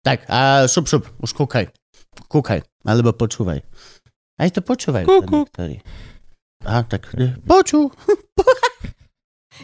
Tak a šup, šup, už kúkaj. Kúkaj, alebo počúvaj. Aj to počúvaj. Kúku. Niektorí. Aha, tak e, počú.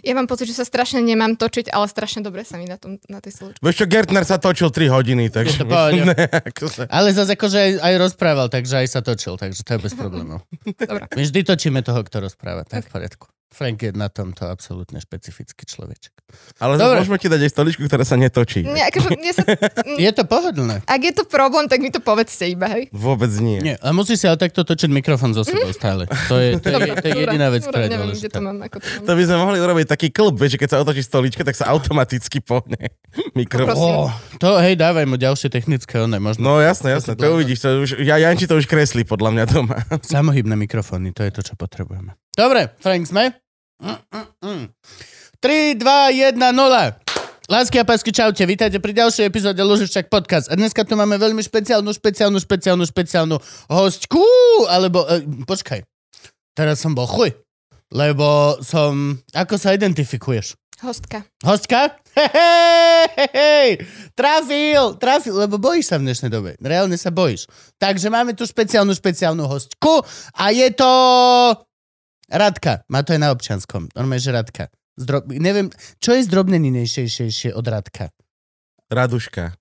Ja mám pocit, že sa strašne nemám točiť, ale strašne dobre sa mi na, tom, na tej slučke. Vieš čo, Gertner sa točil 3 hodiny, takže... Je to. Ne, ako sa- Ale zase akože aj, aj rozprával, takže aj sa točil, takže to je bez problémov. Dobre. My vždy točíme toho, kto rozpráva, to je v poriadku. Frank je na tomto absolútne špecifický človeček. Ale Dobre. môžeme ti dať aj stoličku, ktorá sa netočí. Nie, akože, mne sa, Je to pohodlné. ak je to problém, tak mi to povedzte iba, hej. Vôbec nie. Nie, a musí si ale takto točiť mikrofón so sebou stále. To je, to je, to je jediná vec, ktorá je neviem, kde dôležitá. to mám, ako to mám. To by sme mohli urobiť taký klub, že keď sa otočí stolička, tak sa automaticky pohne mikrofón. Ó, to hej, dávaj mu ďalšie technické, one možno. No jasné, jasné, to uvidíš. To už, ja, Janči to už kreslí podľa mňa doma. Samohybné mikrofóny, to je to, čo potrebujeme. Dobre, Frank, sme? Mm, mm, mm. 3, 2, 1, 0. Lásky a pásky, čaute, vítajte pri ďalšej epizóde Lužičak podcast. A dneska tu máme veľmi špeciálnu, špeciálnu, špeciálnu, špeciálnu hostku, alebo, e, počkaj, teraz som bol chuj, lebo som, ako sa identifikuješ? Hostka. Hostka? Hej, trafil, trafil, lebo bojíš sa v dnešnej dobe. Reálne sa bojíš. Takže máme tu špeciálnu, špeciálnu hostku a je to Radka. Má to aj na občianskom. Normálne, že Radka. Zdro... Neviem, čo je zdrobneninejšejšie od Radka? Raduška.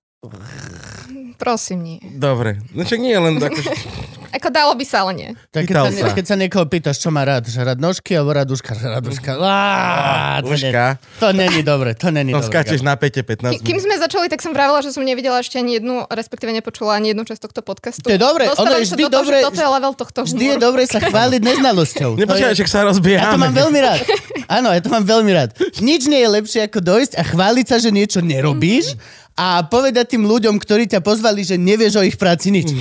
Prosím, nie. Dobre. No však nie len ako... Ako dalo by sa, ale nie. Tak keď, sa, sa. keď sa niekoho pýtaš, čo má rád, že rád nožky alebo raduška, že raduška. Á, to, nie, Uška. to není dobre, to není dobre. skáčeš na 5 Ki- 15 Kým sme začali, tak som vravela, že som nevidela ešte ani jednu, respektíve nepočula ani jednu časť tohto podcastu. To je dobre, ono je vždy do dobre- toto je level tohto Vždy je humoru. dobre sa chváliť neznalosťou. Je- že sa rozbiehame. Ja to mám veľmi rád. Áno, ja to mám veľmi rád. Nič nie je lepšie ako dojsť a chváliť sa, že niečo nerobíš a povedať tým ľuďom, ktorí ťa pozvali, že nevieš o ich práci nič.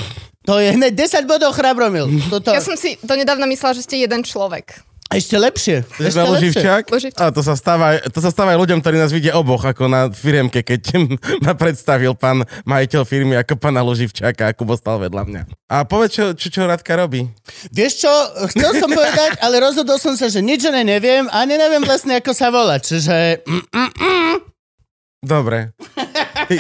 To je hneď 10 bodov chrabromil. Toto, Ja som si do nedávna myslela, že ste jeden človek. Ešte lepšie. Ešte? Luživčák. A to sa, stáva, to sa stáva aj ľuďom, ktorí nás vidia oboch, ako na firemke, keď ma predstavil pán majiteľ firmy ako pána Luživčáka a Kubo stal vedľa mňa. A povedz, čo, čo, čo Radka robí. Vieš čo, chcel som povedať, ale rozhodol som sa, že nič neviem a neneviem vlastne, ako sa volá. Čiže mm, Dobre. Ty,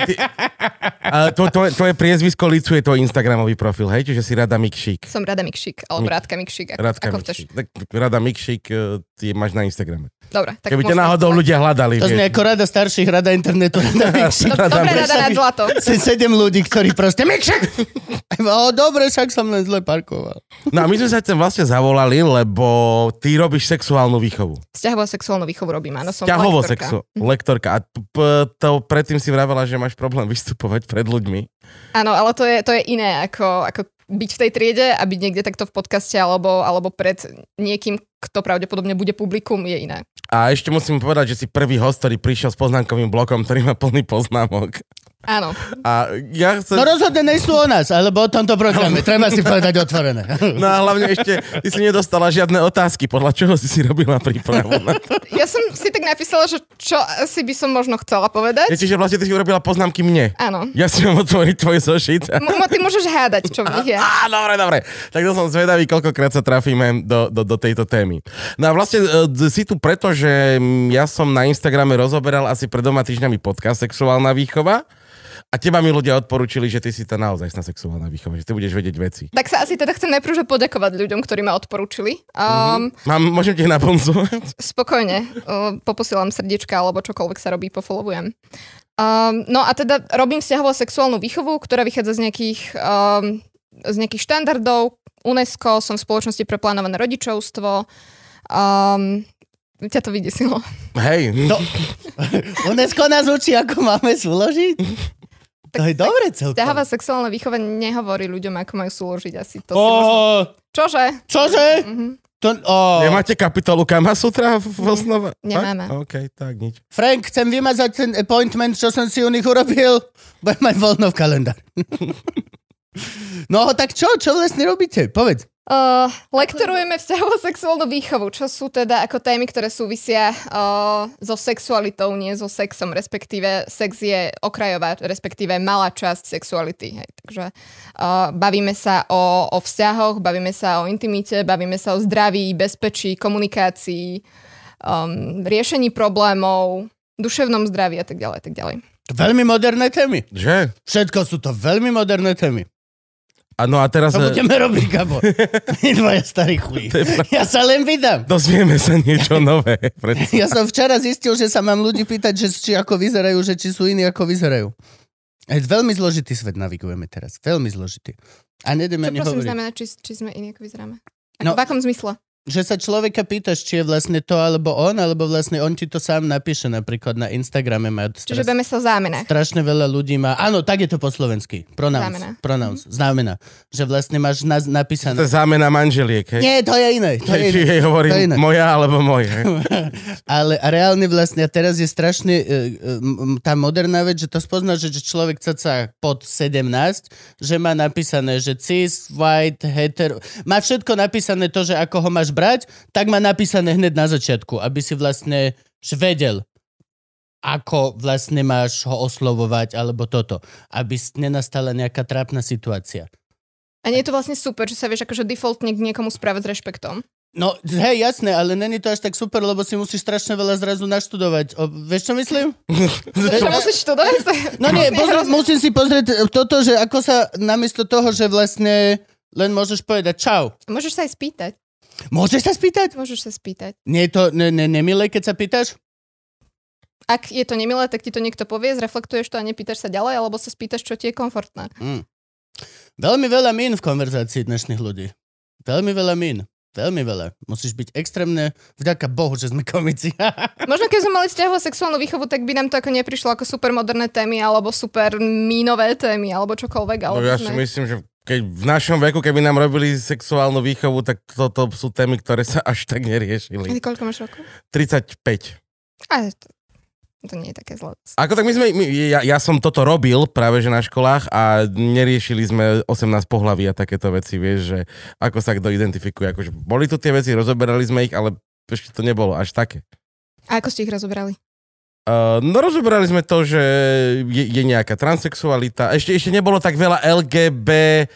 to, to, to je priezvisko licuje to Instagramový profil, hej? Čiže si Rada Mikšík. Som Rada Mikšík, alebo Rádka Mikšík, ako, Radka ako. Mikšík. Tak Rada Mikšík eh, ty máš na Instagrame. Dobre, tak Keby ťa náhodou zvolať. ľudia hľadali. to znie ako rada starších, rada internetu. Rada Do- Dobre, Rada nad zlato. Si sedem ľudí, ktorí proste Mikšek! O, dobre, však som len zle parkoval. No a my sme sa sem vlastne zavolali, lebo ty robíš sexuálnu výchovu. Vzťahovú sexuálnu výchovu robím, áno, som Ťahovo lektorka. sexu, lektorka. A p- p- to predtým si vravela, že máš problém vystupovať pred ľuďmi. Áno, ale to je, to je iné, ako, ako byť v tej triede a byť niekde takto v podcaste alebo, alebo pred niekým, kto pravdepodobne bude publikum, je iné. A ešte musím povedať, že si prvý host, ktorý prišiel s poznámkovým blokom, ktorý má plný poznámok. Áno. A ja chcem... No rozhodne nie sú o nás, alebo o tomto programe. Treba si povedať otvorené. No a hlavne ešte, ty si nedostala žiadne otázky, podľa čoho si si robila prípravu. na to. Ja som si tak napísala, že čo asi by som možno chcela povedať. Čiže vlastne ty si urobila poznámky mne. Áno. Ja si mám otvoriť tvoj zošit. M- ty môžeš hádať, čo v nich je. Á, dobre, dobre. Tak to som zvedavý, koľkokrát sa trafíme do, do, do tejto témy. No a vlastne e, si tu preto, že ja som na Instagrame rozoberal asi pred dvoma týždňami podcast Sexuálna výchova a teba mi ľudia odporúčili, že ty si tá naozaj sexuálna výchova, že ty budeš vedieť veci. Tak sa asi teda chcem najprv že poďakovať ľuďom, ktorí ma odporúčili. Um, Mám, môžem ti nabonzovať? Spokojne, uh, poposielam srdiečka alebo čokoľvek sa robí, pofollowujem. Um, no a teda robím vzťahovú sexuálnu výchovu, ktorá vychádza z nejakých, um, z nejakých štandardov. UNESCO, som v spoločnosti pre plánované rodičovstvo. Um, ťa to vydesilo. Hej, No, UNESCO nás učí, ako máme súložiť. To je dobre celkom. Vzťahová sexuálna výchova nehovorí ľuďom, ako majú súložiť asi. To Ó, možno... Čože? čože? Mhm. To, oh. Nemáte kapitolu Kamasutra v v osnove? nemáme. Tak? OK, tak nič. Frank, chcem vymazať ten appointment, čo som si u nich urobil. Budem mať voľno v kalendári. no tak čo? Čo vlastne robíte? Povedz. Uh, lektorujeme vzťahovú sexuálnu výchovu, čo sú teda ako témy, ktoré súvisia uh, so sexualitou, nie so sexom, respektíve sex je okrajová, respektíve malá časť sexuality. Hej. Takže uh, bavíme sa o, o vzťahoch, bavíme sa o intimite, bavíme sa o zdraví, bezpečí, komunikácii, um, riešení problémov, duševnom zdraví a tak ďalej, tak ďalej. Veľmi moderné témy. Že? Všetko sú to veľmi moderné témy. A no a teraz... To e, budeme robiť, Gabo. My dvaja starí chuj. Ja sa len vydám. Dozvieme sa niečo nové. Pred... Ja som včera zistil, že sa mám ľudí pýtať, že či ako vyzerajú, že či sú iní, ako vyzerajú. Je veľmi zložitý svet navigujeme teraz. Veľmi zložitý. A nedeme Čo prosím hovoriť. znamená, či, či sme iní, ako vyzeráme? No. Ako, v akom zmysle? Že sa človeka pýtaš, či je vlastne to alebo on, alebo vlastne on ti to sám napíše napríklad na Instagrame. Má Čiže stres- budeme sa o zámenách. strašne veľa ľudí má... Áno, tak je to po slovensky. Pronouns. Znamená. Pronouns. Znamená. Že vlastne máš na, To napísané... je zámena manželiek, hej? Nie, to je iné. To je Či To je iné. moja alebo môj. hej? Ale a reálne vlastne, a teraz je strašne e, e, tá moderná vec, že to spoznáš, že človek caca pod 17, že má napísané, že cis, white, hetero, má všetko napísané to, že ako ho máš brať, tak má napísané hneď na začiatku, aby si vlastne vedel, ako vlastne máš ho oslovovať, alebo toto. Aby nenastala nejaká trápna situácia. A nie je to vlastne super, že sa vieš akože defaultne k niekomu správať s rešpektom. No, hej, jasné, ale není to až tak super, lebo si musíš strašne veľa zrazu naštudovať. O, vieš, čo myslím? Čo musíš študovať? No nie, pozri, musím si pozrieť toto, že ako sa namiesto toho, že vlastne len môžeš povedať čau. Môžeš sa aj spýtať. Môžeš sa spýtať? Môžeš sa spýtať. Nie je to ne, ne, nemilé, keď sa pýtaš? Ak je to nemilé, tak ti to niekto povie, zreflektuješ to a nepýtaš sa ďalej, alebo sa spýtaš, čo ti je komfortné. Mm. Veľmi veľa mín v konverzácii dnešných ľudí. Veľmi veľa mín. Veľmi veľa. Musíš byť extrémne... Vďaka Bohu, že sme komici. Možno keď sme mali vzťahovú sexuálnu výchovu, tak by nám to ako neprišlo ako super moderné témy, alebo super mínové témy, alebo čokoľvek. No Alebo ja si sme... myslím, že keď v našom veku, keby nám robili sexuálnu výchovu, tak toto sú témy, ktoré sa až tak neriešili. ty koľko máš rokov? 35. A to, to nie je také zlé. Ako tak my sme, my, ja, ja som toto robil práve že na školách a neriešili sme 18 pohlaví a takéto veci, vieš, že ako sa kto identifikuje. Akože boli tu tie veci, rozoberali sme ich, ale ešte to nebolo až také. A ako ste ich rozoberali? Uh, no rozoberali sme to, že je, je nejaká transexualita. Ešte, ešte nebolo tak veľa LGBT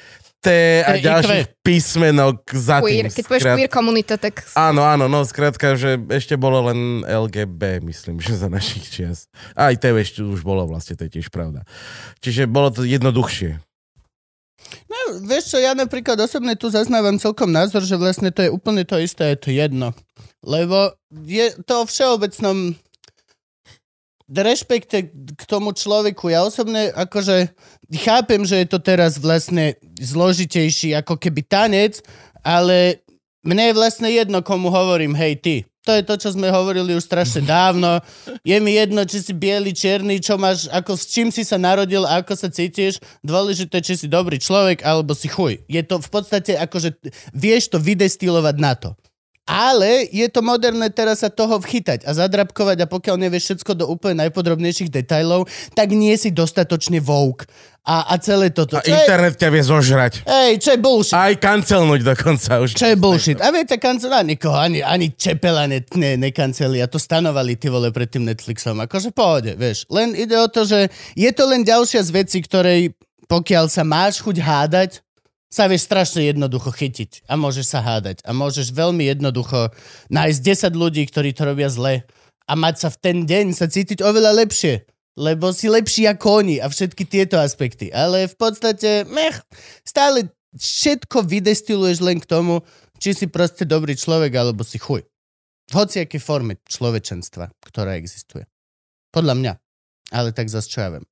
a E, ďalších písmenok za tým. Queer. Keď povieš Skrát- queer komunita, tak Áno, áno, no skrátka, že ešte bolo len LGB, myslím, že za našich čias. Aj to ešte už bolo vlastne, to je tiež pravda. Čiže bolo to jednoduchšie. No, vieš čo, ja napríklad osobne tu zaznávam celkom názor, že vlastne to je úplne to isté, je to jedno. Lebo je to o všeobecnom rešpekte k tomu človeku. Ja osobne akože chápem, že je to teraz vlastne zložitejší ako keby tanec, ale mne je vlastne jedno, komu hovorím, hej ty. To je to, čo sme hovorili už strašne dávno. Je mi jedno, či si biely, čierny, čo máš, ako, s čím si sa narodil, ako sa cítiš. Dôležité, či si dobrý človek, alebo si chuj. Je to v podstate akože vieš to vydestilovať na to. Ale je to moderné teraz sa toho vchytať a zadrabkovať a pokiaľ nevieš všetko do úplne najpodrobnejších detajlov, tak nie si dostatočne woke. A, a celé toto. A Čo je, internet ťa vie zožrať. ej, čo je bullshit? Aj kancelnúť dokonca už. Čo je bullshit? A viete, kancelá nikoho, ani, ani Čepela ne, ne, nekanceli a to stanovali ty vole pred tým Netflixom. Akože pohode, vieš. Len ide o to, že je to len ďalšia z vecí, ktorej pokiaľ sa máš chuť hádať, sa vieš strašne jednoducho chytiť a môžeš sa hádať a môžeš veľmi jednoducho nájsť 10 ľudí, ktorí to robia zle a mať sa v ten deň sa cítiť oveľa lepšie lebo si lepší ako oni a všetky tieto aspekty. Ale v podstate, mech, stále všetko vydestiluješ len k tomu, či si proste dobrý človek, alebo si chuj. V hociakej forme človečenstva, ktorá existuje. Podľa mňa. Ale tak zase čo ja viem.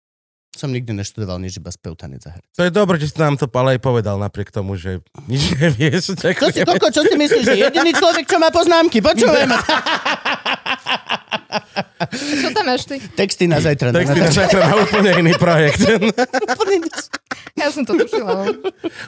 Som nikdy neštudoval nič iba spev tanec a herec. To je dobré, že si nám to ale aj povedal, napriek tomu, že nič nevieš. Čo si, koko, čo si myslíš, že jediný človek, čo má poznámky? Ma. čo tam máš ty? Texty na zajtra. Tak si na, zajtra na úplne iný projekt. Ja som to tušila.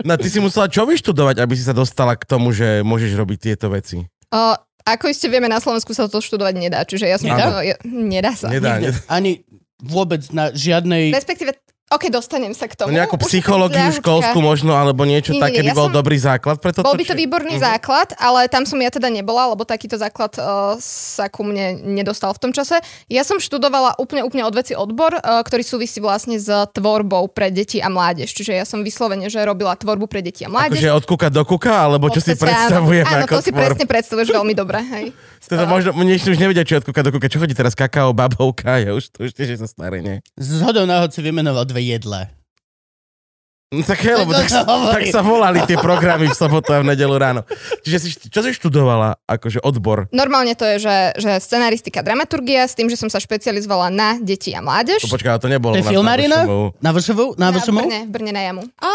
No ty si musela čo vyštudovať, aby si sa dostala k tomu, že môžeš robiť tieto veci? O, ako iste vieme, na Slovensku sa to študovať nedá, čiže ja som... Nedá? To, ja, nedá sa. Nedá, nedá. Ani vôbec na žiadnej... Respektíve, OK, dostanem sa k No tomu. nejakú Už psychológiu školskú možno, alebo niečo Nie, nie, také by nie, ja bol som- dobrý základ pre toto? Bol by to či- výborný Mhm. základ, ale tam som ja teda nebola, lebo takýto základ uh, sa ku mne nedostal v tom čase. Ja som študovala úplne, úplne od veci odbor, uh, ktorý súvisí vlastne s tvorbou pre deti a mládež. Čiže ja som vyslovene, že robila tvorbu pre deti a mládež. Akože od kuka do kuka, alebo čo si predstavujeme áno, ako to si tvor? presne predstavuješ veľmi dobre. Hej. Teda možno, mne už nevedia, čo je od kuka do kuka. Čo chodí teraz kakao, babovka, ja už to už tiež je sa staré, nie? Z hodou náhod si vymenoval dve jedlá. No tak hej, lebo tak, tak sa volali tie programy v sobotu a v nedelu ráno. Čiže si, čo si študovala, akože odbor? Normálne to je, že, že scenaristika, dramaturgia s tým, že som sa špecializovala na deti a mládež. To počkaj, to nebolo. To je na- filmarina? na VŠMU. Na VŠMU? Na v VŠMU? Brne, v Brne na jamu. Á,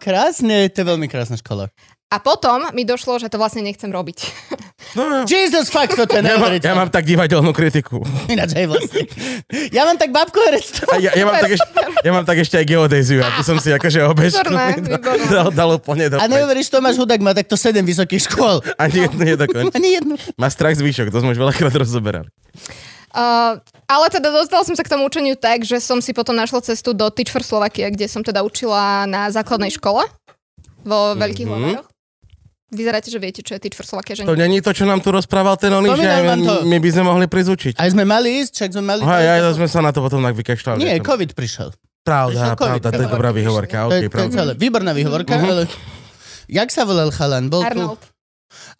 krásne, to je veľmi krásna škola. A potom mi došlo, že to vlastne nechcem robiť. No, Jesus, fuck, toto je ja, mám, ja mám tak divadelnú kritiku. Ináč aj vlastne. Ja mám tak babku herectvo. Ja, ja, mám tak ešte, ja mám tak ešte aj geodéziu, a tu som si akože výborné. dal, dal úplne do A neuveríš, Tomáš Hudák má takto 7 vysokých škôl. Ani jednu nedokončil. Ani jednu. Má strach z výšok, to sme už veľakrát rozoberali. Uh, ale teda dostala som sa k tomu učeniu tak, že som si potom našla cestu do Teach for Slovakia, kde som teda učila na základnej škole vo Veľkých Mhm. mm-hmm. Vyzeráte, že viete, čo je Teach for Slovakia, že To nie? není to, čo nám tu rozprával ten Oli, že vám to. my, my by sme mohli prizvučiť. Aj sme mali ísť, čak sme mali... Aj, aj, to sme sa na to potom tak vykašľali. Nie, COVID prišiel. Pravda, prišiel COVID. pravda, to je dobrá výhovorka. To je, Okay, to je pravda. celé. Výborná výhovorka, ale... Jak sa volal chalan? Bol Arnold. tu...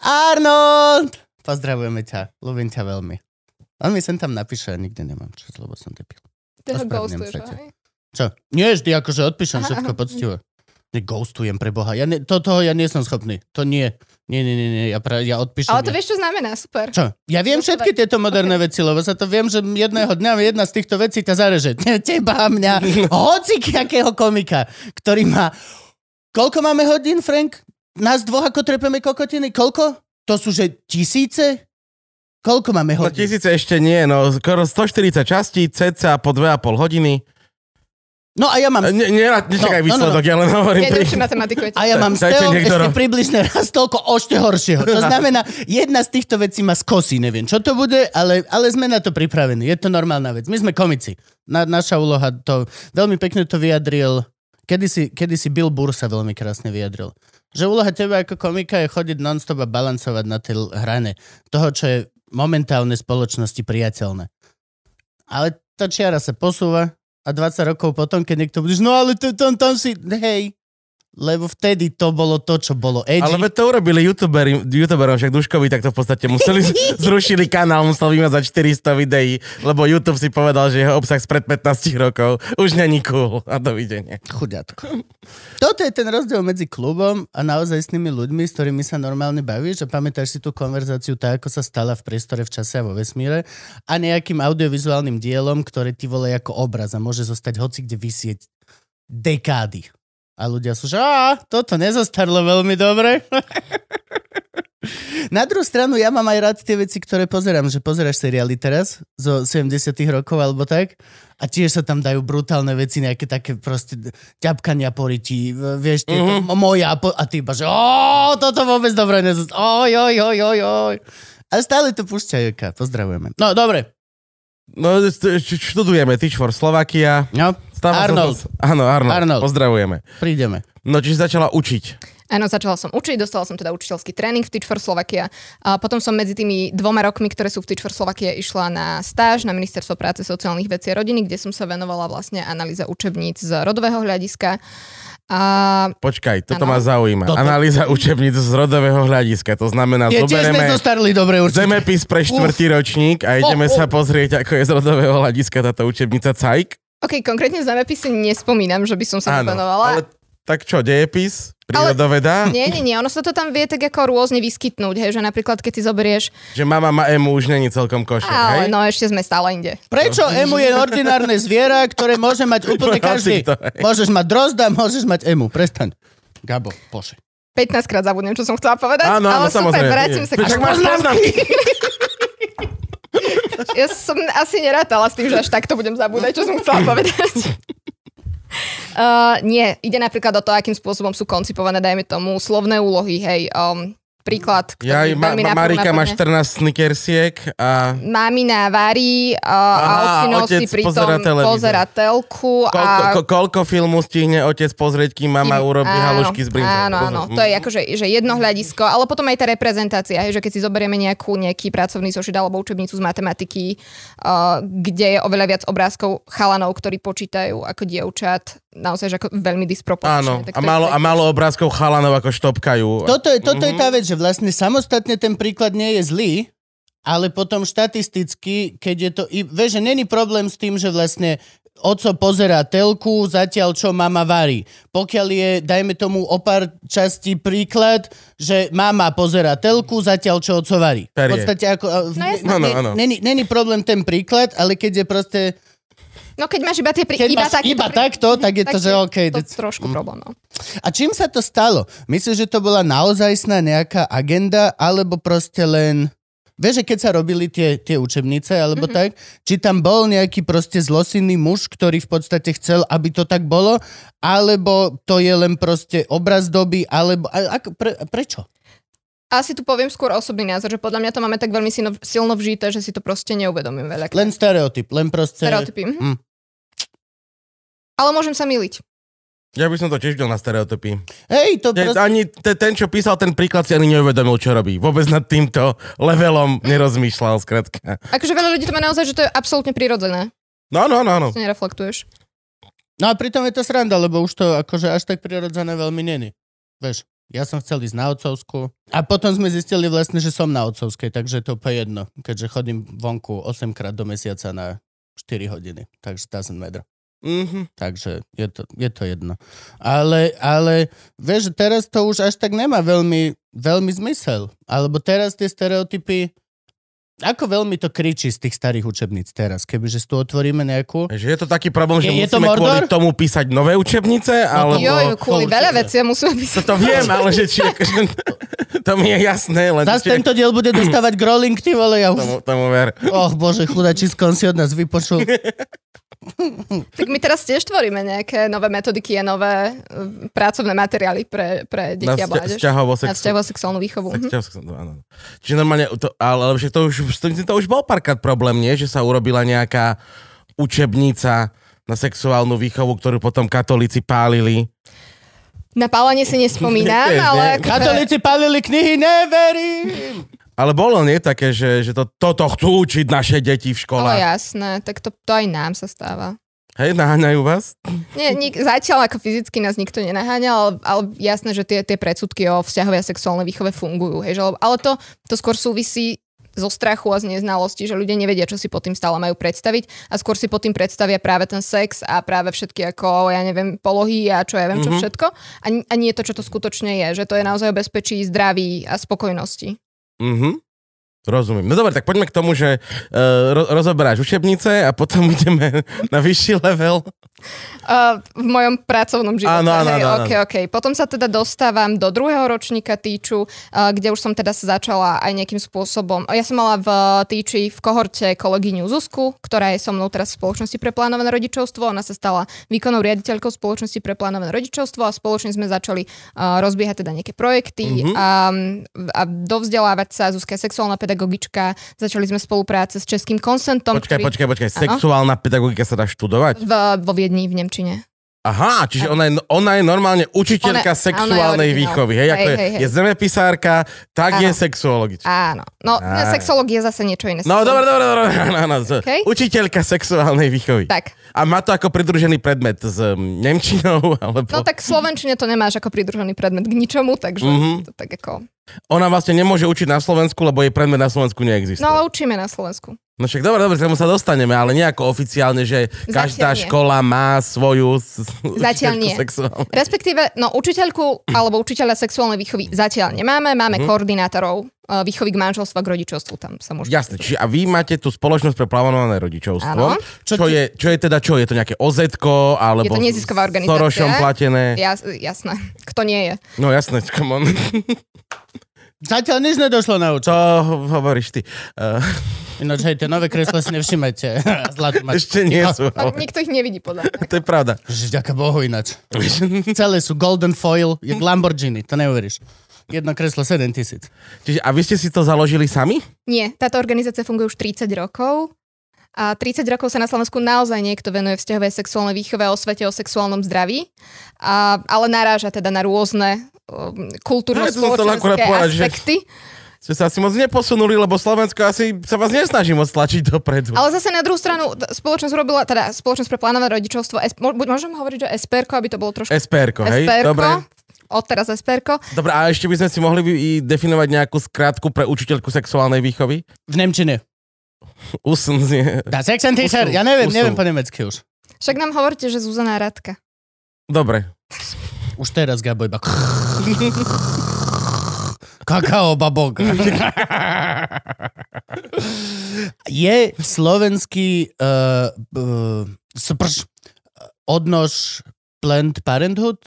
Arnold! Pozdravujeme ťa. Ľúbim ťa veľmi. On mi sem tam napíše, a nikdy nemám čas, lebo som debil. Ty ho Ospravedlňujem ghostuješ, sa ti. hej? Čo? Nie, vždy akože odpíšem všetko poctivo. Ghostujem pre Boha. Ja ne, to, toho ja nie som schopný. To nie. Nie, nie, nie, nie. Ja, pra, ja odpíšem. Ale to ja. vieš, čo znamená, super. Čo? Ja viem všetky tieto moderné veci, lebo sa to viem, že jedného dňa jedna z týchto vecí ťa zareže. Teba, mňa, hoci akého komika, ktorý má... Koľko máme hodín, Frank? Nás dvoch ako trepeme kokotiny? Koľko? To sú, že tisíce? Koľko máme No hodín? tisíce ešte nie, no skoro 140 častí, cca po 2,5 hodiny. No a ja mám... Ne, ne, No, no, no, nečakaj no. výsledok, ja len hovorím. Ja pri- matematiku. A ja mám niekto ešte približne raz toľko ešte horšieho. To znamená, jedna z týchto vecí ma skosí, neviem čo to bude, ale, ale sme na to pripravení. Je to normálna vec. My sme komici. Na, naša úloha to... Veľmi pekne to vyjadril... Kedysi, kedysi Bill Burr sa veľmi krásne vyjadril. Že úloha teba ako komika je chodiť non-stop a balancovať na tej hrane toho, čo je momentálne spoločnosti priateľné. Ale tá čiara sa posúva a 20 rokov potom, keď niekto budeš, no ale to, tam, tam si, hej, lebo vtedy to bolo to, čo bolo edgy. Ale to urobili youtuberi, youtuberom, však Duškovi takto v podstate museli, zrušili kanál, musel vymazať 400 videí, lebo YouTube si povedal, že jeho obsah spred 15 rokov už není cool. A dovidenia. Chuďatko. Toto je ten rozdiel medzi klubom a naozaj s tými ľuďmi, s ktorými sa normálne bavíš a pamätáš si tú konverzáciu tak, ako sa stala v priestore, v čase a vo vesmíre a nejakým audiovizuálnym dielom, ktoré ti vole ako obraz a môže zostať hoci kde vysieť dekády. A ľudia sú, že á, toto nezostarlo veľmi dobre. Na druhú stranu, ja mám aj rád tie veci, ktoré pozerám, že pozeráš seriály teraz zo 70 rokov alebo tak a tiež sa tam dajú brutálne veci, nejaké také proste ťapkania po ryti, vieš, tieto, mm-hmm. moja po, a ty iba, že ó, toto vôbec dobre nezosť, oj, oj, oj, oj, oj. A stále to púšťajú, pozdravujeme. No, dobre. No, študujeme Teach for Slovakia. No, Stáva sa Arnold. To, áno, Arnold. Arnold. Pozdravujeme. prídeme. No, čiže začala učiť. Áno, začala som učiť, dostala som teda učiteľský tréning v Teach for Slovakia. A potom som medzi tými dvoma rokmi, ktoré sú v Teach for Slovakia, išla na stáž na Ministerstvo práce, sociálnych vecí a rodiny, kde som sa venovala vlastne analýza učebníc z rodového hľadiska. A Počkaj, toto Áno. ma zaujíma. Toto- Analýza učebníc z rodového hľadiska. To znamená, sme zoberieme zostarli dobre určite. zemepis pre štvrtý ročník a ideme Oh, oh. sa pozrieť, ako je z rodového hľadiska táto učebnica CAIK. OK, konkrétne zemepisy nespomínam, že by som sa Áno, venovala. ale tak čo, dejepis? Prírodoveda? Nie, nie, nie, ono sa to tam vie tak ako rôzne vyskytnúť, hej, že napríklad keď si zoberieš, Že mama má emu už není celkom košer, ale hej? no ešte sme stále inde. Prečo emu je ordinárne zviera, ktoré môže mať úplne každý? Môžeš mať drozda, môžeš mať emu. Prestaň. Gabo, poše. 15 krát zabudnem, čo som chcela povedať, Áno, áno, ale super, samozrejme. vrátim sa k máš poznámky. Ja som asi nerátala s tým, že až takto budem zabúdať, čo som chcela povedať. Uh, nie, ide napríklad o to, akým spôsobom sú koncipované, dajme tomu, slovné úlohy, hej, um, príklad, Ja, ktorý ma, veľmi ma, naprv Marika má napadne. 14 snickersiek a Mamina varí Aha, a ocino otec si pritom pozerá televízor. pozera telku koľko, a... ko, koľko filmu stihne otec pozrieť, kým mama Kým- urobí áno, halušky z brinzou. Áno, áno, to je akože že jedno hľadisko, ale potom aj tá reprezentácia, že keď si zoberieme nejakú, nejaký pracovný zošit alebo učebnicu z matematiky, uh, kde je oveľa viac obrázkov chalanov, ktorí počítajú ako dievčat, naozaj že ako veľmi Áno, disproporčne. Tak a málo, a málo obrázkov chalanov, ako štopkajú. Toto je, toto Mhm. je tá vec, že vlastne samostatne ten príklad nie je zlý, ale potom štatisticky, keď je to... I, vieš, že není problém s tým, že vlastne oco pozerá telku, zatiaľ čo mama varí. Pokiaľ je, dajme tomu o pár častí príklad, že mama pozerá telku, zatiaľ čo oco varí. V podstate ako... No jasné. Áno, áno. Není, není problém ten príklad, ale keď je proste... No keď máš iba tie... Pri, Keď iba máš iba pri- takto, tak je to, že OK. To that's- trošku problém, no. A čím sa to stalo? Myslíš, že to bola naozajstná nejaká agenda, alebo proste len... Vieš, že keď sa robili tie, tie učebnice, alebo mm-hmm. tak, či tam bol nejaký proste zlosinný muž, ktorý v podstate chcel, aby to tak bolo, alebo to je len proste obraz doby, alebo... Ako, pre, prečo? Asi tu poviem skôr osobný názor, že podľa mňa to máme tak veľmi silno, silno vžité, že si to proste neuvedomím veľa. Len stereotyp, len proste... Stereotypy. mhm. Ale môžem sa miliť. Ja by som to tiež dal na stereotypy. Hej, to proste... Ani te- ten, čo písal ten príklad, si ani neuvedomil, čo robí. Vôbec nad týmto levelom nerozmýšľal, skratka. Akože veľa ľudí to má naozaj, že to je absolútne prirodzené. No, no, no, no. To nereflektuješ. No a pritom je to sranda, lebo už to akože až tak prirodzené veľmi není. Vieš, ja som chcel ísť na otcovskú a potom sme zistili vlastne, že som na otcovskej, takže to úplne jedno, keďže chodím vonku 8 krát do mesiaca na 4 hodiny, takže doesn't matter. Mhm. Takže je to, je to jedno. Ale, ale vieš, teraz to už až tak nemá veľmi, veľmi zmysel. Alebo teraz tie stereotypy, ako veľmi to kričí z tých starých učebníc teraz, kebyže si tu otvoríme nejakú. Že je to taký problém, že Je- je to musíme kvôli tomu písať nové učebnice, alebo... Joj, kvôli to veľa veciam musíme písať. To viem, ale že či... to mi je jasné, len... Zas či- tento diel bude dostávať growling, ty vole, ja Tomu, už... tomu ver. Och bože, chudačisko, on si od nás vypočul. Tak my teraz tiež tvoríme nejaké nové metodiky a nové uh, pracovné materiály pre, pre Na deti a mládež. vzťahovo Na sex... vzťahovú sexuálnu výchovu. Mhm. áno. Čiže normálne, to, ale, ale však to už, to, to už bol párkrát problém, nie? Že sa urobila nejaká učebnica na sexuálnu výchovu, ktorú potom katolíci pálili. Na pálenie si nespomínam, ale... Katolíci palili knihy, neverím! Ale bolo nie také, že, že to, toto chcú učiť naše deti v No školách. jasné, tak to, to aj nám sa stáva. Hej, naháňajú vás? Nie, nik, zatiaľ ako fyzicky nás nikto nenaháňal, ale, ale jasné, že tie, tie predsudky o vzťahovej a sexuálnej výchove fungujú. Hej, že, ale to, to skôr súvisí zo strachu a z neznalosti, že ľudia nevedia, čo si pod tým stále majú predstaviť a skôr si pod tým predstavia práve ten sex a práve všetky ako, ja neviem, polohy a čo ja viem, čo Mhm. všetko a, a nie to, čo to skutočne je, že to je naozaj o bezpečí, zdraví a spokojnosti. Mhm. Rozumiem. No dobre, tak poďme k tomu, že uh, ro- rozoberáš učebnice a potom ideme na vyšší level. Uh, v mojom pracovnom živote. Áno, áno, áno, okay, okay. Potom sa teda dostávam do druhého ročníka týču, uh, kde už som teda sa začala aj nejakým spôsobom. Ja som mala v týči v kohorte kolegyňu Zuzku, ktorá je so mnou teraz v spoločnosti pre plánované rodičovstvo. Ona sa stala výkonnou riaditeľkou spoločnosti pre plánované rodičovstvo a spoločne sme začali uh, rozbiehať teda nejaké projekty Mhm. a, a dovzdelávať sa. Zuzka je sexuálna pedagogička. Začali sme spolupráce s českým konsentom. Počkaj, ktorý počkaj, počkaj. Áno. Sexuálna pedagogika sa dá študovať? v, vo Viedni v Nemčine. Aha, čiže ona je, ona je normálne učiteľka Ona- sexuálnej ona je výchovy. Hej, Hej, ako je, hej, hej. je zemepisárka, tak je Áno. sexuologička. Áno. No, Á. je zase niečo iné. No, dobre, dobre, dobre. Áno, áno, z- Okej. Učiteľka sexuálnej výchovy. Tak. A má to ako pridružený predmet s um, Nemčinou? Alebo... No tak v Slovenčine to nemáš ako pridružený predmet k ničomu, takže Mhm. to tak ako... Ona vlastne nemôže učiť na Slovensku, lebo jej predmet na Slovensku neexistuje. No ale učíme na Slovensku. No však dobre, dobre, k tomu sa dostaneme, ale nejako oficiálne, že každá Zatiaľ škola má svoju Zatiaľ nie. sexuálnej. Respektíve, no učiteľku alebo učiteľa sexuálnej výchovy zatiaľ nemáme, máme Mhm. koordinátorov uh, výchovy k manželstvu a k rodičovstvu, tam sa môžete... Jasne, čiže a vy máte tú spoločnosť pre plánované rodičovstvo. Áno. Čo, je, čo je teda čo? Je to nejaké oz alebo Je to nezisková organizácia. Sorošom platené? Jas, jasné. Kto nie je? No jasné, come on. Zatiaľ nič nedošlo na účet. Čo hovoríš ty? Uh, Ináč, hej, tie nové kresla si nevšimajte. Zlatú mať. Ešte nie sú. Ale nikto ich nevidí podľa mňa. To je pravda. Že ďaká Bohu ináč. Celé sú golden foil, jak Lamborghini, to neuveríš. Jedno kreslo 7 tisíc. Čiže, a vy ste si to založili sami? Nie, táto organizácia funguje už 30 rokov. A 30 rokov sa na Slovensku naozaj niekto venuje vzťahovej sexuálnej výchove a osvete o sexuálnom zdraví, a, ale naráža teda na rôzne um, No, kultúrno-spoločenské aspekty. Ste sa asi moc neposunuli, lebo Slovensko asi sa vás nesnaží moc tlačiť dopredu. Ale zase na druhú stranu, spoločnosť robila, teda spoločnosť pre plánované rodičovstvo, môžem hovoriť, že SPRko, aby to bolo trošku SPRko, hej? SPRko, Dobre. odteraz SPRko. Dobre, a ešte by sme si mohli definovať nejakú skratku pre učiteľku sexuálnej výchovy? V Nemčine. Usn znie. Dá Sex and Teacher, Usul, ja neviem, neviem po nemecky už. Však nám hovoríte, že Zuzana Radka. Dobre. Už teraz Gabo iba... Kakao babok. Je slovenský uh, uh, sprš, odnož Planned Parenthood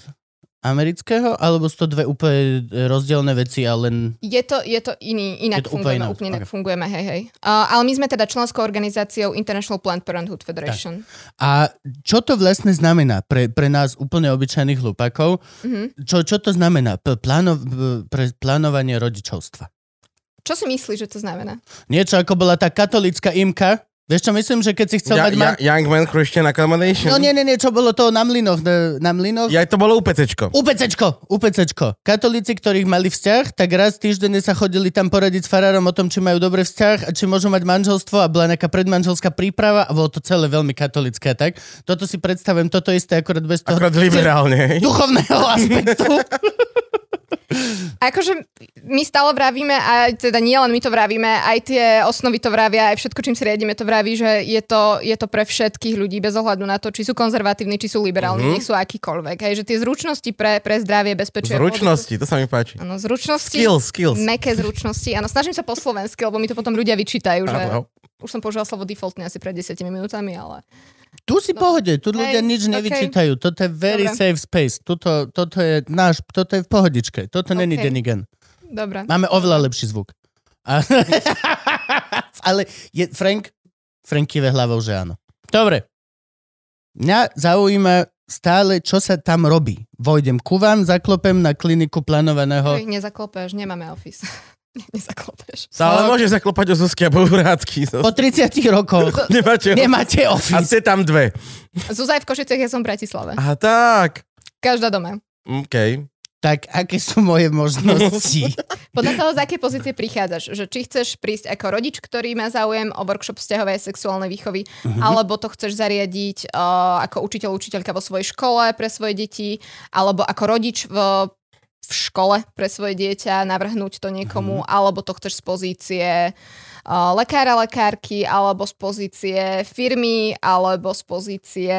amerického, alebo sú to dve úplne rozdielne veci a len... Je to, je to iný, inak Je to fungujeme, úplne inak ok. fungujeme, hej, hej. Uh, ale my sme teda členskou organizáciou International Planned Parenthood Federation. A čo to vlastne znamená pre, pre nás úplne obyčajných hlupakov? Mhm. Čo, čo to znamená P- pláno, pre plánovanie rodičovstva? Čo si myslíš, že to znamená? Niečo ako bola tá katolická imka. Vieš čo, myslím, že keď si chcel Ja, mať... ja, Young Man Christian Accommodation? No nie, nie, nie, čo bolo to na mlynoch, na, na? Ja, to bolo UPCčko. UPCčko, UPCčko. Katolíci, ktorých mali vzťah, tak raz týždenne sa chodili tam poradiť s farárom o tom, či majú dobrý vzťah a či môžu mať manželstvo a bola nejaká predmanželská príprava a bolo to celé veľmi katolické. Tak toto si predstavujem, toto isté akorát bez toho Akorát liberálne, duchovného aspektu. Akože my stále vravíme, a teda nie len my to vravíme, aj tie osnovy to vravia, aj všetko, čím si riadíme, to vraví, že je to, je to pre všetkých ľudí bez ohľadu na to, či sú konzervatívni, či sú liberálni, Mhm. mm-hmm. nech sú akýkoľvek. Hej, že tie zručnosti pre, pre zdravie, bezpečie. Zručnosti, to sa mi páči. Áno, zručnosti. Skills, skills. Meké zručnosti. Áno, snažím sa po slovensky, lebo mi to potom ľudia vyčítajú, že Áno. už som použila slovo defaultne asi pred 10 minútami, ale... Tu si pohode, tu ľudia Hej, nič okej. nevyčítajú. Toto je very Dobre. safe space. Toto, toto je náš, toto je v pohodičke. Toto není Okej. Denigen. Dobre. Máme oveľa lepší zvuk. Ale je Frank, Frank kive hlavou, že áno. Dobre. Mňa zaujíma stále, čo sa tam robí. Vojdem ku vám, zaklopem na kliniku plánovaného... Ich nezaklopeš, nemáme office. nezaklopeš. Sa ale môže zaklopať o Zuzky a Bourácky. Po 30 rokoch Nemáte nemáte A office. ste tam dve. Zuzaj v Košiciach, ja som v Bratislave. Aha, tak. Každá doma. OK. Tak aké sú moje možnosti? Podľa toho, z akej pozície prichádzaš. Že či chceš prísť ako rodič, ktorý má záujem o workshop vzťahovej a sexuálnej výchovy, uh-huh. alebo to chceš zariadiť uh, ako učiteľ, učiteľka vo svojej škole pre svoje deti, alebo ako rodič v, v škole pre svoje dieťa, navrhnúť to niekomu, uh-huh. alebo to chceš z pozície uh, lekára, lekárky, alebo z pozície firmy, alebo z pozície...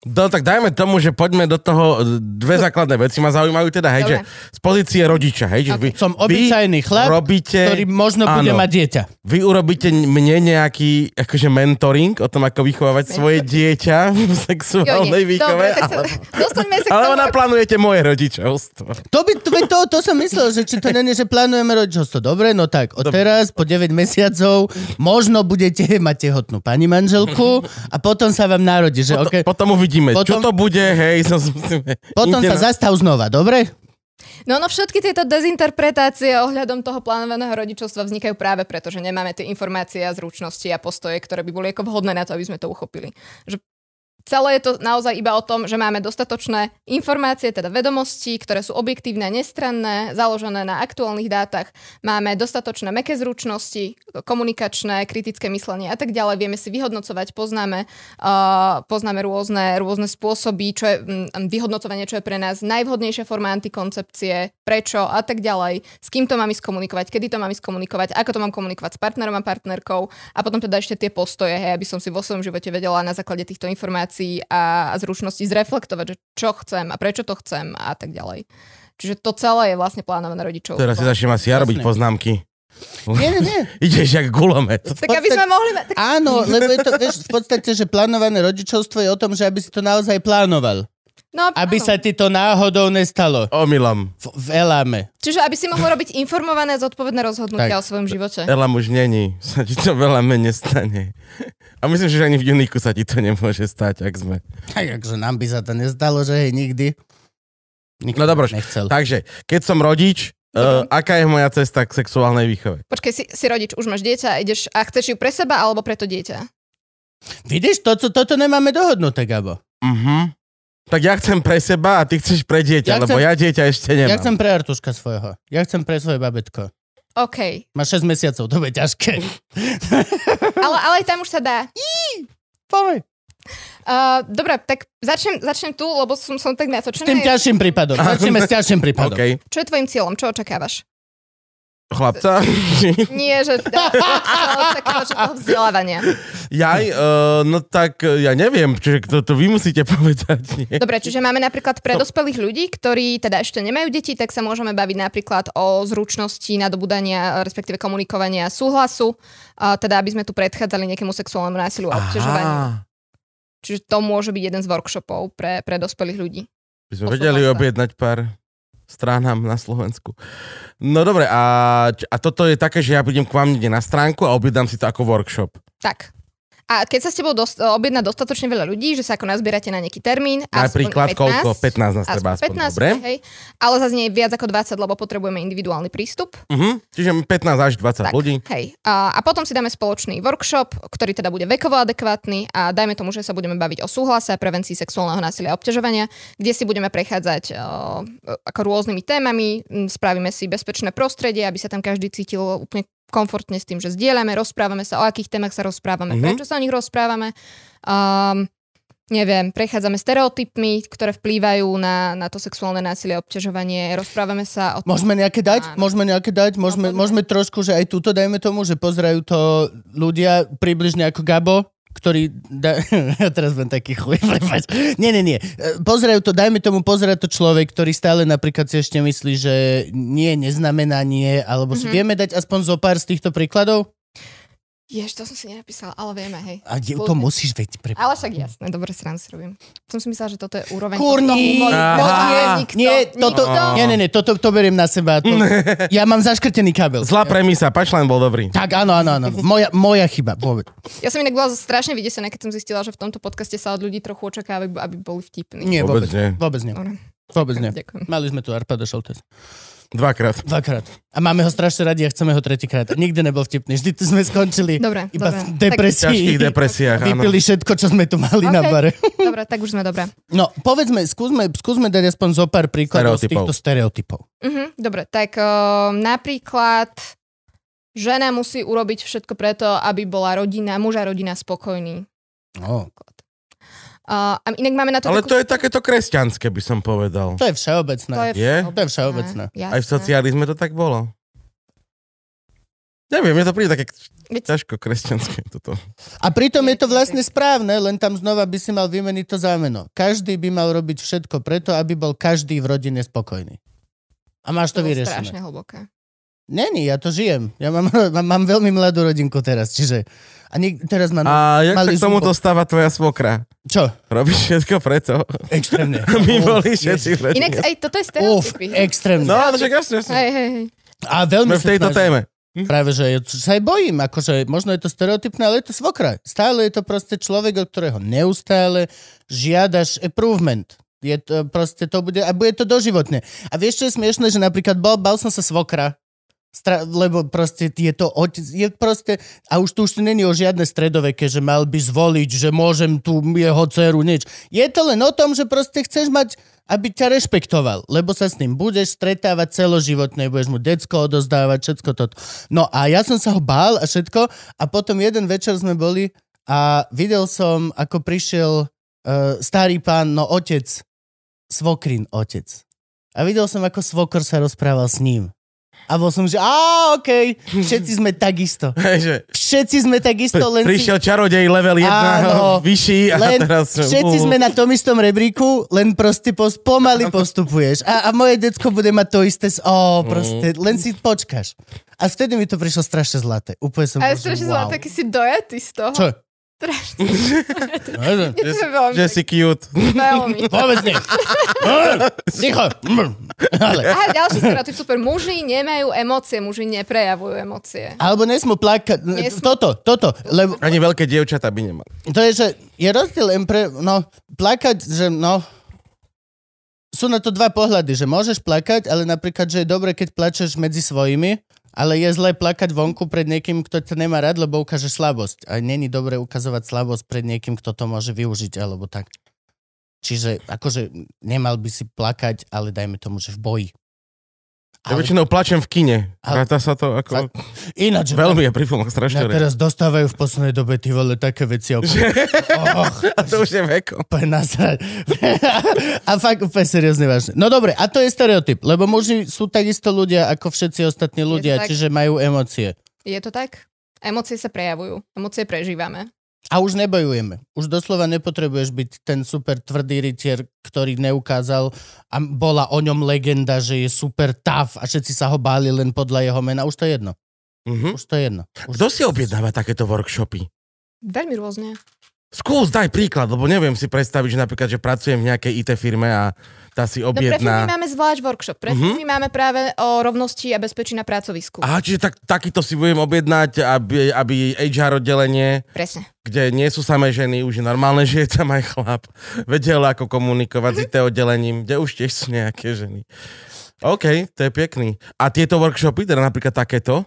No tak dajme tomu, že poďme do toho, dve základné veci ma zaujímajú teda, hej, že Dobre. z pozície rodiča, hej, že vy, Som vy obyčajný chlap, robíte, ktorý možno bude áno. mať dieťa. vy urobíte mne nejaký akože mentoring o tom, ako vychovávať svoje dieťa v sexuálnej výchove, Dobre, tak sa, ale, dostaňme sa tomu. naplánujete moje rodičovstvo. To by, to, to, to som myslel, že či to není, že plánujeme rodičovstvo. Dobre, no tak, od Dobre. teraz po 9 mesiacov možno budete mať tehotnú pani manželku a potom sa vám narodí, že Potom, okay, potom uvidíme, Potom- čo to bude, hej, sa musíme... potom sa na- zastav znova, dobre? No, no všetky tieto dezinterpretácie ohľadom toho plánovaného rodičovstva vznikajú práve preto, že nemáme tie informácie a zručnosti a postoje, ktoré by boli ako vhodné na to, aby sme to uchopili. Že Celé je to naozaj iba o tom, že máme dostatočné informácie, teda vedomosti, ktoré sú objektívne nestranné, založené na aktuálnych dátach. Máme dostatočné meké zručnosti, komunikačné, kritické myslenie a tak ďalej. Vieme si vyhodnocovať, poznáme, uh, poznáme rôzne, rôzne spôsoby, čo je mm, vyhodnocovanie, čo je pre nás najvhodnejšia forma antikoncepcie, prečo a tak ďalej. S kým to mám ísť komunikovať, kedy to mám ísť komunikovať, ako to mám komunikovať s partnerom a partnerkou a potom teda ešte tie postoje, hej, aby som si vo svojom živote vedela na základe týchto informácií a, a zručností zreflektovať, že čo chcem a prečo to chcem a tak ďalej. Čiže to celé je vlastne plánované rodičov. Teraz si začnem asi ja robiť poznámky. Nie, nie, nie. Ideš jak gulomet. Tak aby sme mohli... ma- Tak, Áno, lebo je to, vieš, v podstate, že plánované rodičovstvo je o tom, že aby si to naozaj plánoval. No, aby áno. sa ti to náhodou nestalo. Omylom. V, v Eláme. Čiže aby si mohol robiť informované a zodpovedné rozhodnutia Tak. o svojom živote. Elam už není, sa ti to veľa menej stane. A myslím, že ani v Uniku sa ti to nemôže stať, ak sme. Tak, akože nám by sa to nezdalo, že hej, nikdy. Nikto No dobro, nechcel. Takže, keď som rodič, uh, aká je moja cesta k sexuálnej výchove? Počkej, si, si rodič, už máš dieťa a ideš a chceš ju pre seba alebo pre to dieťa? Vidíš, toto, toto nemáme dohodnuté, Gabo. Uh-huh. Tak ja chcem pre seba a ty chceš pre dieťa, Ja lebo chcem- ja dieťa ešte nemám. Ja chcem pre Artuška svojho. Ja chcem pre svoje babetko. OK. Má 6 mesiacov, to bude ťažké. Ale, ale aj tam už sa dá. Povej. Uh, dobre, tak začnem, začnem tu, lebo som, som tak S natočená. tým ťažším prípadom. Začneme s ťažším prípadom. OK. Čo je tvojim cieľom? Čo očakávaš? Chlapca? Nie, že čo očakávaš od toho vzdelávania. Jaj, uh, no tak eh, ja neviem, čiže to, to vy musíte povedať. Nie? Dobre, čiže máme napríklad pre dospelých ľudí, ktorí teda ešte nemajú deti, tak sa môžeme baviť napríklad o zručnosti nadobudania, respektíve komunikovania súhlasu, a teda aby sme tu predchádzali nejakému sexuálnemu násiliu a obťažovaniu. Čiže to môže byť jeden z workshopov pre, pre dospelých ľudí. By sme vedeli sa. objednať pár stránam na Slovensku. No dobre, a, a toto je také, že ja budem k vám niekde na stránku a objednám si to ako workshop. Tak. A keď sa s tebou dos- objedná dostatočne veľa ľudí, že sa ako nazbierate na nejaký termín, Napríklad 15, koľko? 15 nás treba aspoň, 15, dobre? hej, ale zase nie viac ako 20, lebo potrebujeme individuálny prístup. Uh-huh. Čiže 15 až 20 Tak, ľudí. hej. A, a potom si dáme spoločný workshop, ktorý teda bude vekovo adekvátny a dajme tomu, že sa budeme baviť o súhlase a prevencii sexuálneho násilia a obťažovania, kde si budeme prechádzať o, ako rôznymi témami, spravíme si bezpečné prostredie, aby sa tam každý cítil úplne komfortne s tým, že zdieľame, rozprávame sa, o akých témach sa rozprávame, Mhm. mm-hmm. prečo sa o nich rozprávame. Um, neviem, prechádzame stereotypmi, ktoré vplývajú na, na to sexuálne násilie obťažovanie, rozprávame sa o tom, Môžeme nejaké dať? Áno. Môžeme nejaké dať? Môžeme, No, môžeme trošku, že aj túto dajme tomu, že pozerajú to ľudia približne ako Gabo, ktorý... Da... ja teraz budem taký chuj, prepáč. Nie, nie, nie. E, Pozerajú to, dajme tomu, pozerá to človek, ktorý stále napríklad si ešte myslí, že nie neznamená nie, alebo si Mhm. vieme dať aspoň zo pár z týchto príkladov? Jež, to som si nenapísala, ale vieme, hej. A je, to musíš veď pre... Ale však jasné, dobre srandu si robím. Som si myslela, že toto je úroveň... Kurní! No nie, nikto, Nie, toto, nikto. nie, nie, nie, toto to beriem na seba. To, ja mám zaškrtený kabel. Zlá premisa, punchline bol dobrý. Tak, áno, áno, áno. Moja, moja chyba, vôbec. Ja som inak bola strašne vydesená, keď som zistila, že v tomto podcaste sa od ľudí trochu očakáva, aby- boli vtipní. Nie, Vôbec vôbec, nie. vôbec nie. Vôbec nie. ďakujem. Mali sme tu Arpada Šoltes. Dvakrát. Dvakrát. A máme ho strašne radi a chceme ho tretíkrát. Nikdy nebol vtipný. Vždy sme skončili Dobre, iba dobre. v V depresii. ťažkých depresiách, áno. Vypili všetko, čo sme tu mali na Ok. bare. Dobre, tak už sme dobré. No, povedzme, skúsme, skúsme dať aspoň zo pár príkladov z týchto stereotypov. Mhm, dobre, tak uh, napríklad žena musí urobiť všetko preto, aby bola rodina, muž a rodina spokojní. No, Uh, a inak máme na to Ale takú... to je takéto kresťanské, by som povedal. to je všeobecné. to je, Je? To je všeobecné. Jasné. Aj v socializme to tak bolo. Neviem, mne to príde také ťažko kresťanské toto. A pritom je to vlastne správne, len tam znova by si mal vymeniť to zámeno. Každý by mal robiť všetko preto, aby bol každý v rodine spokojný. A máš to bolo vyriešené. strašne hlboké. Není, ja to žijem. Ja mám, mám, mám veľmi mladú rodinku teraz, čiže... A nik, teraz mám... A jak sa k tomu zúbok. dostáva tvoja svokra? Čo? Robíš všetko preto? Extrémne. My Uf, boli všetci rodine. Inak aj toto je Uf, stereotypy. extrémne. No, ale však jasne, jasne. Hej, hej, hej. A veľmi Sme v tejto snažím. téme. Práve, že ja sa aj bojím, akože možno je to stereotypné, ale je to svokra. Stále je to proste človek, od ktorého neustále žiadaš improvement. Je to proste, to bude, a bude to doživotne. A vieš, čo je smiešné, že napríklad bal, bal som sa svokra, Stra- lebo proste je to otec, je proste, a už tu už není o žiadne stredoveké, že mal by zvoliť, že môžem tu jeho dceru, nič. Je to len o tom, že proste chceš mať, aby ťa rešpektoval, lebo sa s ním budeš stretávať celoživotne, budeš mu decko odozdávať, všetko toto. No a ja som sa ho bál a všetko a potom jeden večer sme boli a videl som, ako prišiel uh, starý pán, no otec, svokrin otec. A videl som, ako svokor sa rozprával s ním. A bol som, že á, okej, všetci sme takisto. Hej, že Všetci sme takisto, len si... prišiel čarodej level 1 Áno. vyšší a Len teraz... všetci sme na tom istom rebríku, len proste pos, pomaly postupuješ. A, a moje decko bude mať to isté... s- Ó, proste, len si počkáš. A vtedy mi to prišlo strašne zlaté. Úplne som A že strašne wow. wow. taký si dojatý z toho. Čo? Strašne. Je to veľmi, Že si cute. veľmi. Vôbec nie. Ticho. Ale, A ďalší stereotyp, super. Muži nemajú emócie, muži neprejavujú emócie. alebo nesmú plakať. Nesmú. Toto, toto. Lebo Ani veľké dievčatá by nemali. to je, že je rozdiel len pre, no, plakať, že no, sú na to dva pohľady, že môžeš plakať, ale napríklad, že je dobre, keď plačeš medzi svojimi, ale je zlé plakať vonku pred niekým, kto ťa nemá rád, lebo ukáže slabosť. A není dobre ukazovať slabosť pred niekým, kto to môže využiť, alebo tak. Čiže akože nemal by si plakať, ale dajme tomu, že v boji. Ja Ale väčšinou plačem v kine. Ale- Ráta sa to ako... ináč, Veľmi je pri filmoch strašne. teraz dostávajú v poslednej dobe ty vole také veci okolo. Och, A to už je veko. úplne nasrať. a fakt úplne seriózne vážne. No dobre, a to je stereotyp, lebo muži sú takisto ľudia ako všetci ostatní ľudia, čiže majú emócie. Je to tak? Emócie sa prejavujú. Emócie prežívame. A už nebojujeme. Už doslova nepotrebuješ byť ten super tvrdý rytier, ktorý neukázal a bola o ňom legenda, že je super tough a všetci sa ho báli len podľa jeho mena. Už to je jedno. Mhm. Už to je jedno. Už... Kto si objednáva takéto workshopy? Veľmi rôzne. Skús, daj príklad, lebo neviem si predstaviť, že napríklad, že pracujem v nejakej IT firme a tá si No pre objedná... máme zvlášť workshop. Pre Mhm. firmy máme práve o rovnosti a bezpečí na pracovisku. Aha, čiže tak, takýto si budem objednať, aby, aby HR oddelenie, Presne. kde nie sú samé ženy, už je normálne, že je tam aj chlap, vedel ako komunikovať s IT oddelením, kde už tiež sú nejaké ženy. OK, to je pekný. A tieto workshopy, teda napríklad takéto?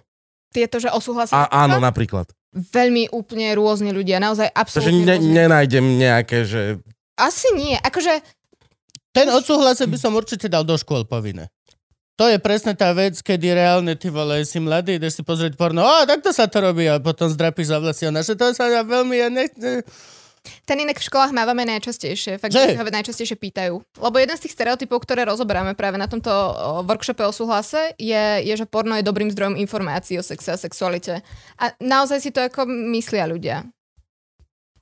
Tieto, že osúhlasí. A, áno, napríklad. Veľmi úplne rôzne ľudia. Naozaj Takže absolútne ne, rôzne. nenájdem nejaké, že... Asi nie. Akože Ten odsúhlase by som určite dal do škôl povinné. To je presne tá vec, kedy reálne ty vole, si mladý, ideš si pozrieť porno, a takto sa to robí a potom zdrapíš za vlasy a naše, to sa ja veľmi, ja nech, ten inak v školách mávame najčastejšie. Fakt, Že? ho najčastejšie pýtajú. Lebo jeden z tých stereotypov, ktoré rozoberáme práve na tomto workshope o súhlase, je, je, že porno je dobrým zdrojom informácií o sexe a sexualite. A naozaj si to ako myslia ľudia.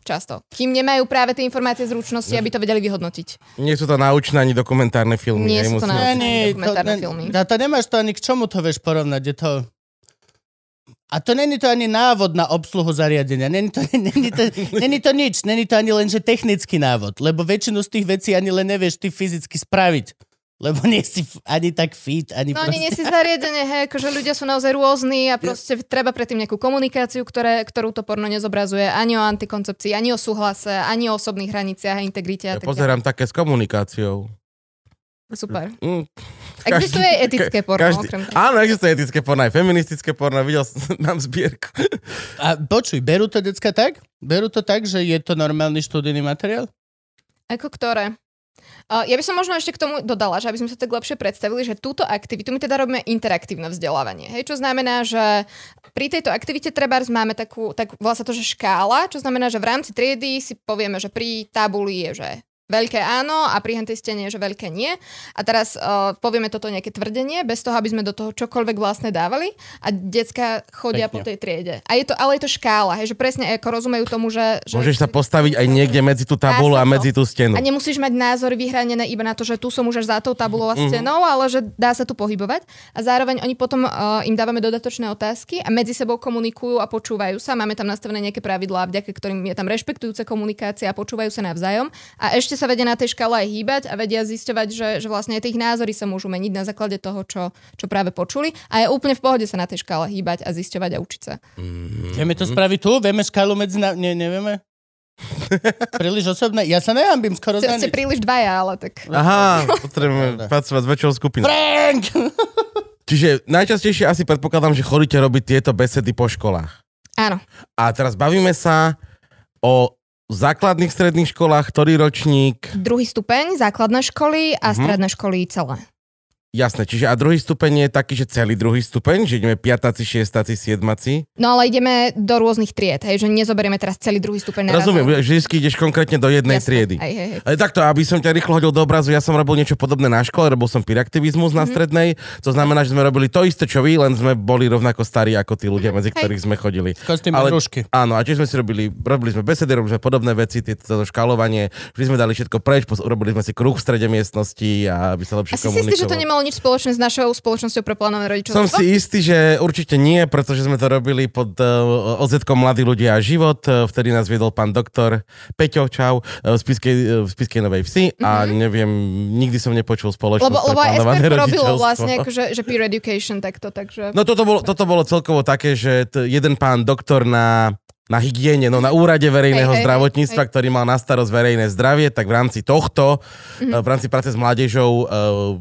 Často. Kým nemajú práve tie informácie zručnosti, aby to vedeli vyhodnotiť. Nie sú to naučné ani dokumentárne filmy. Nie sú to naučné. To, dokumentárne ne, filmy. a to nemáš to ani k čomu to vieš porovnať. Je to... A to není to ani návod na obsluhu zariadenia. Není to, není to, není to nič. Není to ani len, že technický návod. Lebo väčšinu z tých vecí ani len nevieš ty fyzicky spraviť. Lebo nie si ani tak fit, ani No proste... nie, si zariadenie, hej, akože ľudia sú naozaj rôzni a proste treba predtým nejakú komunikáciu, ktoré, ktorú to porno nezobrazuje ani o antikoncepcii, ani o súhlase, ani o osobných hraniciach a integrite a Ja tak pozerám také s komunikáciou. Super. Mm, Existuje aj etické porno, okrem toho. Áno, existuje etické porno, aj feministické porno, videl som, mám zbierku. A počuj, berú to decka tak? Berú to tak, že je to normálny študijný materiál? Ako ktoré? Uh, ja by som možno ešte k tomu dodala, že aby sme sa tak lepšie predstavili, že túto aktivitu my teda robíme interaktívne vzdelávanie. Hej, čo znamená, že pri tejto aktivite trebárs máme takú, tak volá sa to, že škála, čo znamená, že v rámci triedy si povieme, že pri tabuli je, že veľké áno a pri hentej stene je, že veľké nie. A teraz uh, povieme toto nejaké tvrdenie, bez toho, aby sme do toho čokoľvek vlastne dávali a decka chodia Pekne. po tej triede. A je to, ale je to škála, hej, že presne ako rozumejú tomu, že... že Môžeš sa postaviť aj niekde medzi tú tabulu a medzi tú stenu. a nemusíš mať názory vyhranené iba na to, že tu som už až za tou tabulou a Mhm. stenou, ale že dá sa tu pohybovať. A zároveň oni potom uh, im dávame dodatočné otázky a medzi sebou komunikujú a počúvajú sa. Máme tam nastavené nejaké pravidlá, vďaka ktorým je tam rešpektujúca komunikácia a počúvajú sa navzájom. A ešte sa vedia na tej škále aj hýbať a vedia zisťovať, že, že vlastne aj ich názory sa môžu meniť na základe toho, čo, čo práve počuli. A je úplne v pohode sa na tej škále hýbať a zisťovať a učiť sa. Vieme to spraviť tu? Vieme škálu medzi... Na... Nie, nevieme? Príliš osobné? Ja sa nehambím skoro Ste, za ste príliš dvaja, ale tak... Aha, potrebujeme Pravda. pracovať s väčšou skupinou. Frank! Čiže najčastejšie asi predpokladám, že chodíte robiť tieto besedy po školách. Áno. A teraz bavíme sa o základných stredných školách, ktorý ročník. Druhý stupeň, základné školy a Mhm. stredné školy celé. Jasné, čiže a druhý stupeň je taký, že celý druhý stupeň, že ideme piatáci, šiestáci, siedmaci. No ale ideme do rôznych tried, hej, že nezoberieme teraz celý druhý stupeň naraz. Rozumiem, že vždy ideš konkrétne do jednej Jasné, triedy. Hej, hej. Ale takto, aby som ťa rýchlo hodil do obrazu, ja som robil niečo podobné na škole, robil som pyraktivizmus Mhm. na strednej, to znamená, že sme robili to isté, čo vy, len sme boli rovnako starí ako tí ľudia, medzi Hej. ktorých sme chodili. Kostým Ale- rúšky. Áno, a tiež sme si robili, robili sme besedy, robili sme podobné veci, tieto toto škalovanie, vždy sme dali všetko preč, urobili sme si kruh v strede miestnosti a aby sa lepšie komunikovalo. Nemalo nič spoločné s našou spoločnosťou pre plánované rodičovstvo? Som si istý, že určite nie, pretože sme to robili pod uh, OZ-kom Mladí ľudia a život, uh, vtedy nás viedol pán doktor Peťo, čau, uh, v Spiskej, uh, v Spiskej Novej Vsi a neviem, nikdy som nepočul spoločnosť Mhm. Lebo, lebo aj SPR robilo vlastne akože, že peer education takto, takže... No toto bolo, toto bolo celkovo také, že t- jeden pán doktor na, na hygiene, no na úrade verejného Hej, zdravotníctva, hej. ktorý mal na starosť verejné zdravie, tak v rámci tohto, Mhm. mm-hmm. v rámci práce s mládežou uh,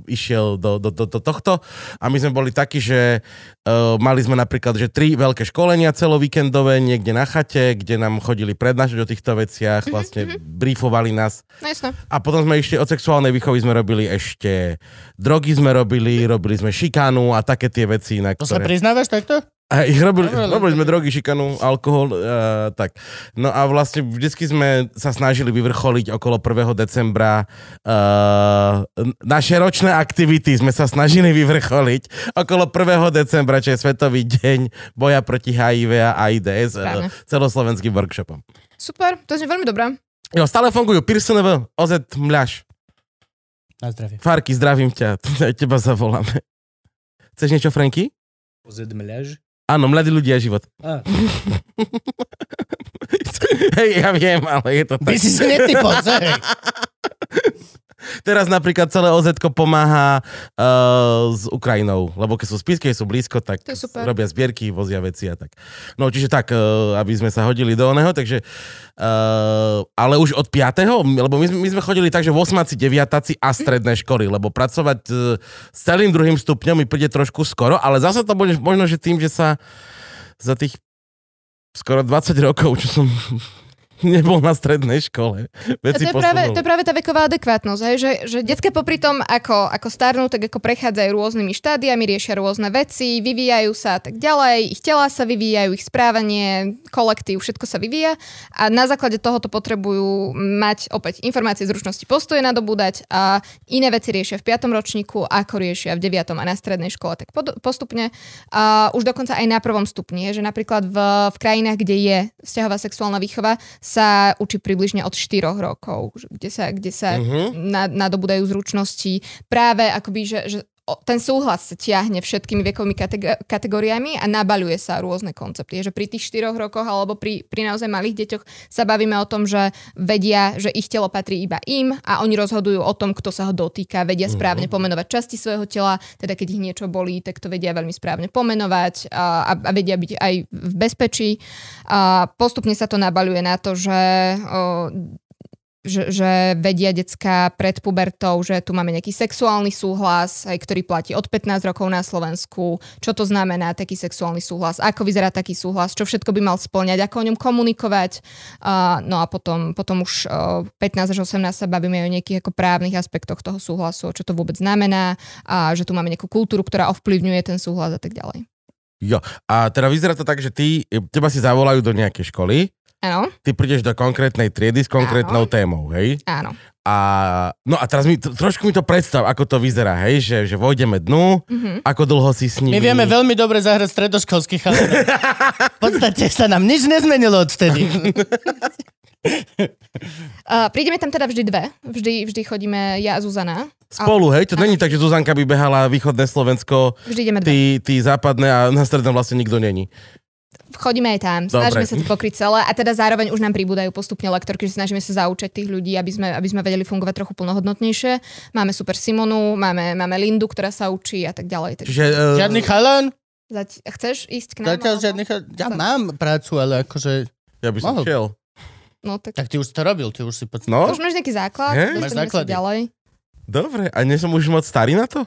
išiel do, do, do, do tohto a my sme boli takí, že uh, mali sme napríklad, že tri veľké školenia celovíkendové niekde na chate, kde nám chodili prednášať o týchto veciach, Mhm, vlastne briefovali nás No jasné. a potom sme išli od sexuálnej výchovy, sme robili ešte drogy sme robili, robili sme šikánu a také tie veci, na To sa ktoré... priznávaš takto? A ich robili, robili sme drogy, šikanu, alkohol, uh, tak. No a vlastne vždycky sme sa snažili vyvrcholiť okolo 1. decembra uh, naše ročné aktivity sme sa snažili vyvrcholiť okolo 1. decembra, čo je Svetový deň boja proti HIV a AIDS uh, Správne. celoslovenským workshopom. Super, to je veľmi dobré. Jo, stále fungujú Pearsonov, OZ Mľaš. Na zdravie. Farky, zdravím ťa, teba zavoláme. Chceš niečo, Franky? Pozed mľaž. Áno, mladí ľudia a život. Á. Hej, ja viem, ale je to By tak. si si netypol, hej. Teraz napríklad celé oz pomáha uh, s Ukrajinou, lebo keď sú v Spiske, sú blízko, tak robia zbierky, vozia veci a tak. No čiže tak, uh, aby sme sa hodili do oného, takže uh, ale už od 5. lebo my, my sme chodili tak, že 8. 9. a stredné školy, lebo pracovať uh, s celým druhým stupňom mi príde trošku skoro, ale zase to bude možno, že tým, že sa za tých skoro 20 rokov, čo som nebol na strednej škole, veci to, je práve, to je práve tá veková adekvátnosť, hej? Že, že detské popri tom, ako, ako starnú, tak ako prechádzajú rôznymi štádiami, riešia rôzne veci, vyvíjajú sa a tak ďalej, ich telá sa vyvíjajú, ich správanie, kolektív, všetko sa vyvíja a na základe tohoto potrebujú mať opäť informácie, zručnosti, postoje nadobúdať a iné veci riešia v 5. ročníku, ako riešia v 9. a na strednej škole, tak pod, postupne. A už dokonca aj na prvom stupni, že napríklad v, v krajinách, kde je vzťahová sexuálna výchova, sa učí približne od 4 rokov, kde sa, kde sa Mhm. na, nadobúdajú zručnosti práve akoby, že, že ten súhlas sa tiahne všetkými vekovými kateg- kategóriami a nabaľuje sa rôzne koncepty. Že pri tých 4 rokoch alebo pri, pri naozaj malých deťoch sa bavíme o tom, že vedia, že ich telo patrí iba im a oni rozhodujú o tom, kto sa ho dotýka, vedia správne pomenovať časti svojho tela, teda keď ich niečo bolí, tak to vedia veľmi správne pomenovať a, a, a vedia byť aj v bezpečí. A postupne sa to nabaľuje na to, že o, že, že vedia decka pred pubertou, že tu máme nejaký sexuálny súhlas, aj ktorý platí od 15 rokov na Slovensku, čo to znamená taký sexuálny súhlas, ako vyzerá taký súhlas, čo všetko by mal splňať, ako o ňom komunikovať. Uh, no a potom, potom už uh, 15 až 18 sa bavíme o nejakých ako právnych aspektoch toho súhlasu, čo to vôbec znamená a že tu máme nejakú kultúru, ktorá ovplyvňuje ten súhlas a tak ďalej. Jo, a teda vyzerá to tak, že ty, teba si zavolajú do nejakej školy, Áno, ty prídeš do konkrétnej triedy s konkrétnou témou, hej? áno. A, no a teraz mi, tro- trošku mi to predstav, ako to vyzerá, hej? Že, že vojdeme dnu, Mhm. ako dlho si s nimi... My vieme veľmi dobre zahrať stredoškolských chalanov. V podstate sa nám nič nezmenilo odvtedy. Uh, prídeme tam teda vždy dve. Vždy, vždy chodíme ja a Zuzana. Spolu, hej? To není tak, že Zuzanka by behala východné Slovensko, Vždy ideme dve. ty, ty západné a na strednom vlastne nikto není. Chodíme aj tam, Dobre. snažíme sa to pokryť celé a teda zároveň už nám pribúdajú postupne lektorky, že snažíme sa zaučať tých ľudí, aby sme, aby sme vedeli fungovať trochu plnohodnotnejšie. Máme super Simonu, máme, máme Lindu, ktorá sa učí a tak ďalej. Takže Čiže... Uh, Žiadny chalan? zať, chceš ísť k nám? Zatiaľ žiadny chalan. Ja mám prácu, ale akože... Ja by som Mohol. šiel. No tak Tak ty už to robil, ty už si podstate... No, už máš nejaký základ. Máš základy. ďalej. dobre. A nie som už moc starý na to?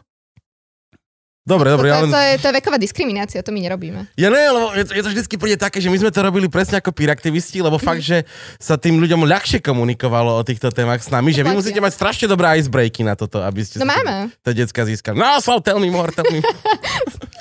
Dobre, dobre, to, to, to, je, to je veková diskriminácia, to my nerobíme. Ja ne, lebo je to, je to vždycky príde také, že my sme to robili presne ako piraktivisti, lebo fakt, že sa tým ľuďom ľahšie komunikovalo o týchto témach s nami, že vy musíte mať strašne dobré icebreaky na toto, aby ste No máme. to decka získali. No, so tell me more, tell me more.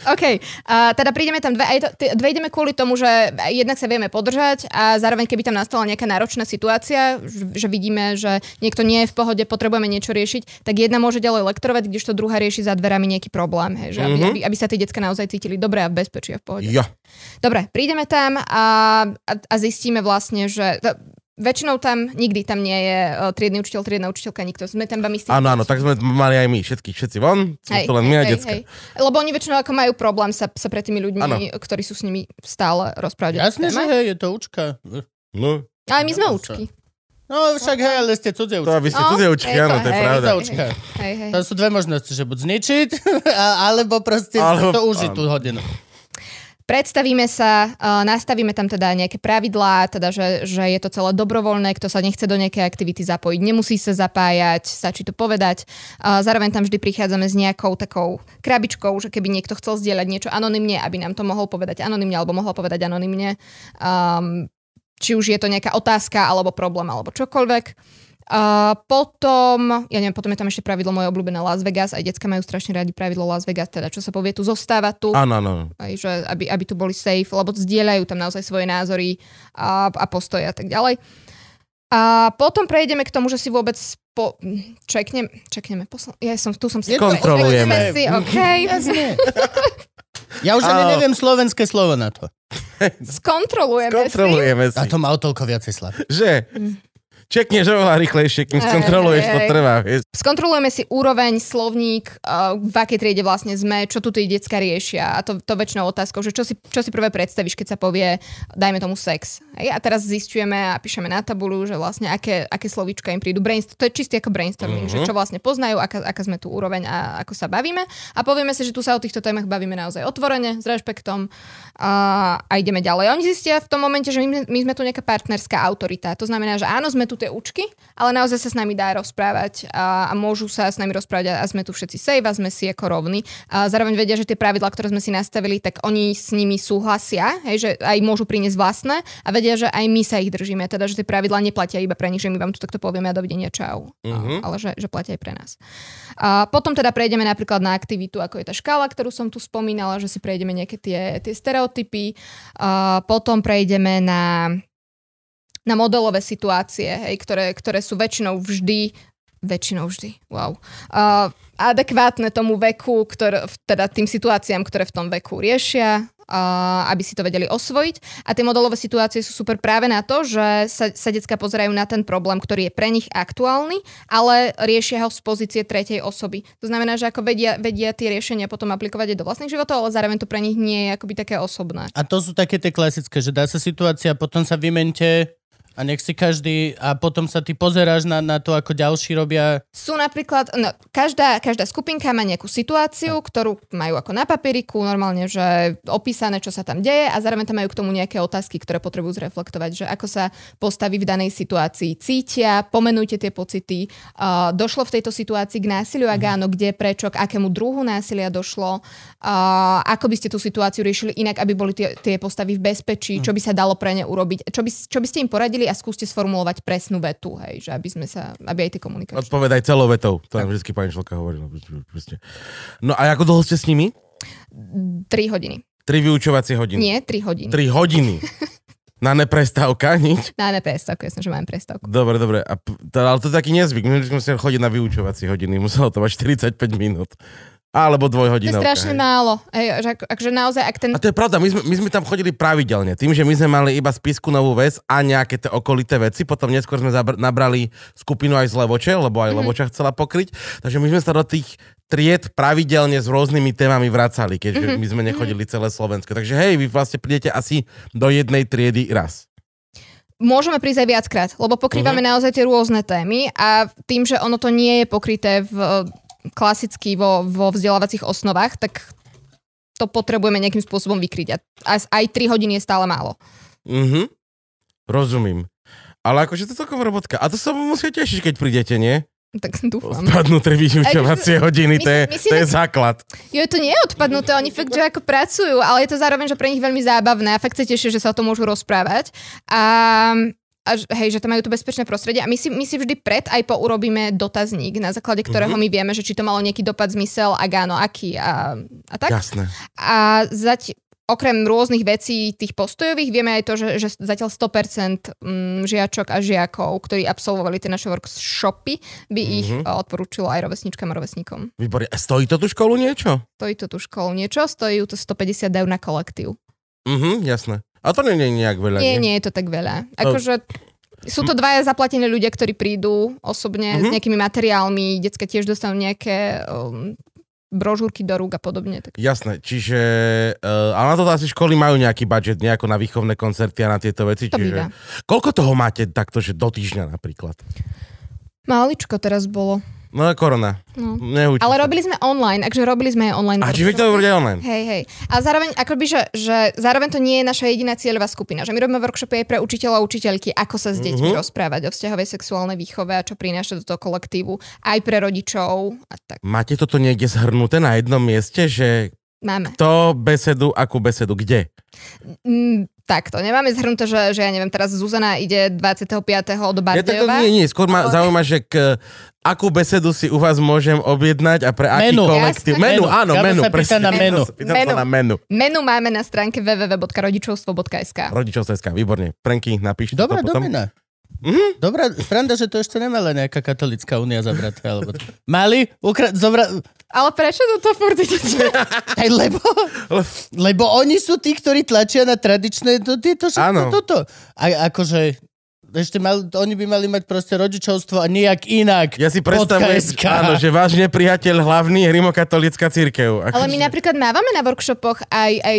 OK, a teda prídeme tam dve, aj to, dve ideme kvôli tomu, že jednak sa vieme podržať a zároveň keby tam nastala nejaká náročná situácia, že, vidíme, že niekto nie je v pohode, potrebujeme niečo riešiť, tak jedna môže ďalej lektorovať, kdežto druhá rieši za dverami nejaký problém, hej, že aby, Mhm. aby, aby sa tie decka naozaj cítili dobre a v bezpečí a v pohode. Jo. Dobre, prídeme tam a, a, a zistíme vlastne, že... to- väčšinou tam, nikdy tam nie je uh, triedny učiteľ, triedna učiteľka, nikto. Sme tam iba my Áno, áno, tak sme mali aj my, všetky, všetci von, Hej, to len my a decka. hej. Lebo oni väčšinou ako majú problém sa, sa pred tými ľuďmi, Áno. ktorí sú s nimi stále rozprávať. o Jasné, že hej, je to učka. No, Ale my sme Čo? učky. No však hej, ale ste cudzie to učka. aby ste No, cudzie učky, je to, áno, to je hej, pravda. to učka. Hej, hej. To sú dve možnosti, že buď zničiť, alebo proste Alebo- to užiť tú hodinu. Predstavíme sa, nastavíme tam teda nejaké pravidlá, teda že, že je to celé dobrovoľné, kto sa nechce do nejakej aktivity zapojiť, nemusí sa zapájať, stačí to povedať. Zároveň tam vždy prichádzame s nejakou takou krabičkou, že keby niekto chcel zdieľať niečo anonymne, aby nám to mohol povedať anonymne, alebo mohol povedať anonymne. Um, či už je to nejaká otázka, alebo problém, alebo čokoľvek. Uh, potom, ja neviem, potom je tam ešte pravidlo moje obľúbené Las Vegas, aj decka majú strašne radi pravidlo Las Vegas, teda čo sa povie tu zostáva tu Áno, áno. aj, že aby, aby tu boli safe, lebo zdieľajú tam naozaj svoje názory a, a postoje a tak ďalej. A potom prejdeme k tomu, že si vôbec po, čeknem, čekneme, posl- ja som, tu som si... Kontrolujeme. Si, OK. Jasne. Ja už ani neviem slovenské slovo na to. Skontrolujeme, si. Kontrolujeme si. A to má o toľko viacej slab. Že? Čekneš oveľa rýchlejšie, kým skontroluješ, to trvá. vieš. Skontrolujeme si úroveň, slovník, uh, v akej triede vlastne sme, čo tu tí decka riešia. A to, to väčšinou otázkou, že čo si, čo si prvé predstavíš, keď sa povie, dajme tomu sex. Hej? A teraz zistujeme a píšeme na tabulu, že vlastne aké, aké slovíčka im prídu. Brainst- to je čistý ako brainstorming, Mhm. mm-hmm. že čo vlastne poznajú, aká, aká sme tu úroveň a ako sa bavíme. A povieme si, že tu sa o týchto témach bavíme naozaj otvorene, s rešpektom a, a ideme ďalej. Oni zistia v tom momente, že my, my sme tu nejaká partnerská autorita. To znamená, že áno, sme tu tie učky, ale naozaj sa s nami dá rozprávať a, a môžu sa s nami rozprávať a, a sme tu všetci safe a sme si ako rovní. A zároveň vedia, že tie pravidlá, ktoré sme si nastavili, tak oni s nimi súhlasia, hej, že aj môžu priniesť vlastné a vedia, že aj my sa ich držíme. Teda, že tie pravidlá neplatia iba pre nich, že my vám tu takto povieme a dovidenia čau. A, ale že, že platia aj pre nás. A potom teda prejdeme napríklad na aktivitu, ako je tá škála, ktorú som tu spomínala, že si prejdeme nejaké tie, tie stereotypy. A potom prejdeme na na modelové situácie, hej, ktoré, ktoré sú väčšinou vždy väčšinou vždy, wow. Uh, adekvátne tomu veku, ktoré, teda tým situáciám, ktoré v tom veku riešia, uh, aby si to vedeli osvojiť. A tie modelové situácie sú super práve na to, že sa, sa decka pozerajú na ten problém, ktorý je pre nich aktuálny, ale riešia ho z pozície tretej osoby. To znamená, že ako vedia, vedia tie riešenia potom aplikovať aj do vlastných životov, ale zároveň to pre nich nie je akoby také osobné. A to sú také tie klasické, že dá sa situácia, potom sa vymente a nech si každý, a potom sa ty pozeráš na, na to, ako ďalší robia. Sú napríklad, no, každá, každá skupinka má nejakú situáciu, ktorú majú ako na papieriku, normálne, že opísané, čo sa tam deje a zároveň tam majú k tomu nejaké otázky, ktoré potrebujú zreflektovať, že ako sa postaví v danej situácii. Cítia, pomenujte tie pocity, uh, došlo v tejto situácii k násiliu, ak áno, kde, prečo, k akému druhu násilia došlo, uh, ako by ste tú situáciu riešili inak, aby boli tie, tie postavy v bezpečí, čo by sa dalo pre ne urobiť, čo by, čo by ste im poradili a skúste sformulovať presnú vetu, hej, že aby sme sa, aby aj tie komunikácie. Odpovedaj celou vetou. To nám vždy pani Šlka hovorila. proste. No a ako dlho ste s nimi? 3 hodiny. Tri vyučovacie hodiny. Nie, 3 hodiny. Tri hodiny. Na neprestávka, nič? Máme prestávku, jasne, že máme prestávku. Dobre, dobre. A, ale to je taký nezvyk. My sme museli chodiť na vyučovacie hodiny. Muselo to mať 45 minút. Alebo To je dvojhodinovka. strašne hej. málo. Hej, že, ak- akože naozaj, ak ten... A to je pravda, my sme, my sme tam chodili pravidelne. Tým, že my sme mali iba spisku novú vec a nejaké tie okolité veci, potom neskôr sme zabr- nabrali skupinu aj z Levoče, lebo aj mm-hmm. Levoča chcela pokryť. Takže my sme sa do tých tried pravidelne s rôznymi témami vracali, keďže Mhm. mm-hmm. my sme nechodili celé Slovensko. Takže hej, vy vlastne prídete asi do jednej triedy raz. Môžeme prísť aj viackrát, lebo pokrývame uh-huh. naozaj tie rôzne témy a tým, že ono to nie je pokryté v klasicky vo, vo vzdelávacích osnovách, tak to potrebujeme nejakým spôsobom vykryť. A aj, aj 3 hodiny je stále málo. Mhm. Rozumím. Ale akože to je celkom robotka. A to sa musia tešiť, keď prídete, nie? Tak dúfam. Odpadnuté vyučovacie hodiny, to je, my si to je základ. Jo, to nie je odpadnuté, oni fakt, že ako pracujú, ale je to zároveň, že pre nich veľmi zábavné a fakt sa tešia, že sa o tom môžu rozprávať. A, a hej, že tam majú to bezpečné prostredie. A my si, my si vždy pred aj po urobíme dotazník, na základe ktorého Mhm. my vieme, že či to malo nejaký dopad, zmysel, ak áno, aký a, a tak. Jasné. A zať, okrem rôznych vecí tých postojových, vieme aj to, že, že zatiaľ 100% mm, žiačok a žiakov, ktorí absolvovali tie naše workshopy, by ich Mhm. mm-hmm. odporúčilo aj rovesničkám a rovesníkom. Výborne. A stojí to tú školu niečo? Stojí to tu školu niečo, stojí to 150 eur na kolektív. Mhm, jasné. A to nie je nejak veľa, Nie, nie? nie je to tak veľa. Akože Sú to dvaja zaplatení ľudia, ktorí prídu osobne Mhm. s nejakými materiálmi, decka tiež dostanú nejaké um, brožúrky do rúk a podobne. Tak. Jasné, čiže... Uh, ale na to asi školy majú nejaký budget, nejako na výchovné koncerty a na tieto veci. To čiže... býva. Koľko toho máte takto, že do týždňa napríklad? Maličko teraz bolo. No korona. No. Ale sa. robili sme online, takže robili sme aj online. A či to aj online? Hej, hej. A zároveň, akoby, že, že zároveň to nie je naša jediná cieľová skupina. Že my robíme workshopy aj pre učiteľov a učiteľky, ako sa s deťmi Mhm. rozprávať o vzťahovej sexuálnej výchove a čo prináša do toho kolektívu. Aj pre rodičov a tak. Máte toto niekde zhrnuté na jednom mieste, že Máme. to besedu, akú besedu, kde? Mm, takto, nemáme zhrnuté, že, že ja neviem, teraz Zuzana ide 25. do Ja to Bardejova. nie, nie, skôr ma Ale- zaujíma, že k, akú besedu si u vás môžem objednať a pre aký Menu. kolektív. Jasné. Menu, áno, Gabo menu. sa pýta na menu. Pýtam sa Menu. na menu. Menu máme na stránke www.rodičovstvo.sk. Rodičovská, výborne. Prenky, napíšte Dobrá to potom. domina. Mhm. Dobrá, sranda, že to ešte nemala nejaká katolická únia zabratá. Alebo... Mali? Ukra... Zobra... Ale prečo do toho furt idete? Aj lebo... lebo oni sú tí, ktorí tlačia na tradičné to, tieto všetko Áno. toto. A akože... Ešte mal, oni by mali mať proste rodičovstvo a nejak inak. Ja si predstavujem, áno, že váš nepriateľ hlavný je rimokatolická církev. Ale my napríklad mávame na workshopoch aj, aj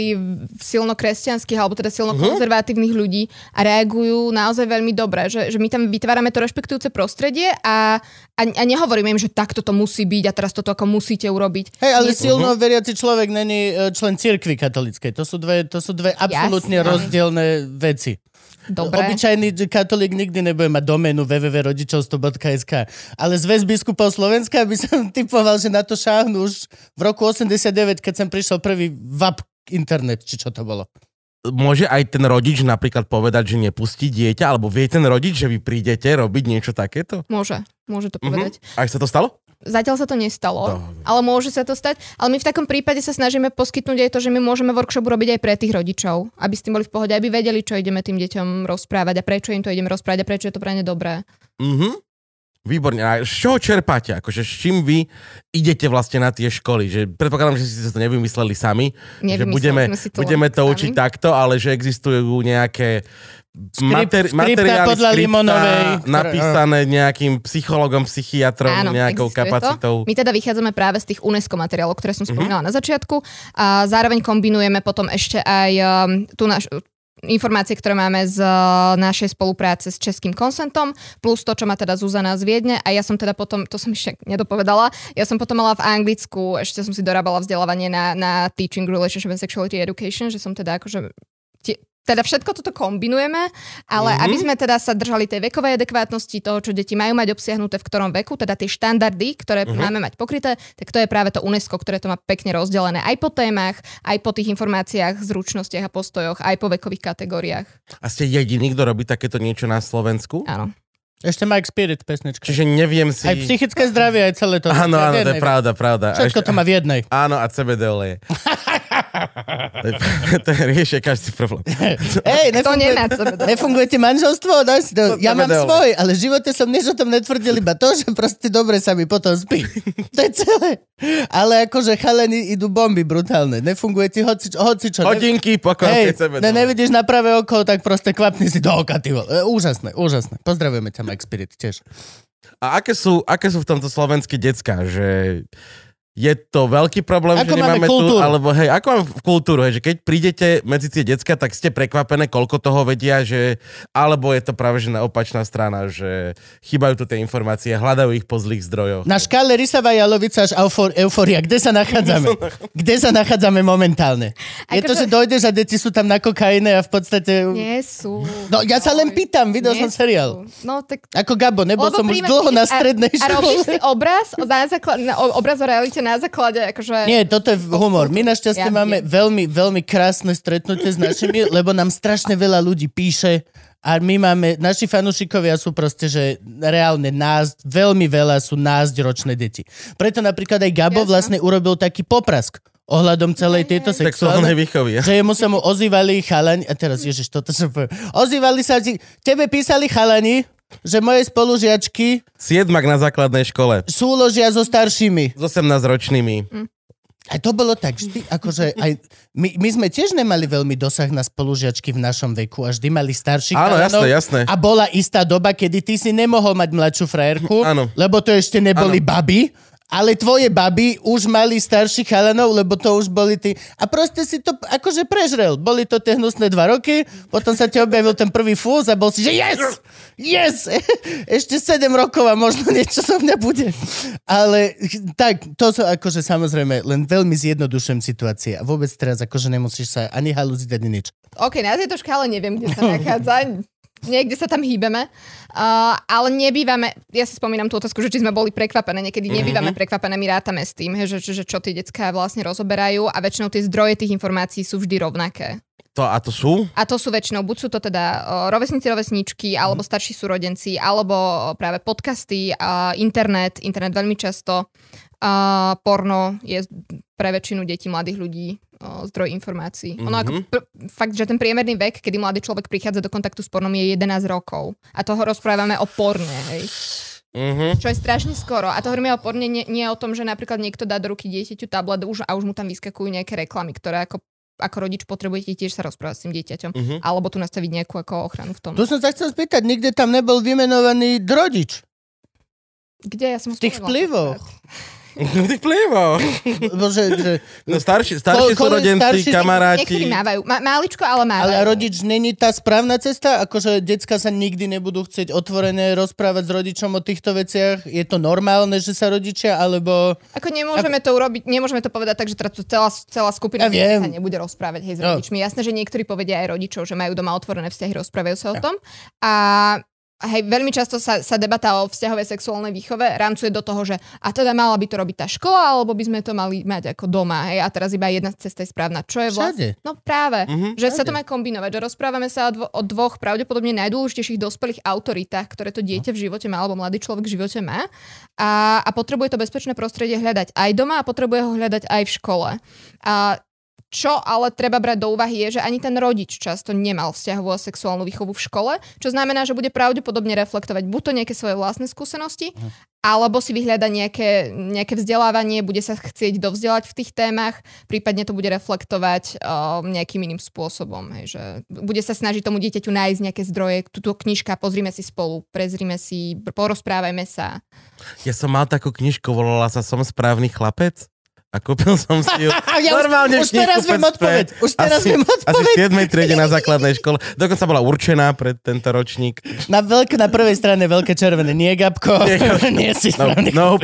silno kresťanských, alebo teda silno Mhm. konzervatívnych ľudí a reagujú naozaj veľmi dobre, že, že my tam vytvárame to rešpektujúce prostredie a, a, a nehovoríme im, že takto to musí byť a teraz toto ako musíte urobiť. Hej, ale Nie- silno veriaci človek není e, člen cirkvi katolíckej. To sú dve, to sú dve absolútne Jasné. rozdielne veci. Dobre. Obyčajný katolík nikdy nebude mať doménu www.rodičovstvo.sk, ale zväz biskupov Slovenska by som typoval, že na to šáhnu už v roku 89, keď som prišiel prvý VAP internet, či čo to bolo. Môže aj ten rodič napríklad povedať, že nepustí dieťa, alebo vie ten rodič, že vy prídete robiť niečo takéto? Môže, môže to Mhm. povedať. Aj sa to stalo? Zatiaľ sa to nestalo, Dobre. ale môže sa to stať. Ale my v takom prípade sa snažíme poskytnúť aj to, že my môžeme workshop robiť aj pre tých rodičov, aby s tým boli v pohode, aby vedeli, čo ideme tým deťom rozprávať a prečo im to ideme rozprávať a prečo je to pre ne dobré. Mhm. Výborne. A z čoho čerpáte? Akože s čím vy idete vlastne na tie školy? Že predpokladám, že ste to nevymysleli sami. že Nevymysleli budeme, sme si to budeme to sami. učiť takto, ale že existujú nejaké skripta materiály, podľa skripta Limonovej, napísané nejakým psychologom, psychiatrom, Áno, nejakou kapacitou. To. My teda vychádzame práve z tých UNESCO materiálov, ktoré Mhm. som spomínala na začiatku a zároveň kombinujeme potom ešte aj um, tú naš, informácie, ktoré máme z uh, našej spolupráce s Českým konsentom, plus to, čo má teda Zuzana z Viedne. A ja som teda potom, to som ešte nedopovedala, ja som potom mala v Anglicku, ešte som si dorábala vzdelávanie na, na Teaching Relationship and Sexuality Education, že som teda akože teda všetko toto kombinujeme, ale Mhm. mm-hmm. aby sme teda sa držali tej vekovej adekvátnosti toho, čo deti majú mať obsiahnuté v ktorom veku, teda tie štandardy, ktoré Mhm. mm-hmm. máme mať pokryté, tak to je práve to UNESCO, ktoré to má pekne rozdelené aj po témach, aj po tých informáciách, zručnostiach a postojoch, aj po vekových kategóriách. A ste jediný, kto robí takéto niečo na Slovensku? Áno. Ešte Mike Spirit pesnička. Čiže neviem si... Aj psychické zdravie, aj celé to. Áno, áno, to je pravda, pravda. Všetko ešte- to má v jednej. Áno, a CBD oleje. to, je, to je riešia každý problém. Ej, To nefunguje, nefunguje ti manželstvo? No, si to, ja mám svoj, ale v živote som nič o tom netvrdil, iba to, že proste dobre sa mi potom spí. to je celé. Ale akože chalení idú bomby brutálne. Nefunguje ti hoci, hoci čo. Hodinky, pokoj, Hej, ne, nevidíš na pravé oko, tak proste kvapni si do oka, ty vole. E, Úžasné, úžasné. Pozdravujeme ťa, Mike Spirit, tiež. A aké sú, aké sú v tomto slovenské decka? Že je to veľký problém, Ako že máme nemáme kultúru? tu, alebo hej, ako mám kultúru, hej, že keď prídete medzi tie decka, tak ste prekvapené, koľko toho vedia, že, alebo je to práve že na opačná strana, že chýbajú tu tie informácie, hľadajú ich po zlých zdrojoch. Na škále Rysava Jalovica až eufor, euforia. Kde sa nachádzame? Kde sa nachádzame momentálne? Je to, že Akože- dojdeš a deti sú tam na kokaine a v podstate... Nie sú. No ja sa len pýtam, videl som Nie seriál. sú. No tak Ako Gabo, nebol som už dlho na a- strednej A, robíš škole. si obraz, na základ, na, obraz o realite na základe, akože... Nie, toto je humor. My našťastie Ja máme viem. veľmi, veľmi krásne stretnutie s našimi, lebo nám strašne veľa ľudí píše a my máme, naši fanúšikovia sú proste, že reálne nás, veľmi veľa sú násťročné deti. Preto napríklad aj Gabo Jasné. vlastne urobil taký poprask ohľadom celej tejto Sexuálnej výchovy. ja. že jemu sa mu ozývali chalani, a teraz ježiš, toto som poviem, ozývali sa tebe písali chalani, že moje spolužiačky Siedmak na základnej škole súložia so staršími. s 18-ročnými. A to bolo tak vždy, akože aj, my, my sme tiež nemali veľmi dosah na spolužiačky v našom veku a vždy mali starších Áno, jasné, jasné. A bola istá doba, kedy ty si nemohol mať mladšiu frajerku, Áno. lebo to ešte neboli Áno. baby, ale tvoje baby už mali starších chalanov, lebo to už boli tí... A proste si to akože prežrel. Boli to tie hnusné dva roky, potom sa ti objavil ten prvý fúz a bol si, že yes! Yes! Ešte 7 rokov a možno niečo so mňa bude. Ale tak, to sú akože samozrejme len veľmi zjednodušujem situácie a vôbec teraz akože nemusíš sa ani halúziť, ani nič. OK, na tejto škále neviem, kde sa nachádza. Niekde sa tam hýbeme. Uh, ale nebývame, ja si spomínam tú otázku, že či sme boli prekvapené, niekedy nebývame prekvapené, my rátame s tým, he, že, že, čo tie decká vlastne rozoberajú a väčšinou tie zdroje tých informácií sú vždy rovnaké. To, a to sú? A to sú väčšinou, buď sú to teda uh, rovesníci, rovesničky, alebo starší súrodenci, alebo práve podcasty, uh, internet, internet veľmi často, uh, porno je pre väčšinu detí, mladých ľudí uh, zdroj informácií. Ono ako pr- fakt, že ten priemerný vek, kedy mladý človek prichádza do kontaktu s pornom je 11 rokov. A toho rozprávame o porne, hej. Mhm. Čo je strašne skoro. A to hovoríme o porne nie, nie o tom, že napríklad niekto dá do ruky dieťaťu tablet už, a už mu tam vyskakujú nejaké reklamy, ktoré ako ako rodič potrebujete tiež sa rozprávať s tým dieťaťom. Mhm. Alebo tu nastaviť nejakú ako ochranu v tom. Tu som sa chcel spýtať, nikde tam nebol vymenovaný drodič. Kde ja som V tých vplyvoch. prvýkrát. Ty plivo. Lebo že, že, No starší, starší Ko- súrodenci, starší- kamaráti. Niektorí mávajú. Ma, máličko, ale mávajú. ale rodič není tá správna cesta? Akože decka sa nikdy nebudú chcieť otvorené rozprávať s rodičom o týchto veciach? Je to normálne, že sa rodičia, alebo... Ako nemôžeme to urobiť, nemôžeme to povedať tak, že teraz tu celá, celá Ja skupina ľudí viem. sa nebude rozprávať hej, s Jo. rodičmi. Jasné, že niektorí povedia aj rodičov, že majú doma otvorené vzťahy, rozprávajú sa o tom. A hej, veľmi často sa, sa debata o vzťahovej sexuálnej výchove rámcuje do toho, že a teda mala by to robiť tá škola, alebo by sme to mali mať ako doma, hej, a teraz iba jedna cesta je správna. Čo je vlastne? Všade. No práve, Mhm, že sa to všade. má kombinovať, že rozprávame sa o, dvo- o dvoch pravdepodobne najdôležitejších dospelých autoritách, ktoré to dieťa v živote má, alebo mladý človek v živote má. A, a potrebuje to bezpečné prostredie hľadať aj doma a potrebuje ho hľadať aj v škole. A čo ale treba brať do úvahy je, že ani ten rodič často nemal vzťahovú a sexuálnu výchovu v škole, čo znamená, že bude pravdepodobne reflektovať buď to nejaké svoje vlastné skúsenosti, alebo si vyhľada nejaké, nejaké vzdelávanie, bude sa chcieť dovzdelať v tých témach, prípadne to bude reflektovať uh, nejakým iným spôsobom. Hej, že bude sa snažiť tomu dieťaťu nájsť nejaké zdroje, túto knižka, pozrime si spolu, prezrime si, porozprávajme sa. Ja som mal takú knižku, volala sa Som správny chlapec. A kúpil som si ju. Ja už- Normálne už teraz viem odpoveď. Už teraz asi, viem odpoveď. Asi v 7. triede na základnej škole. Dokonca bola určená pre tento ročník. Na, veľk, na prvej strane veľké červené. Nie, Gabko. Nie. Nie si No, správny. no,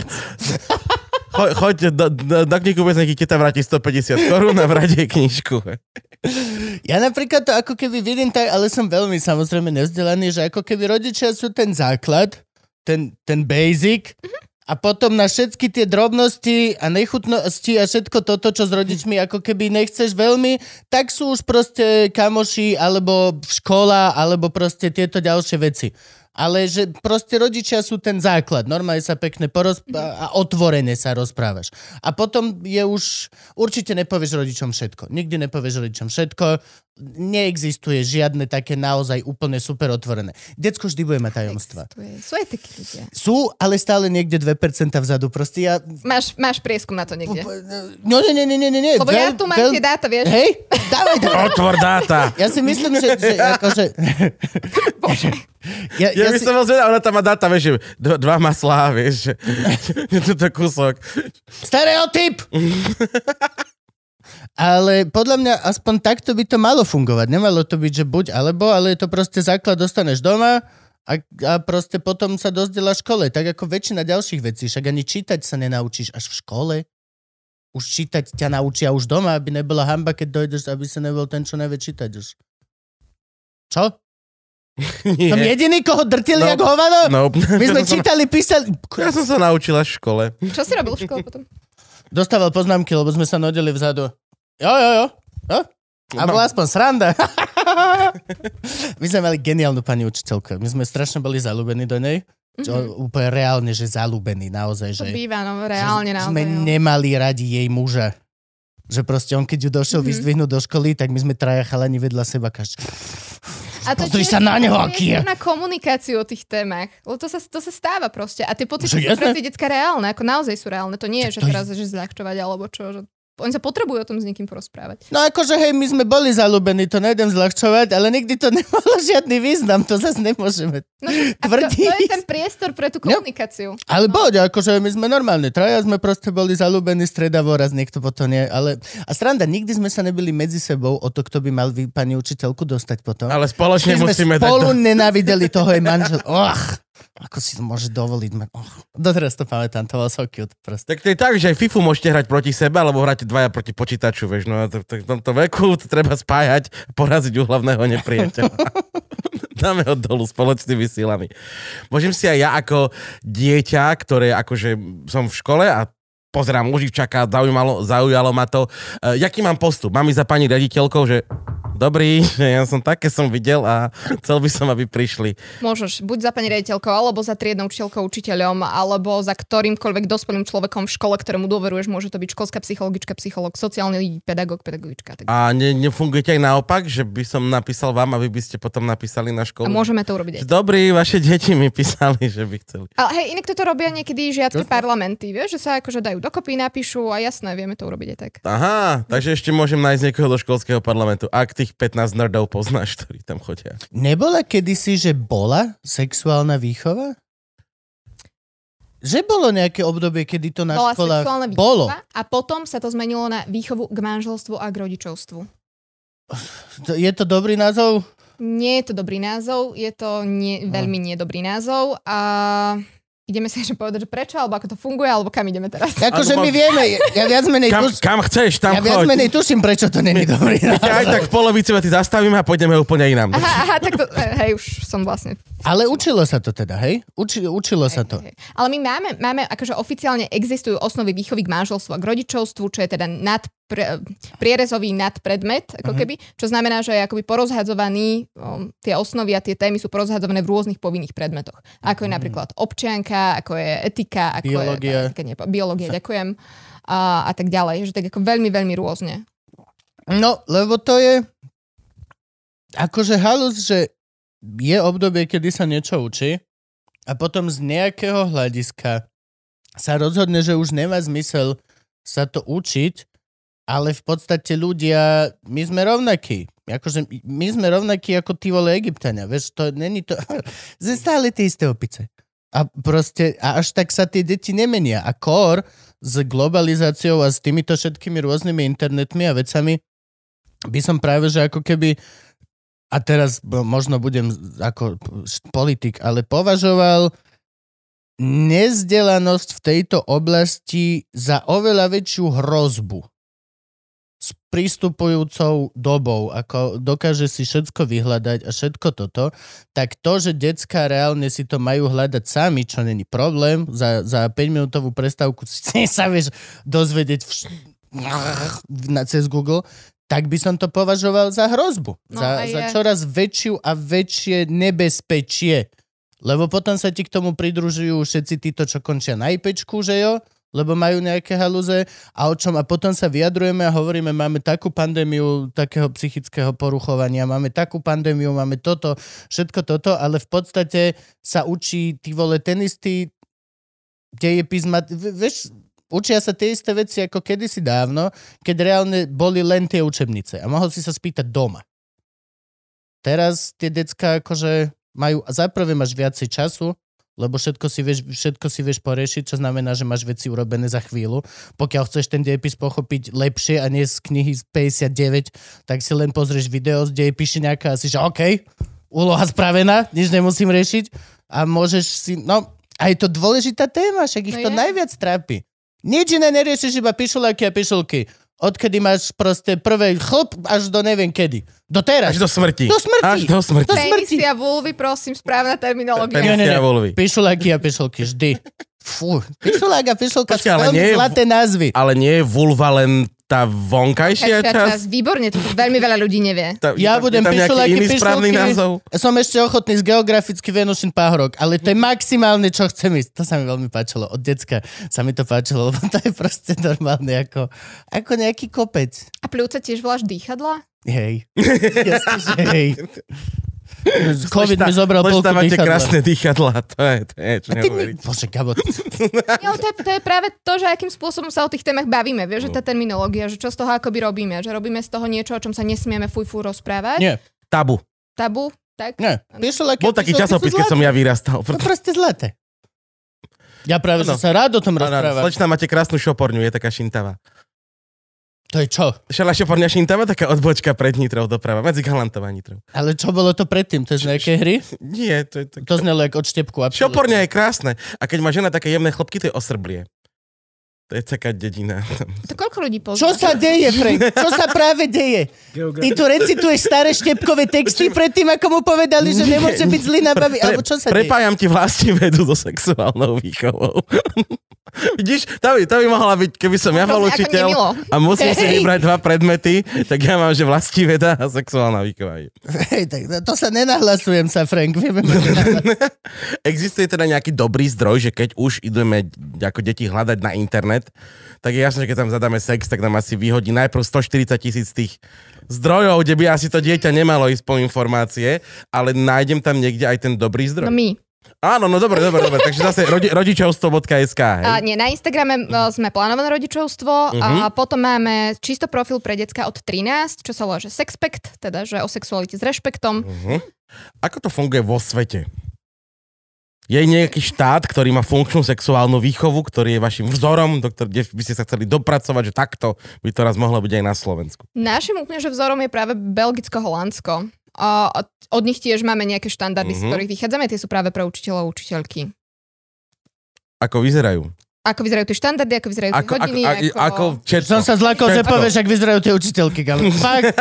Cho, choď do, do, do knihkupecnej, ti tam vráti 150 korún a vráti jej knižku. Ja napríklad to ako keby vidím tak, ale som veľmi samozrejme nevzdelaný, že ako keby rodičia sú ten základ, ten, ten basic a potom na všetky tie drobnosti a nechutnosti a všetko toto, čo s rodičmi ako keby nechceš veľmi, tak sú už proste kamoši alebo škola alebo proste tieto ďalšie veci. Ale že proste rodičia sú ten základ. Normálne sa pekne porozp- a otvorene sa rozprávaš. A potom je už... Určite nepovieš rodičom všetko. Nikdy nepovieš rodičom všetko. Neexistuje žiadne také naozaj úplne super otvorené. Decko vždy bude mať tajomstva. Existuje. Sú aj takí ľudia. Sú, ale stále niekde 2% vzadu. Proste ja... Máš, máš prieskum na to niekde. No nie, nie, nie, nie, nie. Lebo ja tu mám tie dáta, vieš. Hej, dávaj, dávaj. Otvor dáta. Ja si myslím, že, že akože... Ja, Ja, ja, by si, som bol zvedal, ona tam má dáta, vieš, že dva, dva maslá, vieš, že je to kúsok. Stereotyp! Ale podľa mňa aspoň takto by to malo fungovať. Nemalo to byť, že buď alebo, ale je to proste základ, dostaneš doma a, a proste potom sa dozdela škole. Tak ako väčšina ďalších vecí. Však ani čítať sa nenaučíš až v škole. Už čítať ťa naučia už doma, aby nebola hamba, keď dojdeš, aby sa nebol ten, čo nevie čítať už. Čo? Nie. Som jediný, koho drtili No. jak hovado? No, My sme čítali, písali... ja som sa naučil až v škole. Čo si robil v škole potom? Dostával poznámky, lebo sme sa nodili vzadu. Jo, jo, jo. jo? A No. bola aspoň sranda. My sme mali geniálnu pani učiteľku. My sme strašne boli zalúbení do nej. Čo, Mhm. Úplne reálne, že zalúbení naozaj. To Že, býva, no reálne že naozaj. sme no. nemali radi jej muža. Že proste on, keď ju došiel Mhm. vyzdvihnúť do školy, tak my sme traja chalani vedľa seba každý. A to Pozri sa na je neho, aký je. na komunikáciu o tých témach. Lebo to sa, to sa stáva proste. A tie pocity sú pre tie detská reálne. Ako naozaj sú reálne. To nie je, že to je- teraz že zľahčovať alebo čo. Že... oni sa potrebujú o tom s niekým porozprávať. No akože hej, my sme boli zalúbení, to nejdem zľahčovať, ale nikdy to nemalo žiadny význam, to zase nemôžeme No, a to, tvrdiť. to je ten priestor pre tú komunikáciu. Ale poď, akože my sme normálne, traja sme proste boli zalúbení, streda voraz, niekto potom nie, ale... A stranda, nikdy sme sa nebili medzi sebou o to, kto by mal vy, pani učiteľku dostať potom. Ale spoločne My sme musíme dať... spolu Do... nenávideli toho jej manžel. Och, ako si to môže dovoliť? Man. Och, doteraz to pamätám, to bol so cute proste. Tak to je tak, že aj FIFU môžete hrať proti sebe, alebo hráte dvaja proti počítaču, vieš, no to, to, v tomto veku to treba spájať, poraziť u hlavného nepriateľa. Dáme ho dolu spoločnými silami. Môžem si aj ja ako dieťa, ktoré akože som v škole a pozerám Luživčaka, zaujalo, zaujalo ma to. Uh, jaký mám postup? Mám ísť za pani rediteľkou, že dobrý, ja som také som videl a chcel by som, aby prišli. Môžeš buď za pani riaditeľkou, alebo za triednou učiteľkou, učiteľom, alebo za ktorýmkoľvek dospelým človekom v škole, ktorému dôveruješ. Môže to byť školská psychologička, psycholog, sociálny pedagóg, pedagogička. Tak. A ne, nefungujete aj naopak, že by som napísal vám a vy by ste potom napísali na A školu? môžeme to urobiť. Dobrý, vaše deti mi písali, že by chceli. Ale hej, inak toto robia niekedy žiacké parlamenty, vieš, že sa akože dajú dokopy, napíšu a jasné, vieme to urobiť aj tak. Aha, takže ešte môžem nájsť niekoho do školského parlamentu, ak tých 15 nerdov poznáš, ktorí tam chodia. Nebola kedysi, že bola sexuálna výchova? Že bolo nejaké obdobie, kedy to na Bola školách... sexuálna výchova Bolo. a potom sa to zmenilo na výchovu k manželstvu a k rodičovstvu. Je to dobrý názov? Nie je to dobrý názov, je to nie, No. veľmi nedobrý názov a ideme sa ešte povedať, že prečo, alebo ako to funguje, alebo kam ideme teraz. Akože my vieme, ja viac menej, Kam, tuš, kam chceš, tam ja viac menej tuším, prečo to není dobrý Ja aj tak v polovici vety zastavíme a pôjdeme úplne inám. Aha, aha, tak to, hej, už som vlastne Ale učilo sa to teda, hej? Uči, učilo sa to. Hej, hej. Ale my máme, máme, akože oficiálne existujú osnovy výchovy k manželstvu a k rodičovstvu, čo je teda nad pre, prierezový nadpredmet, ako keby, čo znamená, že je akoby porozhadzovaný, um, tie osnovy a tie témy sú porozhadzované v rôznych povinných predmetoch. Ako je napríklad občianka, ako je etika, ako Biológia. je... Etika, nie, biológia, ďakujem. A, a tak ďalej, že tak ako veľmi, veľmi rôzne. No, lebo to je akože halus, že je obdobie, kedy sa niečo učí a potom z nejakého hľadiska sa rozhodne, že už nemá zmysel sa to učiť, ale v podstate ľudia, my sme rovnakí. Akože my sme rovnakí ako tí vole Egyptania, vieš, to není to... Sme stále tie isté opice. A proste, a až tak sa tie deti nemenia. A kor s globalizáciou a s týmito všetkými rôznymi internetmi a vecami by som práve, že ako keby a teraz možno budem ako politik, ale považoval nezdelanosť v tejto oblasti za oveľa väčšiu hrozbu prístupujúcou dobou, ako dokáže si všetko vyhľadať a všetko toto, tak to, že decka reálne si to majú hľadať sami, čo není problém, za, za 5-minútovú prestávku si sa vieš dozvedieť vš- na, cez Google, tak by som to považoval za hrozbu. No, za, aj za čoraz väčšiu a väčšie nebezpečie. Lebo potom sa ti k tomu pridružujú všetci títo, čo končia na IPčku, že jo? Lebo majú nejaké halúze a o čom a potom sa vyjadrujeme a hovoríme, máme takú pandémiu takého psychického poruchovania, máme takú pandémiu, máme toto, všetko toto, ale v podstate sa učí, ty vole, ten istý dejepis, vieš, učia sa tie isté veci ako kedysi dávno, keď reálne boli len tie učebnice a mohol si sa spýtať doma. Teraz tie decka akože majú, a prvé máš viacej času, lebo všetko si, vieš, všetko si vieš poriešiť, čo znamená, že máš veci urobené za chvíľu. Pokiaľ chceš ten dejepis pochopiť lepšie a nie z knihy z 59, tak si len pozrieš video z dejepiši nejaká a si, že OK, úloha spravená, nič nemusím riešiť a môžeš si, no, a je to dôležitá téma, však ich No to je. najviac trápi. Nič iné neriešiš, iba pišuláky a pišulky. Odkedy máš proste prvé chlp až do neviem kedy. Do teraz. Až do smrti. Do smrti. Až do smrti. Do smrti. Penisia vulvy, prosím, správna terminológia. Penisia voľvy. Pišuláky a pišulky, vždy. Fú, pišulák a pišulka sú Počkaj, ale veľmi nie je- zlaté názvy. Ale nie je vulva len tá vonkajšia Čas, čas, časť? čas. Výborne, to veľmi veľa ľudí nevie. Tá, Ja budem pišuláky, iný správny pišulky. názov? Som ešte ochotný z geograficky Venušin páhorok, ale to je maximálne, čo chcem ísť. To sa mi veľmi páčilo. Od decka sa mi to páčilo, lebo to je proste normálne ako, ako nejaký kopec. A pľúca tiež voláš dýchadla? Hej. Jasne, že hej. COVID mi zobral polku dýchadla. krásne dýchadla, to je, to je, čo neuveríte. Bože, Gabo, Jo, to, je, to je práve to, že akým spôsobom sa o tých témach bavíme. Vieš, že tá terminológia, že čo z toho akoby robíme. Že robíme z toho niečo, o čom sa nesmieme fuj, fuj rozprávať. nie, Tabu. Tabu, tak? nie. Aké Bol taký časopis, keď som ja vyrastal. To proste zlaté. Ja práve, že Áno. sa rád o tom áno. rozprávam. Slečna, máte krásnu šoporňu, je taká šintavá. To je čo? Šala šoporňa šintava, taká odbočka pred Nitrou doprava, medzi Galantov a Nitrou. Ale čo bolo to predtým? To je z nejakej hry? Nie, to je tak... To znelo jak od štepku. absolútne. Šoporňa je krásne. A keď má žena také jemné chlopky, to je osrblie. To je taká dedina. To koľko ľudí pozná? Čo sa deje, Frank? Čo sa práve deje? Ty tu recituješ staré štepkové texty predtým, ako mu povedali, že nemôže byť zlý na babi. Alebo čo sa deje? Prepájam ti vlastne vedu so sexuálnou výchovou. Vidíš, tá by, tá by mohla byť, keby som ja bol učiteľ a musím si vybrať dva predmety, tak ja mám, že vlastní veda a sexuálna výchova. Hej, tak to sa nenahlasujem sa, Frank. Vieme, Existuje teda nejaký dobrý zdroj, že keď už ideme ako deti hľadať na internet, tak je jasné, že keď tam zadáme sex, tak nám asi vyhodí najprv 140 tisíc tých zdrojov, kde by asi to dieťa nemalo ísť po informácie, ale nájdem tam niekde aj ten dobrý No zdroj. my. Áno, no dobre, dobre, dobre. Takže zase rodi, rodičovstvo.sk, hej? A nie, na Instagrame sme plánované rodičovstvo Mhm. a potom máme čisto profil pre decka od 13, čo sa volá, že sexpekt, teda že o sexualite s rešpektom. Uh-huh. Ako to funguje vo svete? Je nejaký štát, ktorý má funkčnú sexuálnu výchovu, ktorý je vašim vzorom, do ktorého by ste sa chceli dopracovať, že takto by to raz mohlo byť aj na Slovensku. Našim úplne, že vzorom je práve Belgicko-Holandsko. A od- od nich tiež máme nejaké štandardy, mm-hmm. z Mhm. ktorých vychádzame, tie sú práve pre učiteľov a učiteľky. Ako vyzerajú? Ako vyzerajú tie štandardy, ako vyzerajú tie Ako, ako, hodiny, ako, ako všetko. Som sa zlakol, že Všetko. povieš, ak vyzerajú tie učiteľky. Fakt,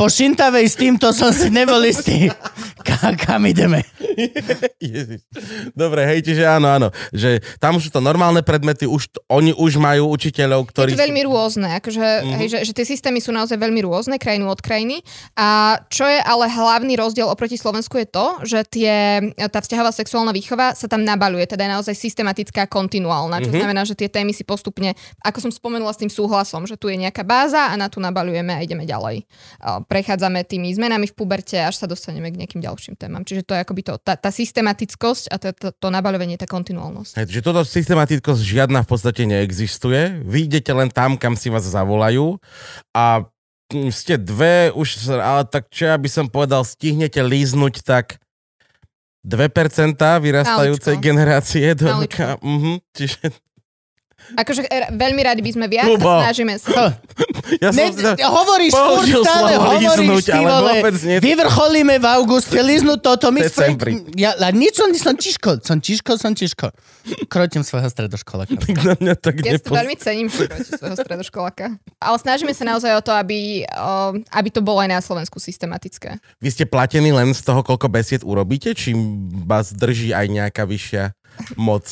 po Šintavej s týmto som si nebol istý. Ka- kam ideme? Ježiš. Dobre, hej, čiže áno, áno. Že tam sú to normálne predmety, už, t- oni už majú učiteľov, ktorí... Je to veľmi rôzne, akože, Mhm. mm-hmm. hej, že, že tie systémy sú naozaj veľmi rôzne, krajinu od krajiny. A čo je ale hlavný rozdiel oproti Slovensku je to, že tie, tá vzťahová sexuálna výchova sa tam nabaluje, teda je naozaj systematická, kontinuálna, čo Mhm. mm-hmm. znamená, že tie témy si postupne, ako som spomenula s tým súhlasom, že tu je nejaká báza a na tu nabalujeme a ideme ďalej. Prechádzame tými zmenami v puberte, až sa dostaneme k nejakým ďalším témam. Čiže to je akoby to, tá, tá systematickosť a to, to, to nabaľovanie, tá kontinuálnosť. Hej, že toto systematickosť žiadna v podstate neexistuje. Vy idete len tam, kam si vás zavolajú a ste dve, už, ale tak čo ja by som povedal, stihnete líznuť tak 2% vyrastajúcej Maličko. generácie. Do, Maličko. mhm, čiže Akože e, veľmi radi by sme viac Kubo. a snažíme sa. ja Ne, som si to- hovoríš furt Použil stále, slovo hovoríš, líznúť, ty ale vole. vôbec nie. Vyvrcholíme v auguste, liznú toto. My s Frank... Decembri. Ja, a nič, som, som Čiško, som Čiško, som Čiško. Krotím svojho stredoškoláka. tak na mňa tak Ja si to veľmi cením proti svojho stredoškoláka. Ale snažíme sa naozaj o to, aby, o, aby to bolo aj na Slovensku systematické. Vy ste platení len z toho, koľko besied urobíte, či vás drží aj nejaká vyššia moc?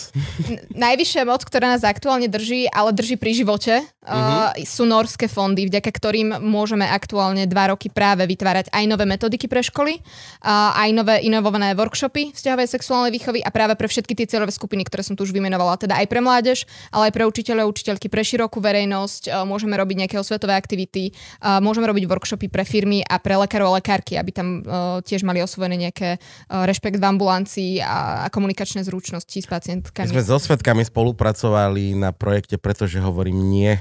Najvyššia moc, ktorá nás aktuálne drží, ale drží pri živote, uh, sú norské fondy, vďaka ktorým môžeme aktuálne dva roky práve vytvárať aj nové metodiky pre školy, uh, aj nové inovované workshopy vzťahovej sexuálnej výchovy a práve pre všetky tie cieľové skupiny, ktoré som tu už vymenovala, teda aj pre mládež, ale aj pre učiteľov, učiteľky, pre širokú verejnosť, uh, môžeme robiť nejaké osvetové aktivity, uh, môžeme robiť workshopy pre firmy a pre lekárov a lekárky, aby tam uh, tiež mali osvojené nejaké uh, rešpekt v ambulancii a, a komunikačné zručnosti s My pacientkami. sme so svetkami spolupracovali na projekte Pretože hovorím nie,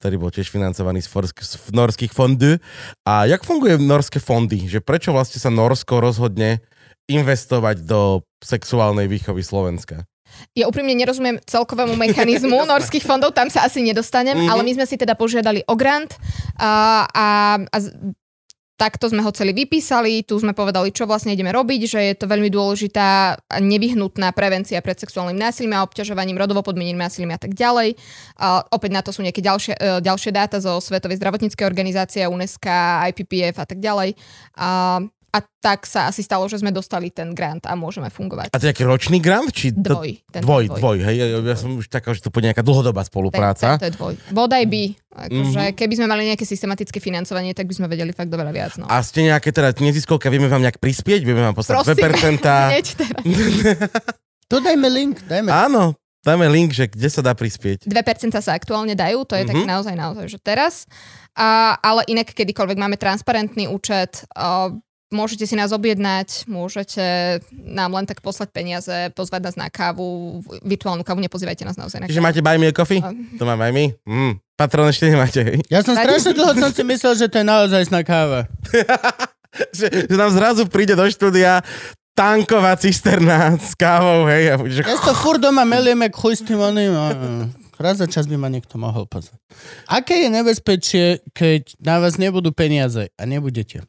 ktorý bol tiež financovaný z, forsk- z norských fondů. A jak funguje norské fondy? Že prečo vlastne sa Norsko rozhodne investovať do sexuálnej výchovy Slovenska? Ja úprimne nerozumiem celkovému mechanizmu norských fondov, tam sa asi nedostanem, Mhm. mm-hmm. ale my sme si teda požiadali o grant a, a, a takto sme ho celý vypísali, tu sme povedali, čo vlastne ideme robiť, že je to veľmi dôležitá a nevyhnutná prevencia pred sexuálnym násilím a obťažovaním, rodovo podmieneným násilím a tak ďalej. A opäť na to sú nejaké ďalšie, e, ďalšie dáta zo Svetovej zdravotníckej organizácie, UNESCO, IPPF a tak ďalej. A, a tak sa asi stalo, že sme dostali ten grant a môžeme fungovať. A to je nejaký ročný grant? Či to... Dvoj. Ten Dvoj, dvoj, hej, ja, ja som už taká, že to bude nejaká dlhodobá spolupráca. To, to je dvoj. Bodaj by. Akože, Mhm. Keby sme mali nejaké systematické financovanie, tak by sme vedeli fakt oveľa viac. No. A ste nejaké teda neziskovka, vieme vám nejak prispieť? Vieme vám poslať Prosím, 2%? hneď teraz. Tu dajme link, dajme. Áno, dáme link, že kde sa dá prispieť. 2% sa aktuálne dajú, to je mm-hmm. tak Mhm. naozaj, naozaj, že teraz. A, ale inak kedykoľvek máme transparentný účet, a môžete si nás objednať, môžete nám len tak poslať peniaze, pozvať nás na kávu, virtuálnu kávu, nepozývajte nás naozaj na Čiže kávu. máte Buy Me a Coffee? To mám aj my? Mm. Patron ešte nemáte, hej? Ja som strašne dlho som si myslel, že to je naozaj káva. že, že nám zrazu príde do štúdia tanková cisterna s kávou, hej. A, že... Ja to furt doma meliem, jak chuj s tým oným. a- Raz za čas by ma niekto mohol pozvať. Aké je nebezpečie, keď na vás nebudú peniaze a nebudete?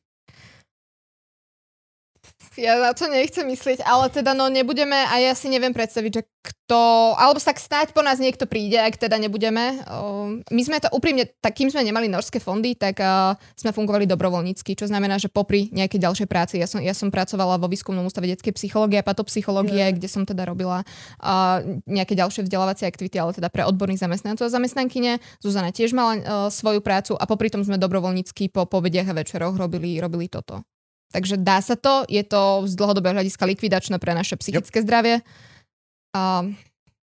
Ja na to nechcem myslieť, ale teda no nebudeme a ja si neviem predstaviť, že kto, alebo sa snáď po nás niekto príde, ak teda nebudeme. O, my sme to úprimne, tak kým sme nemali norské fondy, tak uh, sme fungovali dobrovoľnícky, čo znamená, že popri nejakej ďalšej práci, ja som, ja som pracovala vo výskumnom ústave detskej psychológie a patopsychológie, kde som teda robila uh, nejaké ďalšie vzdelávacie aktivity, ale teda pre odborných zamestnancov a zamestnankyne. Zuzana tiež mala uh, svoju prácu a popri tom sme dobrovoľnícky po povediach a večeroch robili, robili toto. Takže dá sa to, je to z dlhodobého hľadiska likvidačné pre naše psychické yep. zdravie. A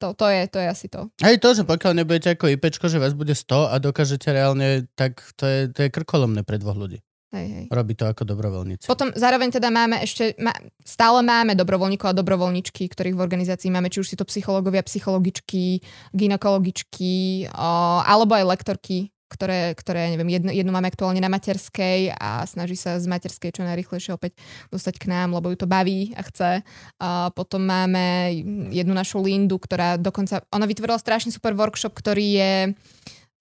to, to, je, to je asi to. Aj to, že pokiaľ nebudete ako IPčko, že vás bude 100 a dokážete reálne, tak to je, to je krkolomné pre dvoch ľudí. Hej, hej. Robiť to ako dobrovoľníci. Potom zároveň teda máme ešte, má, stále máme dobrovoľníkov a dobrovoľničky, ktorých v organizácii máme, či už si to psychológovia, psychologičky, ginekologičky, o, alebo aj lektorky, ktoré, ktoré neviem, jednu, jednu máme aktuálne na materskej a snaží sa z materskej čo najrychlejšie opäť dostať k nám, lebo ju to baví a chce. A potom máme jednu našu Lindu, ktorá dokonca, ona vytvorila strašne super workshop, ktorý je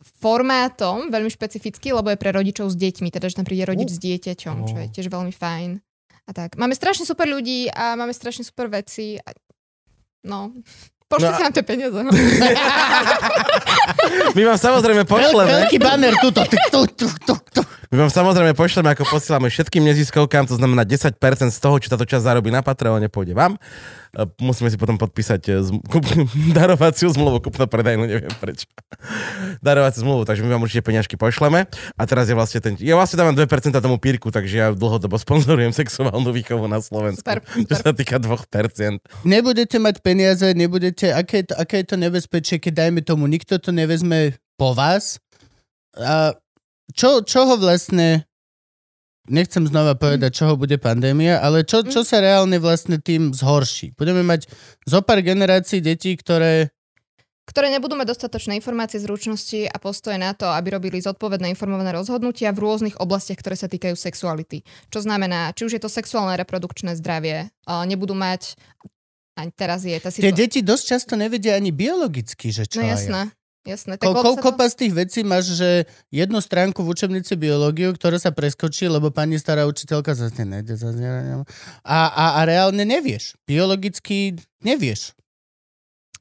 formátom veľmi špecifický, lebo je pre rodičov s deťmi, teda že tam príde rodič s dieťaťom, čo je tiež veľmi fajn. A tak. Máme strašne super ľudí a máme strašne super veci. A... No, pošlite No nám tie peniaze. No. My vám samozrejme pošleme. veľký banner tuto. Tu, tu, tu, tu, tu. My vám samozrejme pošleme, ako posielame všetkým neziskovkám, to znamená 10% z toho, čo táto časť zarobí na Patreone, pôjde vám. E, Musíme si potom podpísať e, zm- kup- darovaciu zmluvu, kupno predajnú, neviem prečo. Darovaciu zmluvu, takže my vám určite peňažky pošleme. A teraz je vlastne ten... Ja vlastne dávam 2% tomu pírku, takže ja dlhodobo sponzorujem sexuálnu výchovu na Slovensku. Super, Čo super. sa týka 2%. Nebudete mať peniaze, nebudete... Aké je to, aké je to nebezpečie, keď dajme tomu, nikto to nevezme po vás? A čo, čo ho vlastne... Nechcem znova povedať, čoho bude pandémia, ale čo, čo sa reálne vlastne tým zhorší? Budeme mať zo pár generácií detí, ktoré ktoré nebudú mať dostatočné informácie, zručnosti a postoje na to, aby robili zodpovedné informované rozhodnutia v rôznych oblastiach, ktoré sa týkajú sexuality. Čo znamená, či už je to sexuálne reprodukčné zdravie, nebudú mať, ani teraz je tá tie situácia. deti dosť často nevedia ani biologicky, že čo No a jak. Jasné. Tak Ko, ko, kopa z tých vecí máš, že jednu stránku v učebnici biológiu, ktorá sa preskočí, lebo pani stará učiteľka zase nejde. Zase nejde. A, a, a reálne nevieš. Biologicky nevieš.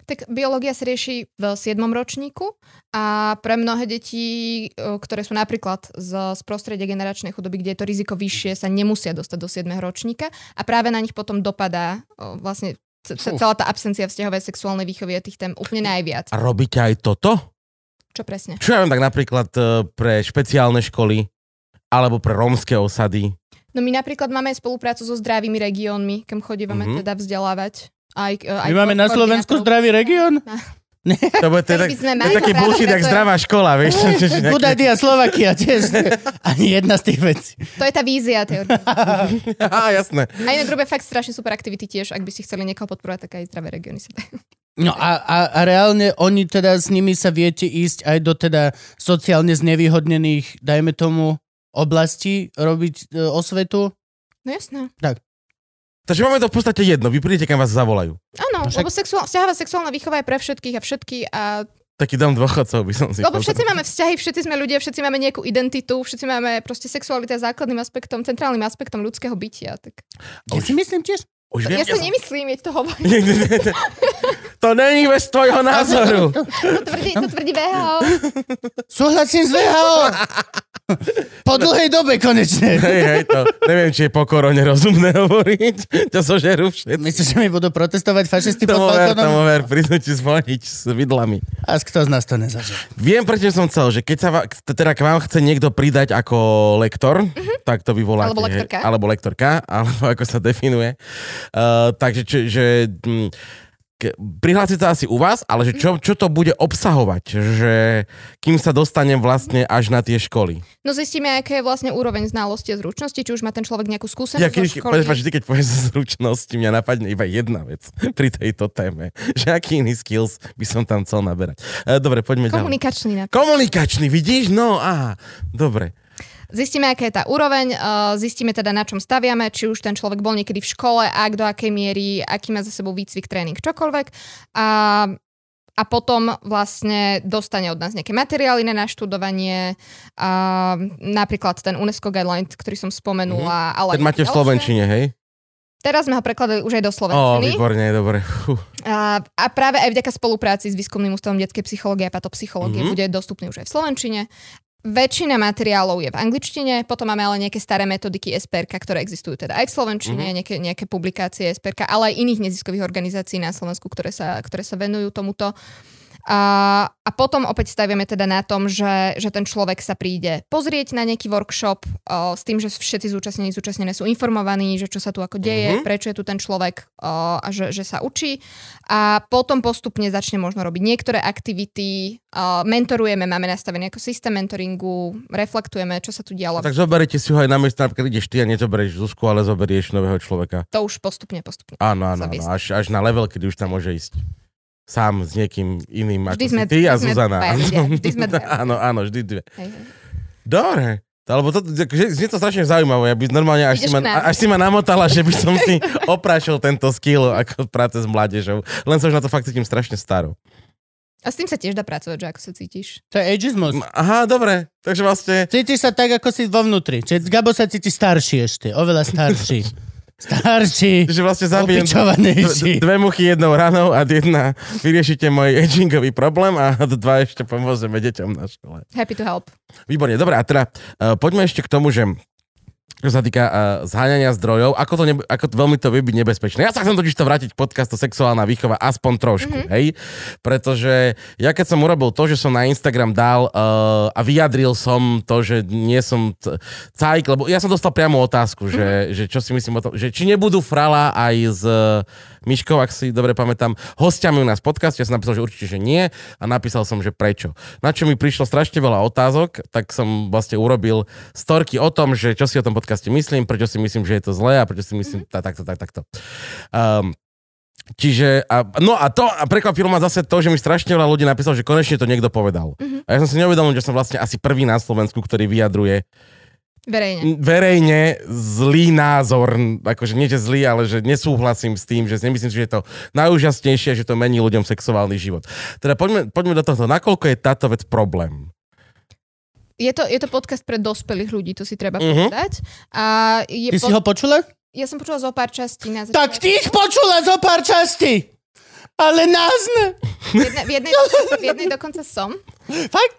Tak biológia sa rieši v 7. ročníku a pre mnohé deti, e, ktoré sú napríklad z, z prostredia generačnej chudoby, kde je to riziko vyššie, sa nemusia dostať do 7. ročníka a práve na nich potom dopadá e, vlastne celá tá absencia vzťahovej sexuálnej výchovy a tých tém úplne najviac. A robíte aj toto? Čo presne? Čo ja viem, tak napríklad e, pre špeciálne školy alebo pre rómske osady. No my napríklad máme aj spoluprácu so zdravými regiónmi, kam chodívame Mhm. mm-hmm. teda vzdelávať. Aj, e, aj My máme na Slovensku zdravý región? To, bude, tak, by sme to mať, je taký bullshit, jak zdravá škola, vieš? Budadia Slovakia tiež. Ani jedna z tých vecí. To je tá vízia tej. Á, jasné. A inak robia fakt strašne super aktivity tiež, ak by si chceli niekoho podporovať, tak aj zdravé regióny sa dajú. No a, a, a reálne oni teda s nimi sa viete ísť aj do teda sociálne znevýhodnených, dajme tomu, oblastí, robiť e, osvetu. No jasné. Takže máme to v podstate jedno. Vy prídete, kam vás zavolajú. Áno, No však- lebo sexuál, vzťahová sexuálna výchova je pre všetkých a všetky a Taký dom dôchodcov by som si Lebo všetci máme vzťahy, všetci sme ľudia, všetci máme nejakú identitu, všetci máme proste sexualita je základným aspektom, centrálnym aspektom ľudského bytia. Tak... Ja si myslím tiež. Už Ja viem, si nemyslím, je to hovorím. to není bez tvojho názoru. To tvrdí, to tvrdí VHO. Súhlasím s VHO. Po dlhej dobe konečne. Hej, hej, to neviem, či je po korone rozumné hovoriť. To zožerú všetci. Myslíš, že mi budú protestovať fašisti pod Tomu ver, tomu balkónom? ver, prídu ti zvoniť s vidlami. A kto z nás to nezažil? Viem, prečo som chcel, že keď sa va, teda k vám chce niekto pridať ako lektor, tak to vyvoláte. Alebo hej. lektorka. Alebo lektorka, alebo ako sa definuje. Uh, takže, či, že, hm, prihlásiť sa asi u vás, ale že čo, čo to bude obsahovať, že kým sa dostanem vlastne až na tie školy. No zistíme, aká je vlastne úroveň znalosti a zručnosti, či už má ten človek nejakú skúsenosť Ja, keď, školy. keď, vždy, keď povieš zručnosti, mňa napadne iba jedna vec pri tejto téme. Že aký iný skills by som tam chcel naberať. E, Dobre, poďme ďalej. Komunikačný. Komunikačný, vidíš? No, aha, dobre. Zistíme, aká je tá úroveň, uh, zistíme teda, na čom staviame, či už ten človek bol niekedy v škole, ak do akej miery, aký má za sebou výcvik, tréning, čokoľvek. A, a potom vlastne dostane od nás nejaké materiály na naštudovanie, a napríklad ten UNESCO guideline, ktorý som spomenula. Ale Ten máte v. Slovenčine, hej? Teraz sme ho prekladali už aj do Ó, Slovenčiny. výborne, dobre. A, a práve aj vďaka spolupráci s Výskumným ústavom detskej psychológie a patopsychológie Mhm. mm-hmm. bude dostupný už aj v Slovenčine. Väčšina materiálov je v angličtine, potom máme ale nejaké staré metodiky SPRK, ktoré existujú teda aj v Slovenčine, Mhm. mm-hmm. nejaké, nejaké publikácie SPRK, ale aj iných neziskových organizácií na Slovensku, ktoré sa, ktoré sa venujú tomuto. A, a potom opäť staviame teda na tom, že, že ten človek sa príde pozrieť na nejaký workshop o, s tým, že všetci zúčastnení zúčastnené sú informovaní, že čo sa tu ako deje, Mhm. prečo je tu ten človek o, a že, že sa učí. A potom postupne začne možno robiť niektoré aktivity, o, mentorujeme, máme nastavený ako systém mentoringu, reflektujeme, čo sa tu dialo. A tak zoberiete si ho aj na miesto, napríklad ideš ty a nezoberieš Zuzku, ale zoberieš nového človeka. To už postupne, postupne. Áno, áno, áno až, až na level, kedy už tam môže ísť sám s niekým iným ako Vždy si sme- ty a vždy sme Zuzana. vždy sme dvaja. áno, áno, vždy dve. Hej, hej. Dobre. Alebo to, akože, znie to strašne zaujímavé. Ja by normálne, až si, ma, až si ma namotala, že by som si oprášil tento skill ako práce s mládežou. Len sa už na to fakt cítim strašne staro. A s tým sa tiež dá pracovať, že ako sa cítiš. To je ageismus. Aha, dobre. Takže vlastne... Cítiš sa tak, ako si vo vnútri. Čiže Gabo sa cíti starší ešte, oveľa starší. Starší, Že vlastne zabijem dve muchy jednou ranou a jedna vyriešite môj agingový problém a dva ešte pomôžeme deťom na škole. Happy to help. Výborne, dobre, a teda uh, poďme ešte k tomu, že čo sa týka uh, zháňania zdrojov, ako, to nebe, ako to veľmi to vie byť nebezpečné. Ja sa chcem totiž to vrátiť podcastu Sexuálna výchova aspoň trošku, mm-hmm. hej? Pretože ja keď som urobil to, že som na Instagram dal uh, a vyjadril som to, že nie som t- cajk, lebo ja som dostal priamu otázku, mm-hmm. že, že čo si myslím o tom, že či nebudú frala aj s uh, Myškou, ak si dobre pamätám, hostiami u nás v podcaste, ja som napísal, že určite, že nie a napísal som, že prečo. Na čo mi prišlo strašne veľa otázok, tak som vlastne urobil storky o tom, že čo si o tom podcaste myslím, prečo si myslím, že je to zlé a prečo si myslím tak, takto, tak, takto. Um, Čiže, a, no a to, a prekvapilo ma zase to, že mi strašne veľa ľudí napísalo, že konečne to niekto povedal. Mhm. A ja som si neuvedomil, že som vlastne asi prvý na Slovensku, ktorý vyjadruje Verejne. verejne zlý názor, akože nie že zlý, ale že nesúhlasím s tým, že nemyslím si, že je to najúžasnejšie, že to mení ľuďom sexuálny život. Teda poďme, poďme do toho, nakoľko je táto vec problém? Je to, je to podcast pre dospelých ľudí, to si treba Mhm. povedať. A je Ty si ho počula? Ja som počula zo pár častí na Tak začiatku. ty ich počula zo pár častí. Ale nás ne. V jednej, v, jednej, v jednej dokonca som. Fakt?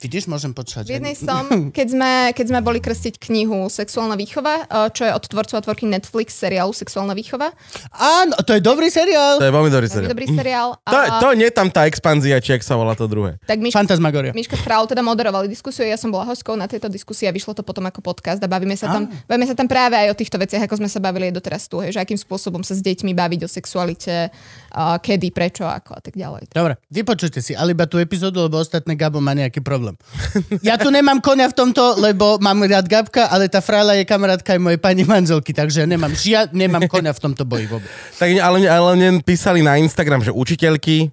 Vidíš, môžem počať. V jednej som, keď sme, keď sme boli krstiť knihu Sexuálna výchova, eh, čo je od tvorcov a tvorky Netflix seriálu Sexuálna výchova. Áno, to je dobrý seriál. To je veľmi dobrý seriál. dobrý seriál. To, A, to nie je tam tá expanzia, či ak sa volá to druhé. tak Miška, Fantasmagoria. Miška Frau teda moderovali diskusiu, ja som bola hostkou na tejto diskusii a vyšlo to potom ako podcast a bavíme sa tam, bavíme sa tam práve aj o týchto veciach, ako sme sa bavili aj doteraz tu, hej, že akým spôsobom sa s deťmi baviť o sexualite, uh, kedy, prečo, ako a tak ďalej. Dobre, vypočujte si, ale iba tú epizódu, lebo ostatné Gabo má nejaký problém. Ja tu nemám konia v tomto, lebo mám rád Gabka, ale tá frála je kamarátka aj mojej pani manželky, takže nemám žia, nemám konia v tomto boji vôbec. Tak, ale, ale len písali na Instagram, že učiteľky,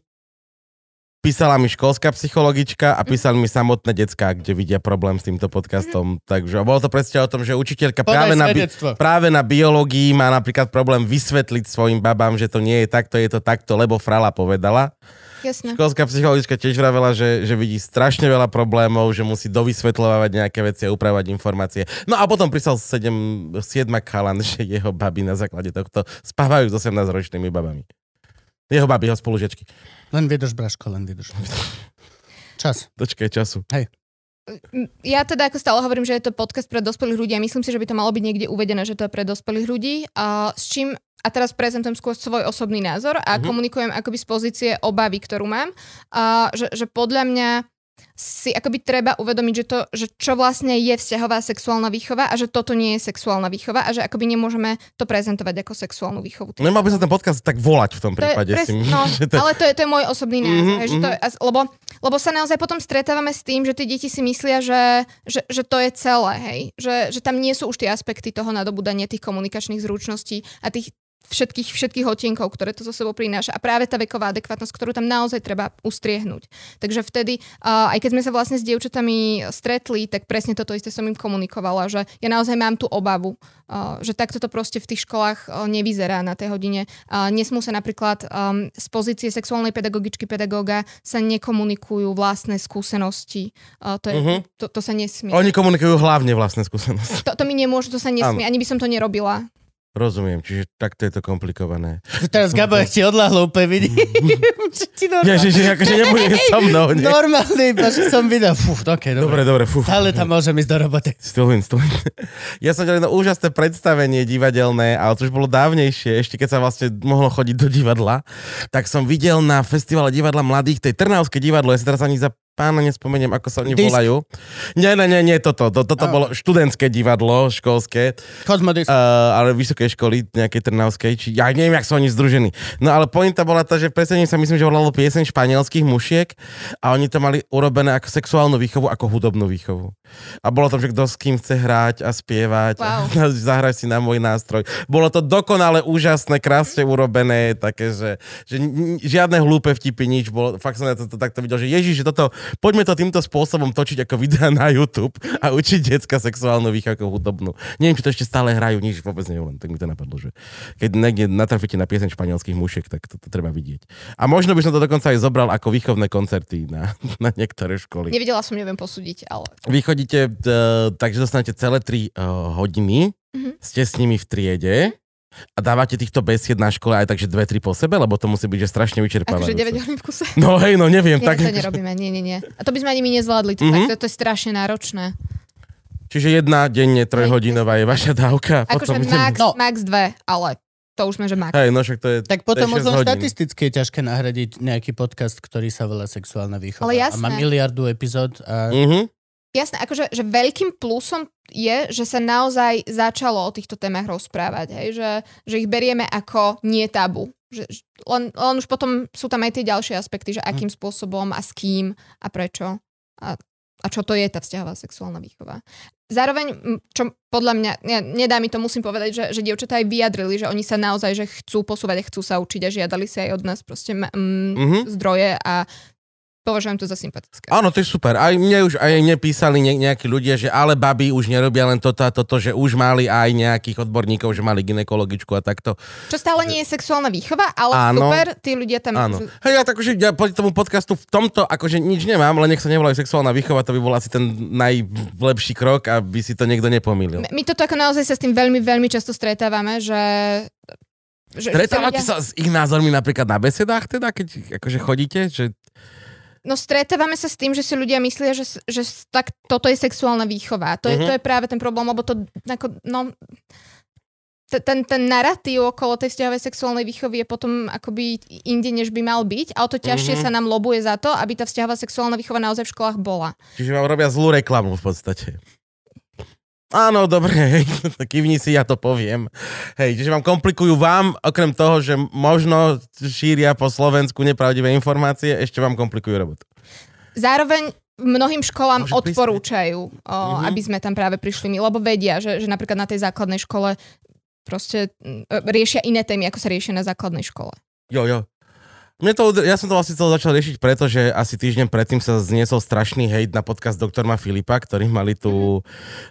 písala mi školská psychologička a písali mi samotné decka, kde vidia problém s týmto podcastom. Takže bolo to presne o tom, že učiteľka práve na, bi- práve na biológii má napríklad problém vysvetliť svojim babám, že to nie je takto, je to takto, lebo Frala povedala. Jasné. Školská psychologička tiež vravela, že, že vidí strašne veľa problémov, že musí dovysvetľovať nejaké veci a upravovať informácie. No a potom prisal 7, 7 chalan, že jeho baby na základe tohto spávajú s 18-ročnými babami. Jeho baby, jeho spolužiačky. Len vydrž, Braško, len vydrž. Čas. Dočkaj času. Ja teda ako stále hovorím, že je to podcast pre dospelých ľudí a myslím si, že by to malo byť niekde uvedené, že to je pre dospelých ľudí. A s čím a teraz prezentujem skôr svoj osobný názor a Mhm. komunikujem akoby z pozície obavy, ktorú mám. A že, že podľa mňa si akoby treba uvedomiť, že, to, že čo vlastne je vzťahová sexuálna výchova a že toto nie je sexuálna výchova a že akoby nemôžeme to prezentovať ako sexuálnu výchovu. Nemal by sa ten podcast tak volať v tom To je prípade. pres- no, to... ale to je, to je môj osobný názor. Mhm, Mm-hmm, že to je, a- lebo, lebo sa naozaj potom stretávame s tým, že tie deti si myslia, že, že, že to je celé, hej. Že, že tam nie sú už tie aspekty toho nadobudania tých komunikačných zručností a tých všetkých, všetkých odtienkov, ktoré to zo sebou prináša. A práve tá veková adekvátnosť, ktorú tam naozaj treba ustriehnúť. Takže vtedy, uh, aj keď sme sa vlastne s dievčatami stretli, tak presne toto isté som im komunikovala, že ja naozaj mám tú obavu, uh, že takto to proste v tých školách uh, nevyzerá na tej hodine. Uh, nesmú sa napríklad um, z pozície sexuálnej pedagogičky pedagóga sa nekomunikujú vlastné skúsenosti. Uh, to, je, Mhm. to, to sa nesmie. Oni komunikujú hlavne vlastné skúsenosti. To, to mi nemôže, to sa nesmie, ani by som to nerobila. Rozumiem, čiže takto je to komplikované. Teraz Gabo ešte odľahlo úplne vidí. Čo ti normálne? Ježiš, akože nebude so mnou, nie? Normálne, iba že som videl. Fú, ok, Dobre, dobre. dobre, fú. Stále tam môžem ísť do roboty. Stulin, stulin. Ja som delal jedno úžasné predstavenie divadelné, ale to už bolo dávnejšie, ešte keď sa vlastne mohlo chodiť do divadla, tak som videl na festivale divadla mladých, tej Trnavské divadlo, ja si teraz ani za pána nespomeniem, ako sa oni Disk. volajú. Nie, nie, nie, nie, toto. To, toto A. bolo študentské divadlo, školské, Kozmodis. uh, ale vysokej školy, nejakej Trnavskej, či ja neviem, jak sú oni združení. No ale pointa bola tá, že v predstavení sa myslím, že volalo pieseň španielských mušiek a oni to mali urobené ako sexuálnu výchovu, ako hudobnú výchovu. A bolo tam, že kto s kým chce hrať a spievať. Wow. A zahraj si na môj nástroj. Bolo to dokonale úžasné, krásne urobené, také, že, že žiadne hlúpe vtipy, nič. Bolo, fakt som na to, to takto videl, že Ježiš, že toto, poďme to týmto spôsobom točiť ako videa na YouTube a učiť detská sexuálnu výchovu ako hudobnú. Neviem, či to ešte stále hrajú, nič vôbec neviem, tak mi to napadlo, že keď niekde natrafíte na pieseň španielských mušiek, tak to, to treba vidieť. A možno by som to dokonca aj zobral ako výchovné koncerty na, na niektoré školy. Nevidela som, neviem posúdiť, ale... Vy chodíte, uh, takže dostanete celé 3 uh, hodiny, Mhm. ste s nimi v triede a dávate týchto besied na škole aj takže dve, tri po sebe, lebo to musí byť že strašne vyčerpávajúce. Akože 9 hodín v kuse. No hej, no neviem, Nie, tak... to nerobíme, nie, nie, nie. A to by sme ani my nezvládli, to, Mhm. mm-hmm. to, to je strašne náročné. Čiže jedna denne trojhodinová je vaša dávka. Akože potom max, No. max dve, ale to už sme, že max. Hej, no však to je... Tak potom to je 6 možno štatisticky je ťažké nahradiť nejaký podcast, ktorý sa volá sexuálna výchova. Ale A má jasné. miliardu epizód a Mhm. Jasné, akože že veľkým plusom je, že sa naozaj začalo o týchto témach rozprávať, hej? Že, že ich berieme ako nie tabu. Že, len, len už potom sú tam aj tie ďalšie aspekty, že akým spôsobom a s kým a prečo. A, a čo to je tá vzťahová sexuálna výchova. Zároveň, čo podľa mňa, ne, nedá mi to, musím povedať, že, že dievčatá aj vyjadrili, že oni sa naozaj že chcú posúvať a chcú sa učiť a žiadali si aj od nás proste m, m, Mhm. zdroje a považujem to za sympatické. Áno, to je super. Aj mne už aj mne písali ne, nejakí ľudia, že ale baby už nerobia len toto a toto, že už mali aj nejakých odborníkov, že mali ginekologičku a takto. Čo stále nie je sexuálna výchova, ale Áno. super, tí ľudia tam... Áno. Hej, ja tak už ja proti tomu podcastu v tomto akože nič nemám, ale nech sa nevolajú sexuálna výchova, to by bol asi ten najlepší krok, aby si to niekto nepomýlil. My toto ako naozaj sa s tým veľmi, veľmi často stretávame, že... že Stretávate ľudia- sa s ich názormi napríklad na besedách teda, keď akože chodíte? Že... No stretávame sa s tým, že si ľudia myslia, že, že tak toto je sexuálna výchova. To je, Mhm. to je práve ten problém, lebo to ako, no, te- ten, ten narratív okolo tej vzťahovej sexuálnej výchovy je potom akoby inde, než by mal byť, ale to ťažšie Mhm. sa nám lobuje za to, aby tá vzťahová sexuálna výchova naozaj v školách bola. Čiže vám robia zlú reklamu v podstate. Áno, dobre, kývni si, ja to poviem. Hej, čiže vám komplikujú vám, okrem toho, že možno šíria po Slovensku nepravdivé informácie, ešte vám komplikujú robotu. Zároveň mnohým školám Môže odporúčajú, o, Mhm. aby sme tam práve prišli my, lebo vedia, že, že napríklad na tej základnej škole proste mm, riešia iné témy, ako sa riešia na základnej škole. Jo, jo. Mne to, ja som to vlastne chcel začal riešiť preto, že asi týždeň predtým sa zniesol strašný hejt na podcast doktorma Filipa, ktorí mali tú,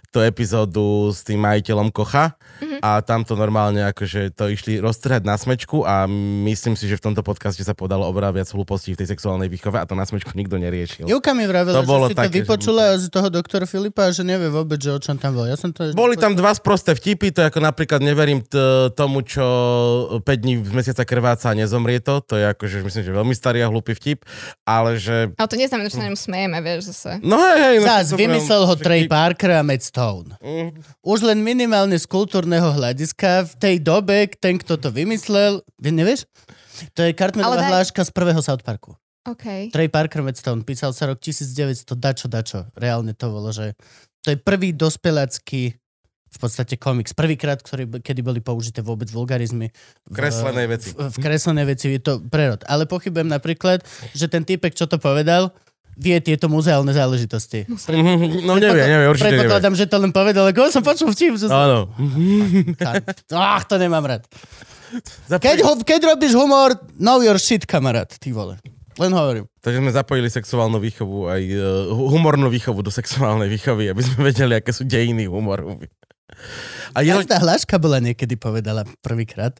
tú epizódu s tým majiteľom Kocha Mhm. a tam to normálne akože to išli roztrhať na smečku a myslím si, že v tomto podcaste sa podalo oveľa viac hlúpostí v tej sexuálnej výchove a to na smečku nikto neriešil. Juka mi vravela, To bolo že si to také, že- vypočula z toho doktora Filipa a že nevie vôbec, že o čom tam bol. Ja som to... Boli tam dva sprosté vtipy, to je ako napríklad neverím t- tomu, čo 5 dní z mesiaca krváca a nezomrie to, to je akože myslím, že veľmi starý a hlúpy vtip, ale že... Ale to neznamená, že sa na ňom smejeme, vieš, zase. No hej, hej. No, Zás, vymyslel ho že- Trey Parker a Matt Stone. Mm. Už len minimálne z kultúrneho hľadiska v tej dobe ten, kto to vymyslel, vy nevieš? To je Cartmanová Ale daj- hláška z prvého South Parku. OK. Trey Parker Medstone písal sa rok 1900, dačo, dačo. Reálne to bolo, že to je prvý dospelácky v podstate komiks. Prvýkrát, ktorý, kedy boli použité vôbec vulgarizmy. v- Kreslené veci. V, v kreslené veci je to prerod. Ale pochybujem napríklad, že ten typek, čo to povedal, vie tieto muzeálne záležitosti. No nevie, nevie, určite nevie. Predpokladám, že to len povedal, ako som počul vtip. Že som... Áno. Ach, to nemám rád. Keď, ho, keď robíš humor, know your shit, kamarát, ty vole. Len hovorím. Takže sme zapojili sexuálnu výchovu, aj uh, humornú výchovu do sexuálnej výchovy, aby sme vedeli, aké sú dejiny humoru. A je, Každá hláška bola niekedy povedala prvýkrát.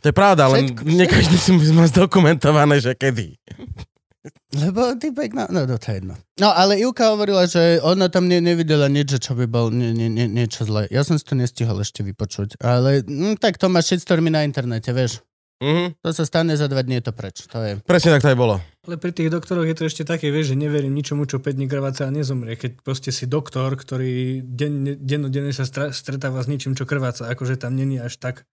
to je pravda, Všetko- nie každý si má zdokumentované, že kedy. Lebo typek, no, no, no to je jedno. No, ale Ivka hovorila, že ona tam ne, nevidela nič, čo by bol nie, nie, nie, niečo zlé. Ja som si to nestihol ešte vypočuť. Ale mm, tak to má shitstormy na internete, vieš. Mhm. To sa stane za dva dní, je to preč. To je... Presne tak to aj bolo. Ale pri tých doktoroch je to ešte také, vieš, že neverím ničomu, čo 5 dní krváca a nezomrie. Keď proste si doktor, ktorý denne, dennodenne sa stra- stretáva s ničím, čo krváca, akože tam není až tak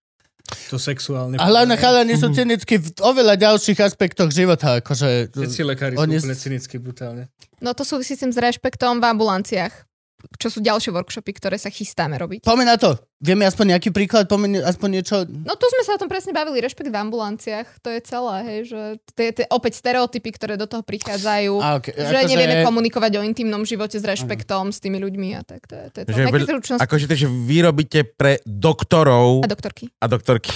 to sexuálne. A hlavne chalani sú cynicky v oveľa ďalších aspektoch života, akože... Všetci lekári Oni sú úplne cynicky, brutálne. No to súvisí s tým s rešpektom v ambulanciách. Čo sú ďalšie workshopy, ktoré sa chystáme robiť. Pomeň na to. Vieme aspoň nejaký príklad, pomeň aspoň niečo... No tu sme sa o tom presne bavili, rešpekt v ambulanciách, to je celé, hej, že to je opäť stereotypy, ktoré do toho prichádzajú, A, okay, že nevieme komunikovať o intimnom živote s rešpektom s tými ľuďmi a tak, to je to. Je to. Že Akože to, že vy robíte pre doktorov a doktorky. a doktorky.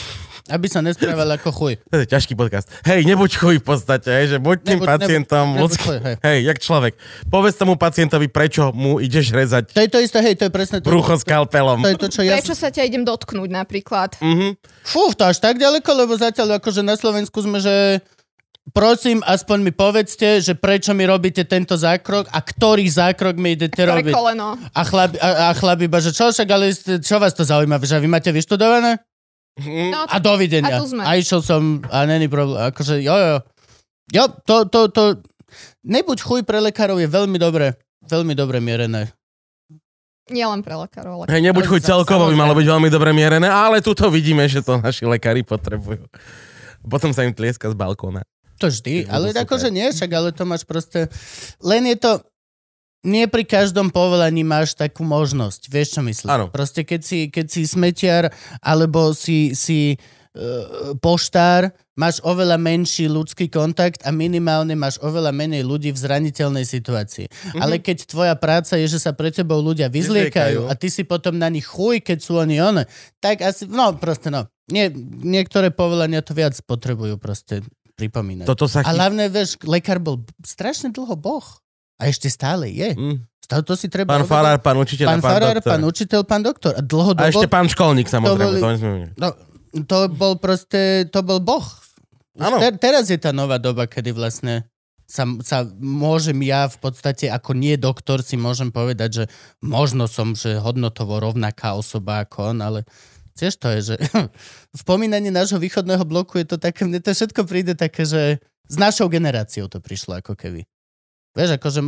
Aby sa nesprával ako chuj. To je ťažký podcast. Hej, nebuď chuj v podstate, hej, že buď tým Nebuď- pacientom nebuď ľudský. chuj, hej. Hej, jak človek. Povedz tomu pacientovi, prečo mu ideš rezať To je to isté, hej, to je presne to. brucho to, s kalpelom. to je to, čo ja... Prečo sa ťa idem dotknúť napríklad? Mhm. Fú, to až tak ďaleko, lebo zatiaľ akože na Slovensku sme, že prosím, aspoň mi povedzte, že prečo mi robíte tento zákrok a ktorý zákrok mi idete Ktoré robiť. koleno? A chlap, a, a chlap iba, že čo však, ale čo vás to zaujíma, že vy máte vyštudované? No, A dovidenia. A tu sme. A išiel som a není problém. Akože, jo, jo. Jo, to, to, to... Nebuď chuj pre lekárov je veľmi dobre, veľmi dobre mierené. nie len pre lekárov, ale Hej, nebuď chuť Sa- celkovo by malo byť veľmi dobre mierené, ale tuto vidíme, že to naši lekári potrebujú. Potom sa im tlieska z balkóna. To vždy, ale akože nie, však ale to máš proste... Len je to... Nie pri každom povolaní máš takú možnosť, vieš čo myslím? Áno. Proste keď si, keď si smetiar alebo si, si uh, poštár, máš oveľa menší ľudský kontakt a minimálne máš oveľa menej ľudí v zraniteľnej situácii. Mm-hmm. Ale keď tvoja práca je, že sa pre tebou ľudia vyzliekajú Vyzliekajú. a ty si potom na nich chuj, keď sú oni one, tak asi, no proste no. Nie, niektoré povolania to viac potrebujú proste pripomínať. Toto sa A chy... hlavne, vieš, lekár bol strašne dlho boh. A ešte stále je. Mm. To, to si treba... Pán farár, pán učiteľ pán, pán farár, doktor. pán učiteľ, pán doktor. A dlhodobo... A ešte pán školník, samozrejme. boli- To no, to bol proste, to bol boh. Ter, teraz je tá nová doba, kedy vlastne sa, sa môžem ja v podstate ako nie doktor si môžem povedať, že možno som že hodnotovo rovnaká osoba ako on, ale tiež to je, že v pomínaní nášho východného bloku je to také, mne to všetko príde také, že s našou generáciou to prišlo ako keby. Vieš, akože,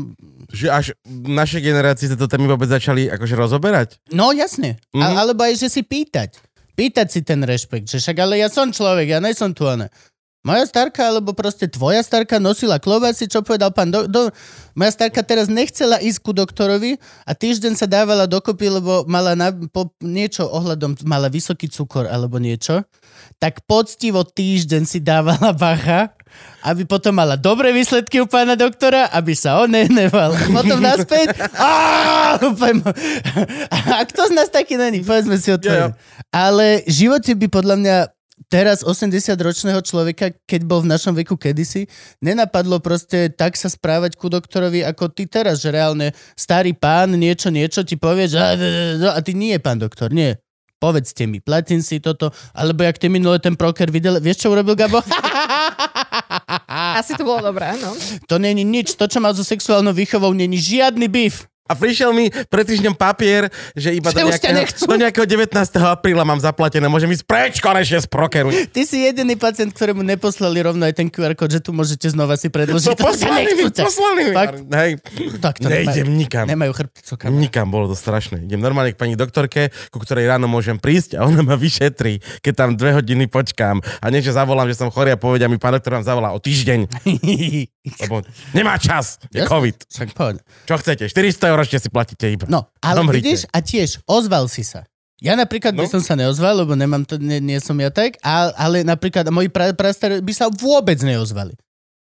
Že až v našej generácii sa to vôbec začali akože rozoberať? no jasne, Mhm. A, alebo aj, že si pýtať. Pýtať si ten rešpekt, že však ale ja som človek, ja nejsom tu ona. Moja starka, alebo proste tvoja starka nosila klobásy, čo povedal pán do, do... Moja starka teraz nechcela ísť ku doktorovi a týždeň sa dávala dokopy, lebo mala na, po, niečo ohľadom, mala vysoký cukor alebo niečo. Tak poctivo týždeň si dávala bacha, aby potom mala dobré výsledky u pána doktora, aby sa on neneval. A potom naspäť... A kto z nás taký není? Povedzme si otvorene. Ale v živote by podľa mňa teraz 80-ročného človeka, keď bol v našom veku kedysi, nenapadlo proste tak sa správať ku doktorovi ako ty teraz, že reálne starý pán niečo, niečo ti povie, že a, a, ty nie, pán doktor, nie. Povedzte mi, platím si toto, alebo jak ty minule ten proker videl, vieš čo urobil Gabo? asi to bolo dobré, no. to není nič, to čo mal so sexuálnou výchovou, není žiadny býv. A prišiel mi pred týždňom papier, že iba Že do nejakého, do nejakého 19. apríla mám zaplatené. Môžem ísť preč konečne z prokeru. Ty si jediný pacient, ktorému neposlali rovno aj ten QR kód, že tu môžete znova si predložiť. To poslali mi, poslali mi. Fakt? Hej, Tak to nejdem nemajú, nikam. nemajú chrbticu kam. Nikam, bolo to strašné. Idem normálne k pani doktorke, ku ktorej ráno môžem prísť a ona ma vyšetrí, keď tam dve hodiny počkám. A nie, že zavolám, že som chorý a povedia mi, pán doktor vám zavolá o týždeň, lebo nemá čas, je. COVID. Čo chcete? 400 eur ešte si platíte iba. No, ale Zomrite. vidíš, a tiež ozval si sa. Ja napríklad no. by som sa neozval, lebo nemám to, nie, nie som ja tak, ale, ale napríklad moji pra, prastaré by sa vôbec neozvali.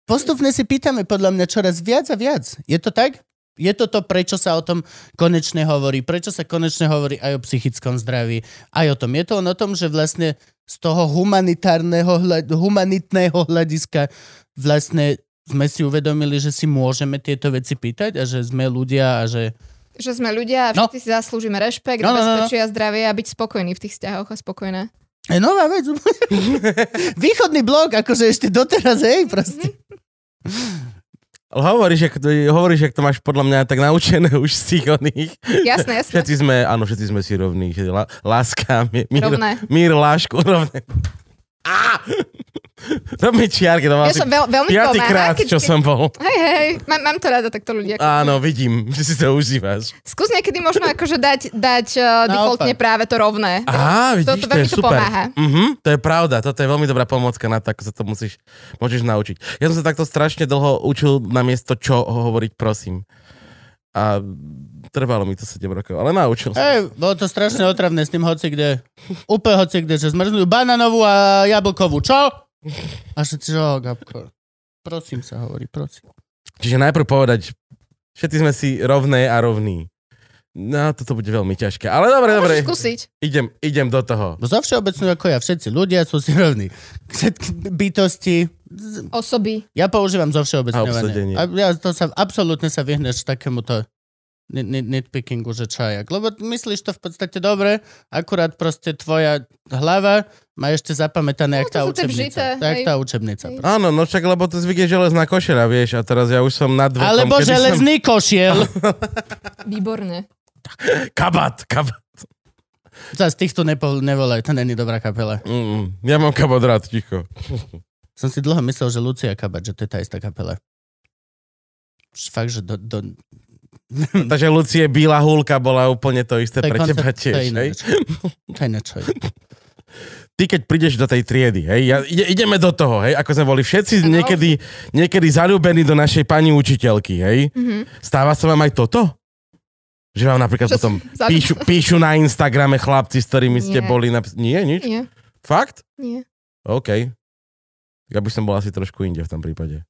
Postupne si pýtame podľa mňa čoraz viac a viac. Je to tak? Je to to, prečo sa o tom konečne hovorí? Prečo sa konečne hovorí aj o psychickom zdraví? Aj o tom. Je to on o tom, že vlastne z toho humanitárneho, humanitného hľadiska vlastne sme si uvedomili, že si môžeme tieto veci pýtať a že sme ľudia a že Že sme ľudia a No. všetci si zaslúžime rešpekt, No, no, no, no. a zdravie a byť spokojní v tých vzťahoch a spokojné. Je nová vec. Východný blok, akože ešte doteraz, hej, proste. Ale hovoríš, jak to, hovoríš, jak to máš podľa mňa tak naučené už z tých oných. Jasné, jasné. Všetci sme, áno, všetci sme si rovní. Láska, mír, Rovné. mír lášku, rovné. Á! Čiarky, to Ja som veľ, veľmi piatýkrát, pomáha, keď, čo keď, som bol. Hej, hej, mám, mám to rada takto ľudia. Áno, vidím, že si to užívaš. Skús niekedy možno akože dať, dať uh, defaultne práve to rovné. Á, vidíš, to to, veľmi je to super. pomáha. Mhm, to je pravda, toto je veľmi dobrá pomocka na to, ako sa to musíš, môžeš naučiť. Ja som sa takto strašne dlho učil na miesto čo hovoriť prosím. A trvalo mi to 7 rokov, ale naučil som. Hej, bolo to strašne otravné s tým hoci kde. Úplne hoci kde, že zmrznujú bananovú a jablkovú. Čo? A že čo, Gabko? Prosím sa, hovorí, prosím. Čiže najprv povedať, všetci sme si rovné a rovní. No, toto bude veľmi ťažké. Ale dobre, dobre. Môžeš skúsiť. Idem, idem do toho. Bo zo všeobecnú ako ja, všetci ľudia sú si rovní. Všetky bytosti. z- Osoby. Ja používam zo všeobecňovanie. ja to sa, absolútne sa vyhneš takémuto nit- nit- nitpickingu, že čo a jak. Lebo myslíš to v podstate dobre, akurát proste tvoja hlava má ešte zapamätané, No, jak tá učebnica. vžité, Tak tá učebnica. Hej. Áno, no však, lebo to zvyk je železná košera, vieš, a teraz ja už som nad vekom. Alebo kedy som- železný košiel. Výborne. Kabat, kabat. Zas týchto nepo, nevolaj, to není dobrá kapela. Mm, ja mám kabat rád, ticho. Som si dlho myslel, že Lucia Kabat, že to je tá istá kapela. Fakt, že do, do, Takže Lucie Bílá hulka bola úplne to isté to je pre koncept- teba tiež, hej? To je niečo. Ty keď prídeš do tej triedy, hej, ja, ide, ideme do toho, hej, ako sme boli všetci niekedy, niekedy zalúbení do našej pani učiteľky, hej. Mhm. Stáva sa vám aj toto? Že vám napríklad Čo potom sa- píšu, píšu na Instagrame chlapci, s ktorými ste Nie. boli... Napis- Nie, nič? Nie, Fakt? nie. OK. Ja by som bol asi trošku inde v tom prípade.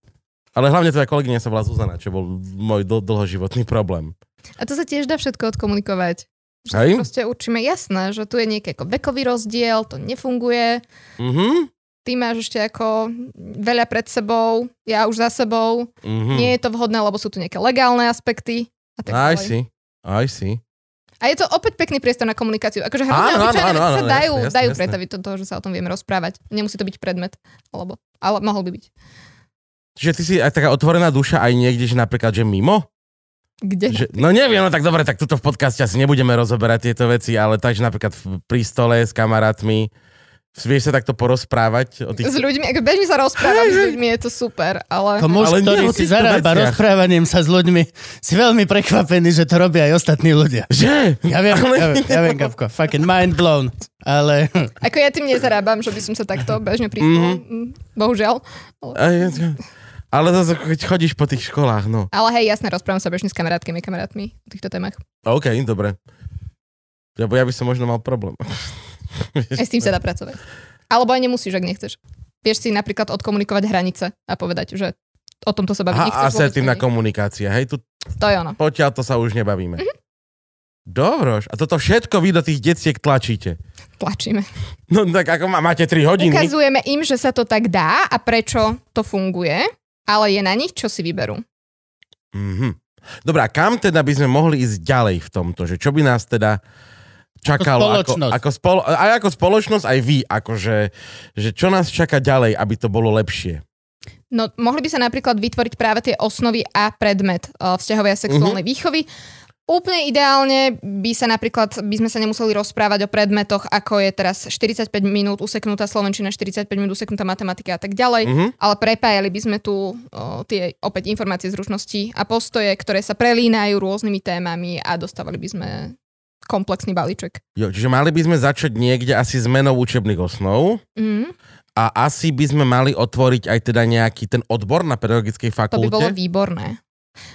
Ale hlavne tvoja kolegyňa sa volá Zuzana, čo bol môj dl- dlhoživotný problém. A to sa tiež dá všetko odkomunikovať. Že Hej? proste určíme jasné, že tu je nejaký ako vekový rozdiel, to nefunguje, Mhm. ty máš ešte ako veľa pred sebou, ja už za sebou, Mhm. nie je to vhodné, lebo sú tu nejaké legálne aspekty a tak Aj si, aj si. A je to opäť pekný priestor na komunikáciu. Akože hrozne obyčajné veci sa áno, dajú, jasné, jasné, dajú jasné. pretaviť do toho, že sa o tom vieme rozprávať. Nemusí to byť predmet, alebo, ale mohol by byť. Čiže ty si aj taká otvorená duša aj niekde, že napríklad, že mimo? Kde? Že, no neviem, no tak dobre, tak tuto v podcaste asi nebudeme rozoberať tieto veci, ale takže napríklad v- pri stole s kamarátmi vieš sa takto porozprávať o tých... S ľuďmi, ako bežne sa rozprávať s ľuďmi, je to super, ale... To muž, Ale ktorý si zarába rozprávaním sa s ľuďmi, si veľmi prekvapený, že to robia aj ostatní ľudia. Že? Ja viem, Ale- ja viem, ja viem, Gabko. Fucking mind blown. Ale Ako ja tým nezarábam, že by som sa takto bežne pristala. Mm. Bohužiaľ. A je- Ale zase, keď chodíš po tých školách, no. Ale hej, jasne, rozprávam sa bežne s kamarátkami, kamarátmi o týchto témach. OK, dobre. Lebo ja by som možno mal problém. Aj s tým sa dá pracovať. Alebo aj nemusíš, ak nechceš. Vieš si napríklad odkomunikovať hranice a povedať, že o tomto sa baviť nechceš. asertívna komunikácia, hej, tu To je ono. potiaľ to sa už nebavíme. Mhm. Dobroš, a toto všetko vy do tých deciek tlačíte. Tlačíme. No tak ako má, máte 3 hodiny. Ukazujeme im, že sa to tak dá a prečo to funguje, ale je na nich, čo si vyberú. Mhm. Dobre, a kam teda by sme mohli ísť ďalej v tomto? Že čo by nás teda čakalo ako, spoločnosť. ako, spolo, aj ako spoločnosť, aj vy, akože, že čo nás čaká ďalej, aby to bolo lepšie? No, mohli by sa napríklad vytvoriť práve tie osnovy a predmet uh, vzťahovej a sexuálnej Mhm. výchovy. Úplne ideálne by sa napríklad, by sme sa nemuseli rozprávať o predmetoch, ako je teraz 45 minút useknutá slovenčina, 45 minút useknutá matematika a tak ďalej, Mhm. ale prepájali by sme tu o, tie opäť informácie, zručnosti a postoje, ktoré sa prelínajú rôznymi témami a dostávali by sme komplexný balíček. Jo, čiže mali by sme začať niekde asi zmenou učebných osnov Mm, a asi by sme mali otvoriť aj teda nejaký ten odbor na pedagogickej to by bolo fakulte. výborné.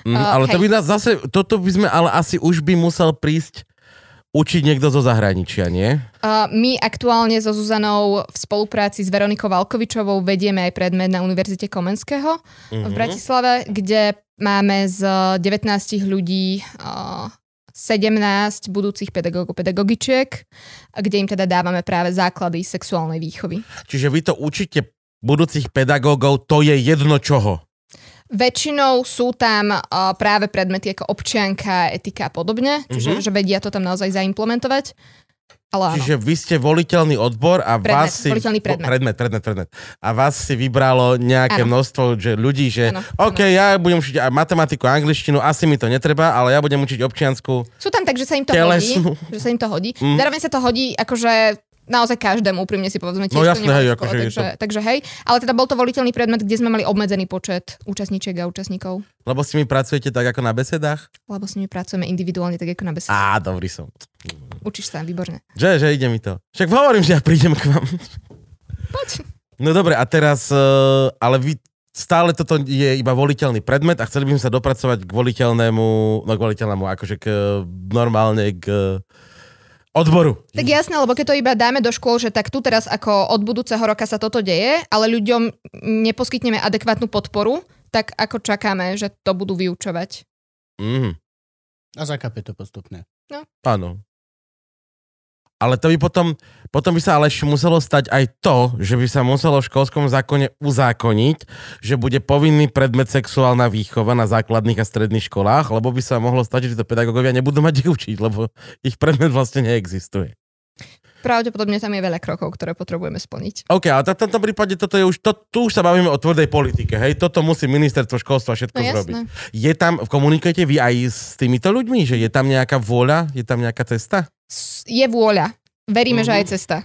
Mm, Uh, ale to hej. by nás zase, toto by sme ale asi už by musel prísť učiť niekto zo zahraničia, nie? Uh, my aktuálne so Zuzanou v spolupráci s Veronikou Valkovičovou vedieme aj predmet na Univerzite Komenského v Mhm. Bratislave, kde máme z 19 ľudí uh, 17 budúcich pedagógov, pedagogičiek, kde im teda dávame práve základy sexuálnej výchovy. Čiže vy to učíte budúcich pedagógov, to je jedno čoho. Väčšinou sú tam uh, práve predmety ako občianka, etika a podobne, čiže Mhm. že vedia to tam naozaj zaimplementovať. Ale áno. Čiže vy ste voliteľný odbor a Predmet, vás si... voliteľný predmet. predmet, predmet, predmet. A vás si vybralo nejaké Áno. množstvo že ľudí, že Áno, OK, ja budem učiť matematiku a angličtinu, asi mi to netreba, ale ja budem učiť občiansku. Sú tam tak, že sa im to Telesnú. hodí. Že sa im to hodí. Mm. Zároveň sa to hodí akože naozaj každému, úprimne si povedzme, tiež No to jasné, hej, škole, akože takže, takže hej. Ale teda bol to voliteľný predmet, kde sme mali obmedzený počet účastníčiek a účastníkov, Lebo s nimi pracujete tak ako na besedách? lebo s nimi pracujeme individuálne, tak ako na besede. Á, dobrý som. Učíš sa, výborne. Že, že ide mi to. Však hovorím, že ja prídem k vám. Poď. No dobre, a teraz, uh, ale vy stále toto je iba voliteľný predmet a chceli by sme sa dopracovať k voliteľnému, no k voliteľnému, akože k normálne k odboru. Tak jasné, lebo keď to iba dáme do škôl, že tak tu teraz ako od budúceho roka sa toto deje, ale ľuďom neposkytneme adekvátnu podporu, tak ako čakáme, že to budú vyučovať. Mhm, A zakape to postupne. áno. Ale to by potom, potom by sa ale muselo stať aj to, že by sa muselo v školskom zákone uzákoniť, že bude povinný predmet sexuálna výchova na základných a stredných školách, lebo by sa mohlo stať, že to pedagógovia nebudú mať učiť, lebo ich predmet vlastne neexistuje. Pravdepodobne tam je veľa krokov, ktoré potrebujeme splniť. OK, ale v tomto prípade toto je už, to, tu už sa bavíme o tvrdej politike, hej? Toto musí ministerstvo školstva všetko No zrobiť. jasné. Je tam, komunikujete vy aj s týmito ľuďmi, že je tam nejaká vôľa, je tam nejaká cesta? Je vôľa. Veríme, že Mhm. aj cesta.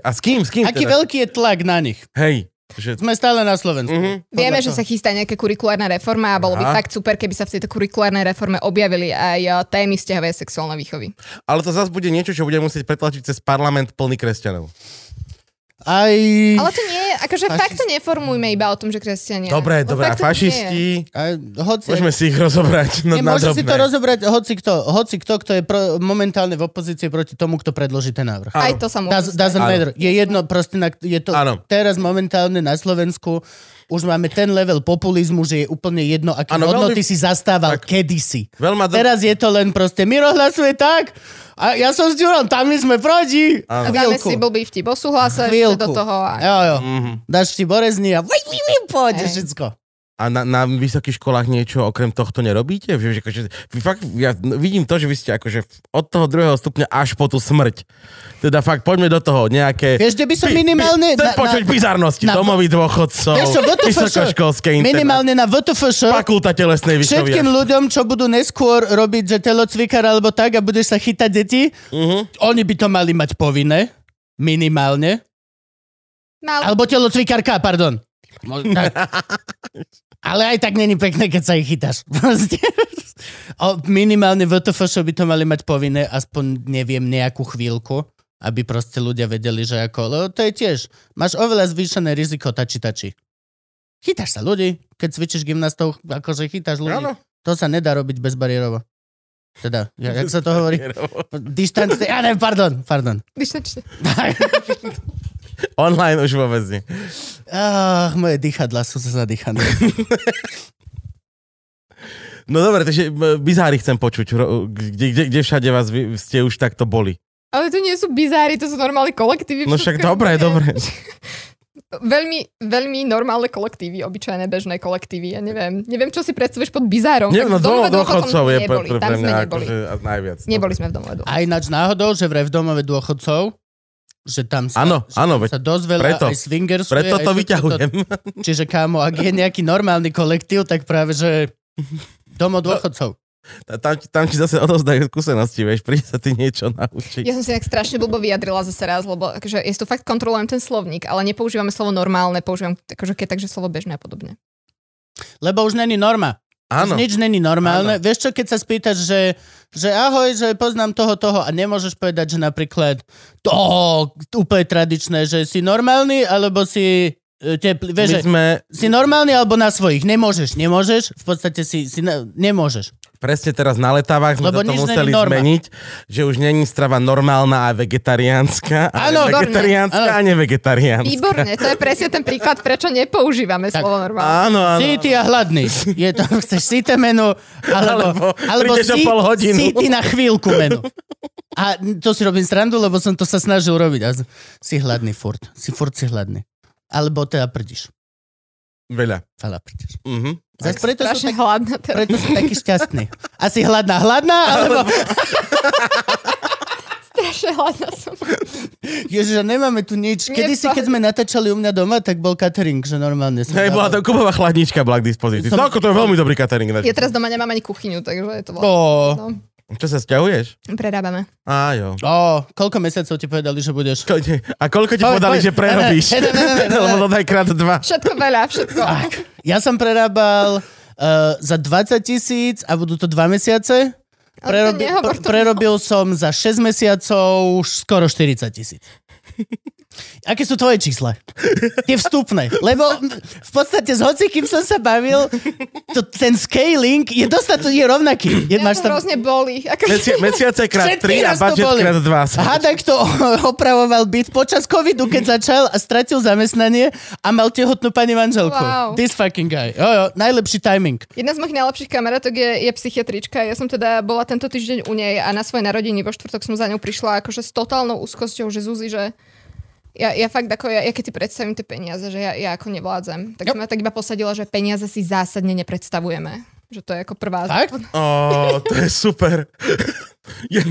A s kým, s kým Aký teda? veľký je tlak na nich? Hej, že... Sme stále na Slovensku. Mhm. Vieme, že sa chystá nejaká kurikulárna reforma a bolo by Aha. fakt super, keby sa v tejto kurikulárnej reforme objavili aj eh, témy vzťahovej sexuálnej výchovy. Ale to zase bude niečo, čo bude musieť pretlačiť cez parlament plný kresťanov. Aj... Ale to nie je, akože Fašist- fakt to neformujme iba o tom, že kresťania. Dobre, Lebo dobre, a fašisti, aj hoci, môžeme si ich rozobrať no, Nie, na môže si to rozobrať hoci kto, hoci kto, kto je pro, momentálne v opozícii proti tomu, kto predloží ten návrh. Aj to sa môže Does, doesn't matter. Je jedno, proste na, je to Áno. teraz momentálne na Slovensku už máme ten level populizmu, že je úplne jedno, aké Áno, hodnoty veľmi- si zastával tak. kedysi. Veľma do... Teraz je to len proste, Miro hlasuje tak a ja som s Ďurom, tam my sme proti. Áno. Dáme Chvíľku. si blbý vtip o súhlase do toho. A... Jo, jo. Mhm. Dáš ti borezný a pôjde všetko. A na, na vysokých školách niečo okrem tohto nerobíte? Že, že, akože, fakt, ja vidím to, že vy ste akože od toho druhého stupňa až po tú smrť. Teda fakt, poďme do toho, nejaké... Vieš, kde by som minimálne... Chcem počuť bizarnosti, na- domový dôchodcov, Vieš vysokoškolské internet, minimálne na VTFŠ, fakulta telesnej všetkým výchovy. ľuďom, čo budú neskôr robiť, že telocvikár alebo tak a budeš sa chytať deti, Uh-huh. oni by to mali mať povinné, minimálne. Mal... Alebo telocvikárka, pardon. Mo- tak. Ale aj tak není pekné, keď sa ich chytáš. Minimálne VTFŠ by to mali mať povinné, aspoň neviem, nejakú chvíľku, aby proste ľudia vedeli, že ako, lebo to je tiež, máš oveľa zvýšené riziko tači tači. Chytáš sa ľudí, keď cvičíš gymnastov, akože chytáš ľudí. Áno. To sa nedá robiť bezbariérovo. Teda, ja- jak sa to hovorí? Dištanc... Ja neviem, pardon, pardon. Vyštačte. Online už vôbec nie. Ach, moje dýchadla sú zadýchané. No dobre, takže bizári chcem počuť, kde, kde, kde všade vás vy, ste už takto boli. Ale to nie sú bizári, to sú normálne kolektívy. No však dobre, dobre. Veľmi, veľmi normálne kolektívy, obyčajné bežné kolektívy. Ja neviem, neviem, čo si predstavuješ pod bizárom. Nie, no domove domov dôchodcov je pre, neboli, pre, tam pre mňa neboli. akože najviac. Neboli sme v domove dôchodcov. A ináč náhodou, že vraj v domove dôchodcov, že tam sa, Áno, že áno, tam sa dosť veľa preto- aj swingersuje. Preto aj to všetko vyťahujem. Čiže kámo, ak je nejaký normálny kolektív, tak práve, že domov dôchodcov. Ta- Tam, tam ti zase odozdajú skúsenosti, vieš, príde sa ty niečo naučiť. Ja som si tak strašne blbo vyjadrila zase raz, lebo akože, ja tu fakt kontrolujem ten slovník, ale nepoužívame slovo normálne, používam akože keď takže slovo bežné a podobne. Lebo už není norma. Áno. Už nič není normálne. Vieš čo, keď sa spýtaš, že, že ahoj, že poznám toho, toho a nemôžeš povedať, že napríklad to úplne tradičné, že si normálny, alebo si e, teplý. Vieš, My sme, si normálny alebo na svojich. Nemôžeš, nemôžeš. V podstate si, si na, nemôžeš. presne teraz na letavách sme Lebo to museli zmeniť, že už není strava normálna a vegetariánska, ale vegetariánska a nevegetariánska. Výborne, to je presne ten príklad, prečo nepoužívame Tak. slovo normálne. Áno, áno. Síty a hladný. Je to, chceš síte menu, alebo, Alebo alebo sí, pol hodinu. síty na chvíľku menu. A to si robím srandu, lebo som to sa snažil robiť. A si hladný furt. Si furt si hladný. Alebo teda prdíš. Veľa. Veľa prdíš. Mhm. Zas preto sú, tak, hladná teraz. preto sú takí šťastní. Asi hladná, hladná, alebo... Strašne hladná som. Ježiš, nemáme tu nič. Kedy si, keď sme natáčali u mňa doma, tak bol catering, že normálne som Hej, bola tam Kubová chladnička bola k dispozícii. Som- Som... to je veľmi dobrý catering. Ja teraz doma nemám ani kuchyňu, takže je to Ó, vlastne... No, Čo sa sťahuješ? prerábame. Á, jo. ó, koľko mesiacov ti povedali, že budeš? Ko- A koľko ti povedali, že prerobíš? Ne, ne, ne, ne, ne, ne. Lebo to daj krát dva. Všetko veľa, všetko. Ja som prerábal uh, za 20 tisíc a budú to 2 mesiace. Prerobi, nehovor prerobil som za 6 mesiacov už skoro 40 tisíc. Aké sú tvoje čísla? Tie vstupné. Lebo v podstate s hocikým som sa bavil, to, ten scaling je dostatočne je rovnaký. Je, Mňa máš to tam, hrozne boli. Ako... Mesi- mesiace krát Všetky 3 a budget boli. krát 2. Hádaj, kto opravoval byt počas covidu, keď začal a stratil zamestnanie a mal tehotnú pani manželku. Wow. This fucking guy. Jo, jo, najlepší timing. Jedna z mojich najlepších kamarátok je, je psychiatrička. Ja som teda bola tento týždeň u nej a na svoje narodiny vo štvrtok som za ňou prišla akože s totálnou úzkosťou, že Zuzi, že ja, ja fakt ako, ja, ja keď si predstavím tie peniaze, že ja, ja ako nevládzem, tak Yep. ja tak iba posadila, že peniaze si zásadne nepredstavujeme. Že to je ako prvá. Fakt? Ó, to je super. Ja,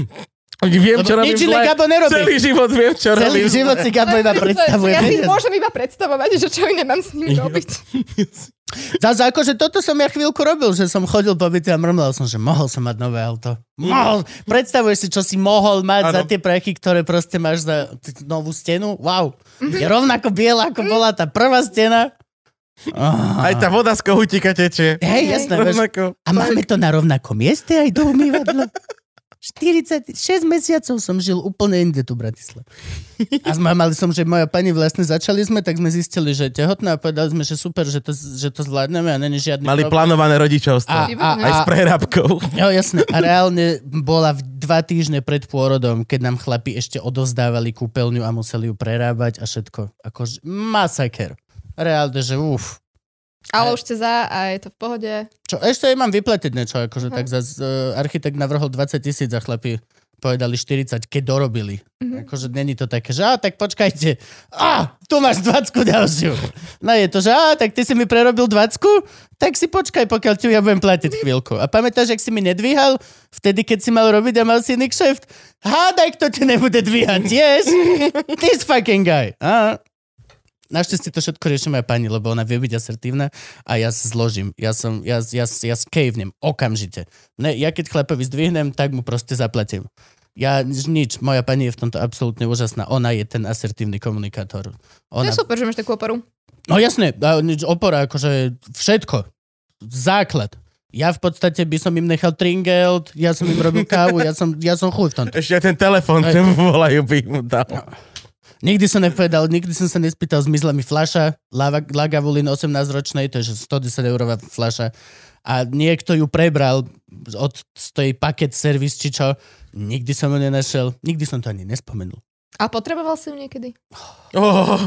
viem, Lebo čo robím nič iné zle. Gabo nerobí. Celý život viem, čo Celý robím život si Gabo iba predstavuje. Ja si môžem iba predstavovať, že čo iné mám s nimi robiť. Zase akože toto som ja chvíľku robil, že som chodil po byte a mrmlal som, že mohol som mať nové auto. Mohol. Predstavuješ si, čo si mohol mať Áno. za tie prachy, ktoré proste máš za novú stenu? Wow. Je rovnako biela, ako bola tá prvá stena. Oh. Aj tá voda z kohútika teče. Hej, jasné. A máme to na rovnakom mieste aj do umývadla. 46 mesiacov som žil úplne inde tu v Bratislave. A sme, mali som, že moja pani vlastne začali sme, tak sme zistili, že je tehotná a povedali sme, že super, že to, že to zvládneme a není žiadny Mali problém. plánované rodičovstvo. A, a, Aj s prehrabkou. Jo, jasné. A reálne bola v dva týždne pred pôrodom, keď nám chlapi ešte odovzdávali kúpeľňu a museli ju prerábať a všetko. Akože masaker. Reálne, že uf. Ale už chce za a je to v pohode. Čo, ešte aj mám vyplatiť niečo, akože tak zase uh, architekt navrhol 20 tisíc a chlapi povedali 40, keď dorobili. Mm-hmm. Akože není to také, že á, tak počkajte. Á, tu máš 20 ďalšiu. No je to, že á, tak ty si mi prerobil 20, tak si počkaj, pokiaľ ti ja budem platiť chvíľku. A pamätáš, ak si mi nedvíhal, vtedy, keď si mal robiť a mal si iný kšeft? Hádaj, kto ti nebude dvíhať, yes? This fucking guy. Á. Našťastie to všetko rieši moja pani, lebo ona vie byť asertívna a ja sa zložím. Ja som, ja, ja, ja skejvnem okamžite. Ne, ja keď chlapovi zdvihnem, tak mu proste zaplatím. Ja nič, moja pani je v tomto absolútne úžasná. Ona je ten asertívny komunikátor. To Ona, je super, že máš takú oporu. no jasné, a nič, opora, akože všetko. Základ. Ja v podstate by som im nechal tringelt, ja som im robil kávu, ja som, ja som chuj v tomto. Ešte aj ten telefon, ten volajú, by mu dal. Nikdy som nepovedal, nikdy som sa nespýtal, zmizla mi fľaša, Lagavulin 18-ročnej, to je že 110 eurová fľaša a niekto ju prebral od tej paket servis či čo. Nikdy som ju nenašiel, nikdy som to ani nespomenul. A potreboval si ju niekedy? Oh,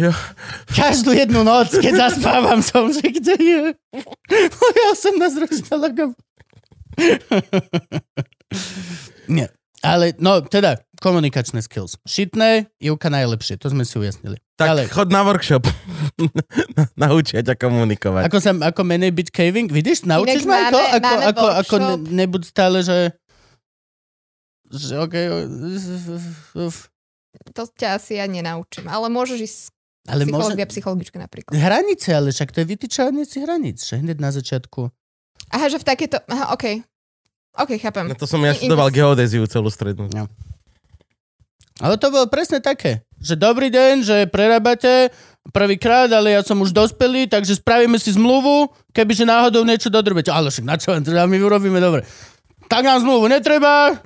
ja, Každú jednu noc, keď zaspávam, som, že kde je? Ja som ročná Lagav. Nie. Ale, no, teda, komunikačné skills. Šitné, Ivka najlepšie, to sme si ujasnili. tak Ale chod na workshop. Naučia ťa komunikovať. Ako sa, ako menej byť caving? Vidíš, naučíš ma ako, máme- ako, máme ako, ako ne, nebuď stále, že že uf. To ťa asi ja nenaučím. Ale môžeš ísť ale môže, psychológia, psychologička napríklad. hranice, ale však to je vytýčanie si hraníc, že hneď na začiatku. Aha, že v takéto... Aha, okej. OK, chápem. Na to som ja študoval geodéziu celú strednú. Ale to bolo presne také, že dobrý deň, že prerábate prvýkrát, ale ja som už dospelý, takže spravíme si zmluvu, kebyže náhodou niečo dodrbete. Ale však na čo, teda my urobíme dobre. Tak nám zmluvu netreba.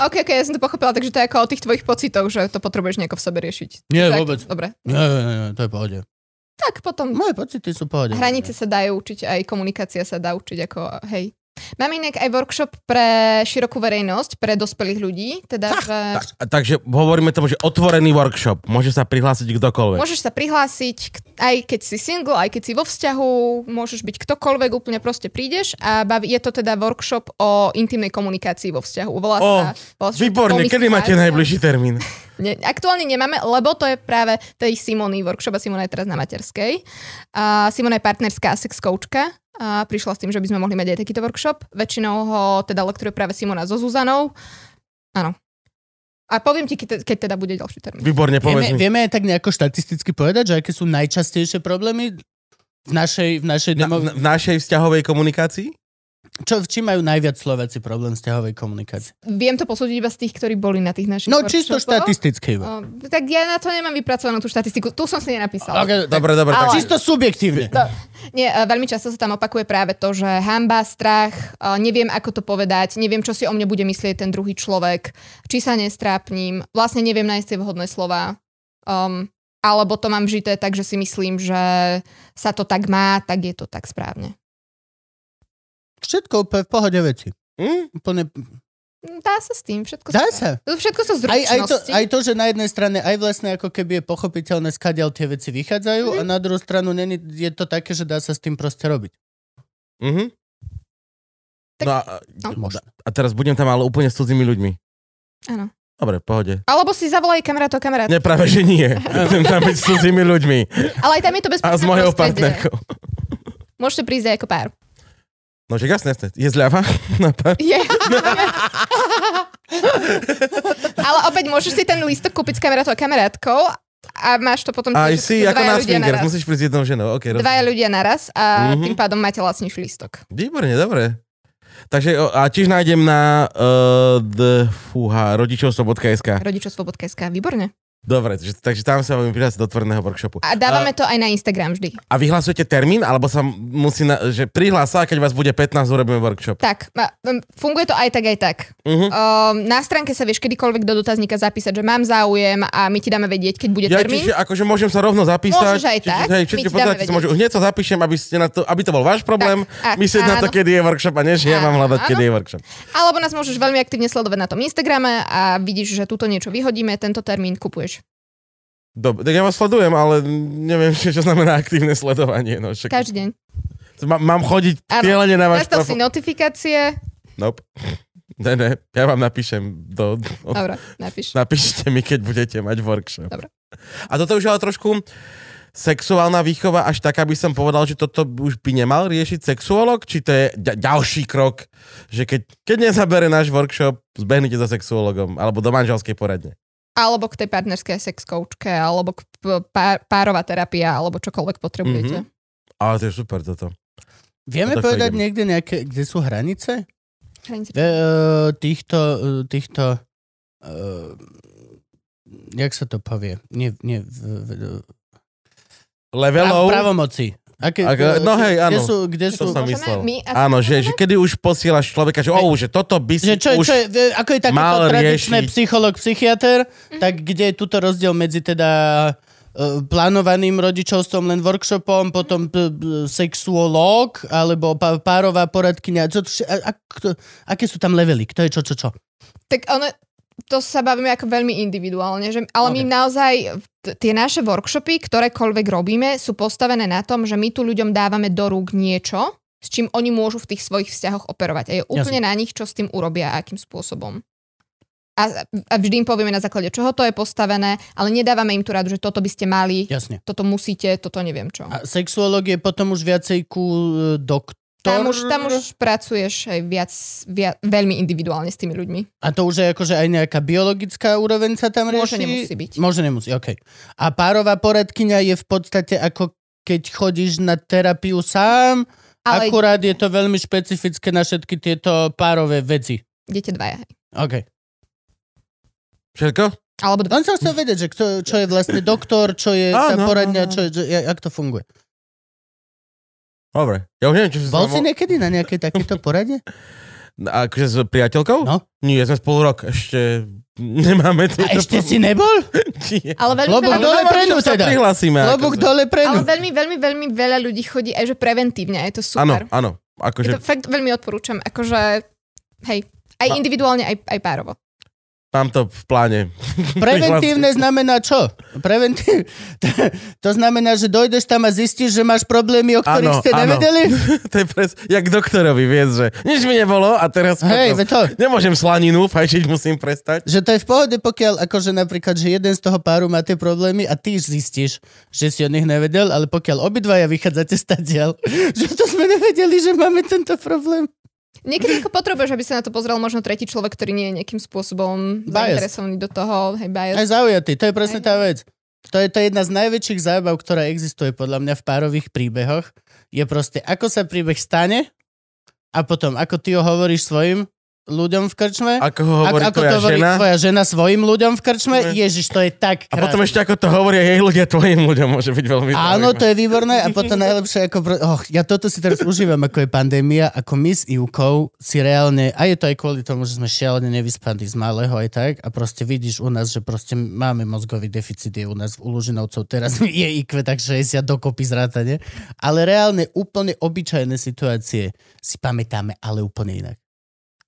OK, OK, ja som to pochopila, takže to je ako o tých tvojich pocitoch, že to potrebuješ nejako v sebe riešiť. Nie, tak, vôbec. Dobre. Nie, nie, nie, to je pohode. Tak potom Moje pocity sú pohode. hranice sa dajú učiť, aj komunikácia sa dá učiť ako, hej. Máme inak aj workshop pre širokú verejnosť, pre dospelých ľudí, teda, že Ta, takže hovoríme tomu, že otvorený workshop. Môže sa prihlásiť kdokoľvek. môžeš sa prihlásiť, aj keď si single, aj keď si vo vzťahu, môžeš byť ktokoľvek, úplne proste prídeš a baví, je to teda workshop o intimnej komunikácii vo vzťahu. Volá Ó, sa, volá Výborne, kedy máte najbližší termín? Ne, aktuálne nemáme, lebo to je práve tej Simony workshop a Simona je teraz na materskej. A Simona je partnerská sex coachka a prišla s tým, že by sme mohli mať aj takýto workshop. Väčšinou ho teda lektoruje práve Simona so Zuzanou. Áno. A poviem ti, keď, teda bude ďalší termín. Výborne, Vieme, povedz mi. vieme aj tak nejako štatisticky povedať, že aké sú najčastejšie problémy v našej, v našej Na, demo... na, v našej vzťahovej komunikácii? Čo, v čím majú najviac Slováci problém s ťahovej komunikácie? Viem to posúdiť iba z tých, ktorí boli na tých našich No čisto štatisticky. O, tak ja na to nemám vypracovanú tú štatistiku. Tu som si nenapísala. Okay, Dobre, dobre. Ale- Čisto subjektívne. To, nie, e, veľmi často sa tam opakuje práve to, že hamba, strach, e, neviem ako to povedať, neviem, čo si o mne bude myslieť ten druhý človek, či sa nestrápním, vlastne neviem nájsť tie vhodné slova. Um, alebo to mám vžité tak, že si myslím, že sa to tak má, tak je to tak správne. Všetko úplne v pohode veci. hm? Úplne... Mm, Dá sa s tým, všetko Dá sa. Všetko sú Aj, aj, to, zručnosti. aj to, že na jednej strane aj vlastne ako keby je pochopiteľné, skadiaľ tie veci vychádzajú a na druhú stranu není, je to také, že dá sa s tým proste robiť. Mhm. Tak- No a, no. A teraz budem tam ale úplne s cudzími ľuďmi. Áno. Dobre, pohode. Alebo si zavolaj kamarátov kamarát. Nie, práve že nie. Chcem tam byť s cudzími ľuďmi. Ale aj tam je to A bezpečné s mojou prostredie. partnerkou. Môžete prísť aj ako pár. No že jasné, jasné. Je zľava na pár? Je. Ale opäť môžeš si ten lístok kúpiť s kamarátou a kamarátkou a máš to potom... Aj si, ako na swingers, musíš prísť s jednou ženou. Okay, rozumiem. Dvaja ľudia naraz a Mhm. tým pádom máte lacnejší lístok. Výborne, dobre. Takže a tiež nájdem na uh, d, fúha, rodičovstvo.sk. Rodičovstvo.sk, výborne. Dobre, takže, takže tam sa budem prihlásiť do otvoreného workshopu. A dávame to aj na Instagram vždy. A vyhlasujete termín, alebo sa musí, na, že prihlás sa, a keď vás bude 15, urobíme workshop. Tak, funguje to aj tak, aj tak. Uh-huh. Um, na stránke sa vieš kedykoľvek do dotazníka zapísať, že mám záujem a my ti dáme vedieť, keď bude Ja, termín. čiže akože môžem sa rovno zapísať. Môžeš aj čiže, tak, Hej, všetci vedieť. môžu, hneď sa zapíšem, aby, ste na to, aby to bol váš problém. Tak, Myslieť na to, áno. kedy je workshop a než ja mám Áno, hľadať, áno. kedy je workshop. Alebo nás môžeš veľmi aktívne sledovať na tom Instagrame a vidíš, že túto niečo vyhodíme, tento termín kupuješ. Dobre, tak ja vás sledujem, ale neviem, čo znamená aktívne sledovanie. No, však, Každý deň. má, mám chodiť cieľene na váš Nastav si notifikácie. Nope. Ne, ne, ja vám napíšem do, do, Dobre, napíš. Napíšte mi, keď budete mať workshop. Dobre. A toto už ale trošku sexuálna výchova až tak, aby som povedal, že toto už by nemal riešiť sexuolog? Či to je ďa- ďalší krok, že keď, keď nezabere náš workshop, zbehnite za sexuologom alebo do manželskej poradne. Alebo k tej partnerskej sex coachke, alebo k párová terapia, alebo čokoľvek potrebujete. Mhm. Ale to je super toto. Vieme to povedať ideme. niekde nejaké, kde sú hranice Hranice. e, týchto, e, týchto uh, jak sa to povie? Nie, nie, v, v, Levelov? Prav, pravomoci. Aké, Ak- no hej, Kde áno. sú, kde To sú, som Môžeme myslel. my Áno, že, že kedy už posielaš človeka, že, oh, že toto by si že čo, už... čo je, e, ako je takéto mal tradičné riešiť. psycholog, psychiatr, Mhm. tak kde je tuto rozdiel medzi teda e, plánovaným rodičovstvom len workshopom, potom p- p- sexuológ alebo pá- párová poradkynia. Čo, to vše- a, a, kto, aké sú tam levely? Kto je čo, čo, čo? Tak ono, to sa bavíme ako veľmi individuálne, že, ale my naozaj, tie naše workshopy, ktorékoľvek robíme, sú postavené na tom, že my tu ľuďom dávame do rúk niečo, s čím oni môžu v tých svojich vzťahoch operovať. A je úplne na nich, čo s tým urobia a akým spôsobom. A, a vždy im povieme na základe, čoho to je postavené, ale nedávame im tu radu, že toto by ste mali, Jasne. toto musíte, toto neviem čo. A sexuológ je potom už viacej ku e, doktor? Tam už, tam už pracuješ aj viac, viac, veľmi individuálne s tými ľuďmi. A to už je akože aj nejaká biologická úroveň sa tam rieši? Môže, nemusí byť. Môže, nemusí, OK. A párová poradkyňa je v podstate ako keď chodíš na terapiu sám Ale Akurát je to veľmi špecifické na všetky tieto párové veci. idete dvaja. hej. OK. Všetko? Alebo dva. Len som chcel vedieť, že kto, čo je vlastne doktor, čo je tá Áno, poradňa, áno. čo je, jak to funguje. Dobre. Ja už neviem, čo Bol si niekedy na nejakej takéto poradne? Akože s priateľkou? No. Nie, sme spolu rok. Ešte nemáme A tieto ešte si nebol? Nie. Ale veľmi, Lebo veľa, dole Ale pre ňu čo sa teda. Prihlásime. Lobok akože. dole pre ale veľmi, veľmi, veľmi veľa ľudí chodí aj že preventívne, a je to Áno, super. áno. Je Akože to fakt veľmi odporúčam. Akože, hej, aj individuálne, aj, aj párovo. Mám to v pláne. Preventívne znamená čo? Preventív... To znamená, že dojdeš tam a zistíš, že máš problémy, o ktorých Áno, ste áno. nevedeli? to je pres, jak doktorovi, vieš, že nič mi nebolo a teraz Hej, potom to. nemôžem slaninu, fajčiť musím prestať. Že to je v pohode, pokiaľ akože napríklad, že jeden z toho páru má tie problémy a ty zistíš, že si o nich nevedel, ale pokiaľ obidvaja vychádzate stadiaľ, že to sme nevedeli, že máme tento problém. Niekedy ako potrebuješ, aby sa na to pozrel možno tretí človek, ktorý nie je nejakým spôsobom Biased. zainteresovaný do toho. Hej. Aj zaujatý, to je presne tá vec. To je, to je jedna z najväčších zábav, ktorá existuje podľa mňa v párových príbehoch. Je proste, ako sa príbeh stane a potom, ako ty ho hovoríš svojim ľuďom v krčme. Ako ho hovorí ako, ako tvoja to hovorí žena. tvoja žena svojim ľuďom v krčme. Ne. Ježiš, to je tak A potom krásne. ešte ako to hovoria jej ľudia tvojim ľuďom, môže byť veľmi Áno, to je výborné a potom najlepšie ako... Oh, ja toto si teraz užívam, ako je pandémia, ako my s Ivkou si reálne, a je to aj kvôli tomu, že sme šialene nevyspaní z malého aj tak a proste vidíš u nás, že proste máme mozgový deficit je u nás u Lužinovcov teraz je IQ tak 60 dokopy zrátane, ale reálne úplne obyčajné situácie si pamätáme, ale úplne inak.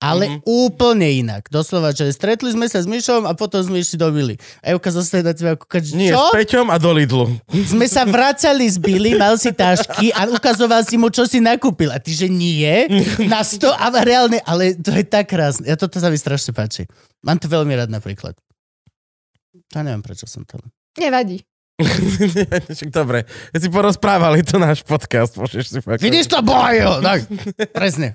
Ale Mhm. mm-hmm. úplne inak. Doslova, že stretli sme sa s Myšom a potom sme išli do Vily. A Evka zostane na teba kúkať, Nie, čo? s Peťom a do Lidlu. sme sa vracali z Billy, mal si tášky a ukazoval si mu, čo si nakúpil. A ty, že nie, na 100, ale reálne, ale to je tak krásne. Ja toto sa mi strašne páči. Mám to veľmi rád napríklad. Ja neviem, prečo som to... Nevadí. Dobre, keď si porozprávali to náš podcast, môžeš si fakt... Vidíš to, bojo! Tak, presne.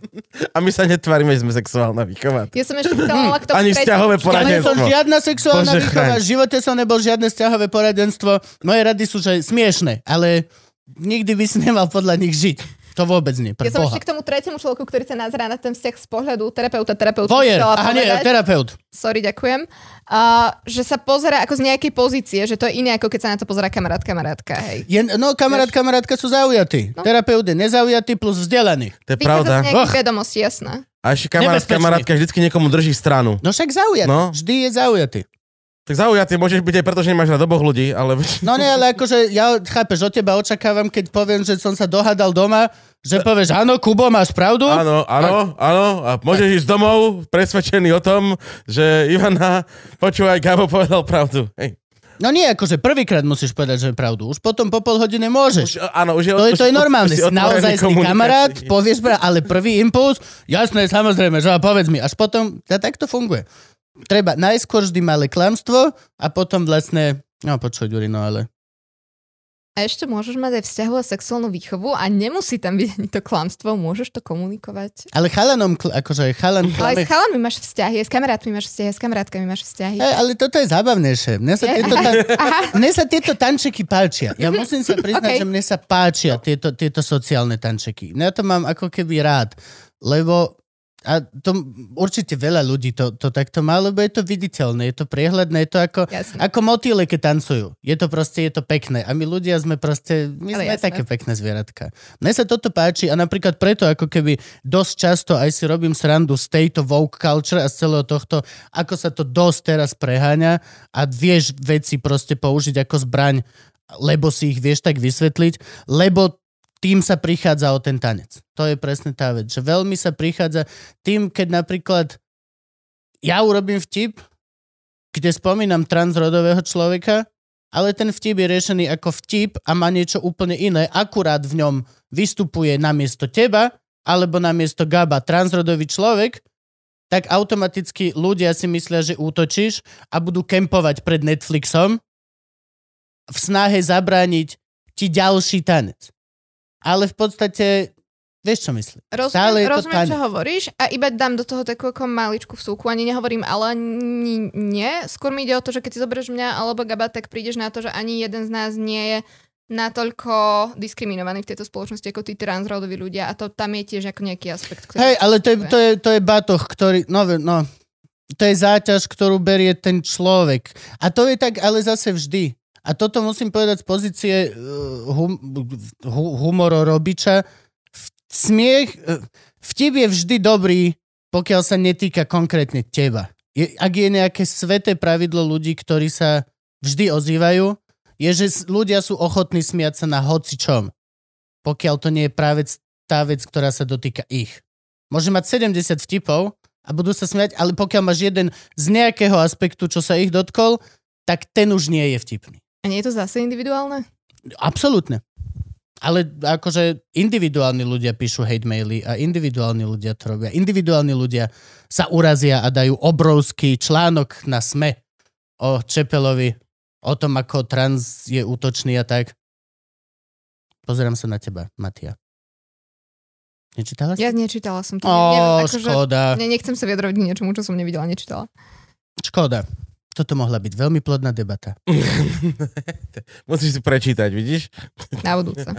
A my sa netvárime, že sme sexuálna výchova. Ja som ešte chcela ale k tomu Ani vzťahové Ja Poradenstvo. som žiadna sexuálna Bože výchova, v živote som nebol žiadne vzťahové poradenstvo. Moje rady sú, že smiešne, ale nikdy by si nemal podľa nich žiť. To vôbec nie, pre Ja som Boha. ešte k tomu tretiemu človeku, ktorý sa nazerá na ten vzťah z pohľadu terapeuta, terapeuta. Vojer, aha nie, terapeut. Sorry, ďakujem. Uh, že sa pozera ako z nejakej pozície, že to je iné, ako keď sa na to pozera kamarát, kamarátka. Hej. Je, no, kamarát, kamarátka sú zaujatí. No. Terapeut je nezaujatý plus vzdelaný. To je Vychádza pravda. z nejakých Och. vedomostí, jasné. A ešte kamarát, kamarátka vždycky niekomu drží stranu. No však zaujatý. No. Vždy je zaujatý. Tak zaujatý môžeš byť aj preto, že nemáš na oboch ľudí, ale... No nie, ale akože ja, chápeš, od teba očakávam, keď poviem, že som sa dohadal doma, že povieš, áno, Kubo, máš pravdu. Áno, áno, áno. A môžeš ísť domov presvedčený o tom, že Ivana, počúvaj, Gabo povedal pravdu. Hej. No nie, akože prvýkrát musíš povedať, že je pravdu. Už potom po pol hodine môžeš. Už, áno, už je, To je, to je normálne, si naozaj kamarát, povieš, bra, ale prvý impuls, jasné, samozrejme, že a povedz mi, až potom, ja tak to funguje. Treba najskôr vždy malé klamstvo a potom vlastne, no počuť, Jurino, ale A ešte môžeš mať aj vzťahovú a sexuálnu výchovu a nemusí tam byť ani to klamstvo, môžeš to komunikovať. ale chalanom, akože chalan Ale klame, s chalanmi máš vzťahy, s kamarátmi máš vzťahy, s kamarátkami máš vzťahy. Ej, ale toto je zábavnejšie. Mne sa, tieto, tan- mne sa tieto tančeky páčia. Ja musím sa priznať, Okay. že mne sa páčia tieto, tieto sociálne tančeky. Ja to mám ako keby rád, lebo a to určite veľa ľudí to, to takto má, lebo je to viditeľné, je to priehľadné, je to ako, Jasné. ako motýle, keď tancujú. Je to proste, je to pekné. A my ľudia sme proste, my Ale sme jasné. také pekné zvieratka. Mne sa toto páči a napríklad preto, ako keby dosť často aj si robím srandu z tejto woke culture a z celého tohto, ako sa to dosť teraz preháňa a vieš veci proste použiť ako zbraň, lebo si ich vieš tak vysvetliť, lebo tým sa prichádza o ten tanec. To je presne tá vec, že veľmi sa prichádza tým, keď napríklad ja urobím vtip, kde spomínam transrodového človeka, ale ten vtip je riešený ako vtip a má niečo úplne iné. Akurát v ňom vystupuje namiesto teba alebo namiesto Gaba transrodový človek, tak automaticky ľudia si myslia, že útočíš a budú kempovať pred Netflixom v snahe zabrániť ti ďalší tanec. Ale v podstate, vieš čo myslím? Stále Rozumiem, je rozumiem čo hovoríš a iba dám do toho takú ako maličku vsúku, ani nehovorím, ale ani nie. Skôr mi ide o to, že keď si zoberieš mňa alebo Gaba, tak prídeš na to, že ani jeden z nás nie je natoľko diskriminovaní v tejto spoločnosti ako tí transrodoví ľudia a to tam je tiež ako nejaký aspekt. Ktorý Hej, ale to je, to, je, to je batoh, ktorý... No, no, to je záťaž, ktorú berie ten človek. A to je tak ale zase vždy. A toto musím povedať z pozície uh, hum, hu, humororobiča. Smiech, uh, vtip je vždy dobrý, pokiaľ sa netýka konkrétne teba. Je, ak je nejaké sveté pravidlo ľudí, ktorí sa vždy ozývajú, je, že ľudia sú ochotní smiať sa na hocičom. Pokiaľ to nie je práve tá vec, ktorá sa dotýka ich. Môže mať 70 vtipov a budú sa smiať, ale pokiaľ máš jeden z nejakého aspektu, čo sa ich dotkol, tak ten už nie je vtipný. A nie je to zase individuálne? Absolútne. Ale akože individuálni ľudia píšu hate maily a individuálni ľudia to robia. Individuálni ľudia sa urazia a dajú obrovský článok na SME o Čepelovi, o tom, ako trans je útočný a tak. Pozerám sa na teba, Matia. Nečítala si? Ja nečítala som to. Ó, neviem, akože, škoda. ne, nechcem sa vyjadrovať k niečomu, čo som nevidela, nečítala. Škoda. Toto mohla byť veľmi plodná debata. Musíš si prečítať, vidíš? Na budúce.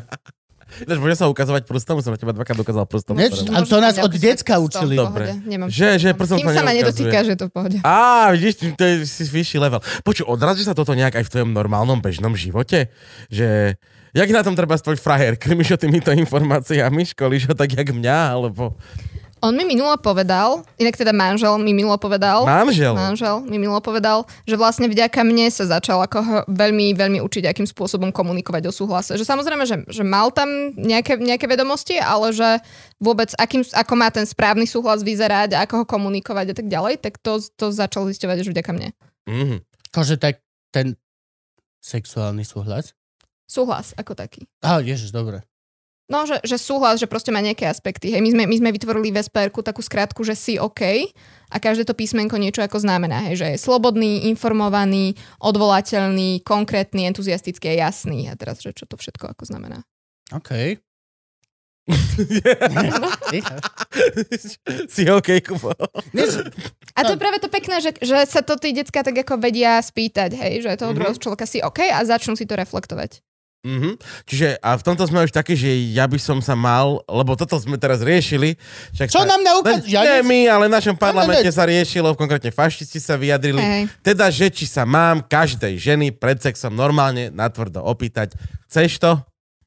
Ináč, môžem sa ukazovať prstom, som na teba dvakrát dokázal prstom. Ne, ale to nás od decka učili. Dobre. Nemám. Že, že prstom Kým sa ma nedotýka, že to v pohode. Á, vidíš, to je si vyšší level. Počuj, odrazí sa toto nejak aj v tvojom normálnom bežnom živote? Že, jak na tom treba tvoj frajer? Krmiš ho týmito informáciami? Školíš ho tak, jak mňa? Alebo On mi minulo povedal, inak teda manžel mi minulo povedal, manžel? manžel mi minulo povedal, že vlastne vďaka mne sa začal ako veľmi, veľmi učiť, akým spôsobom komunikovať o súhlase. Že samozrejme, že, že mal tam nejaké, nejaké vedomosti, ale že vôbec akým, ako má ten správny súhlas vyzerať a ako ho komunikovať a tak ďalej, tak to, to začal zisťovať už vďaka mne. Mhm. Akože tak ten sexuálny súhlas. Súhlas ako taký. Á, ježiš, dobre. No, že, že súhlas, že proste má nejaké aspekty. Hej, my, sme, my sme vytvorili v spr takú skratku, že si OK a každé to písmenko niečo ako znamená. Hej, že je slobodný, informovaný, odvolateľný, konkrétny, entuziastický a jasný. A teraz, že čo to všetko ako znamená. OK. si OK, Kubo. A to je práve to pekné, že, že sa to tí decka tak ako vedia spýtať, hej, že toho Mhm. druhého človeka si OK a začnú si to reflektovať. Mhm. Čiže a v tomto sme už takí, že ja by som sa mal, lebo toto sme teraz riešili. Však Čo sa- nám naukaz- Ne, ja nie ne- my, ale v našom parlamente ne. sa riešilo, konkrétne fašisti sa vyjadrili. Hej. Teda, že či sa mám každej ženy pred sexom normálne natvrdo opýtať. Chceš to?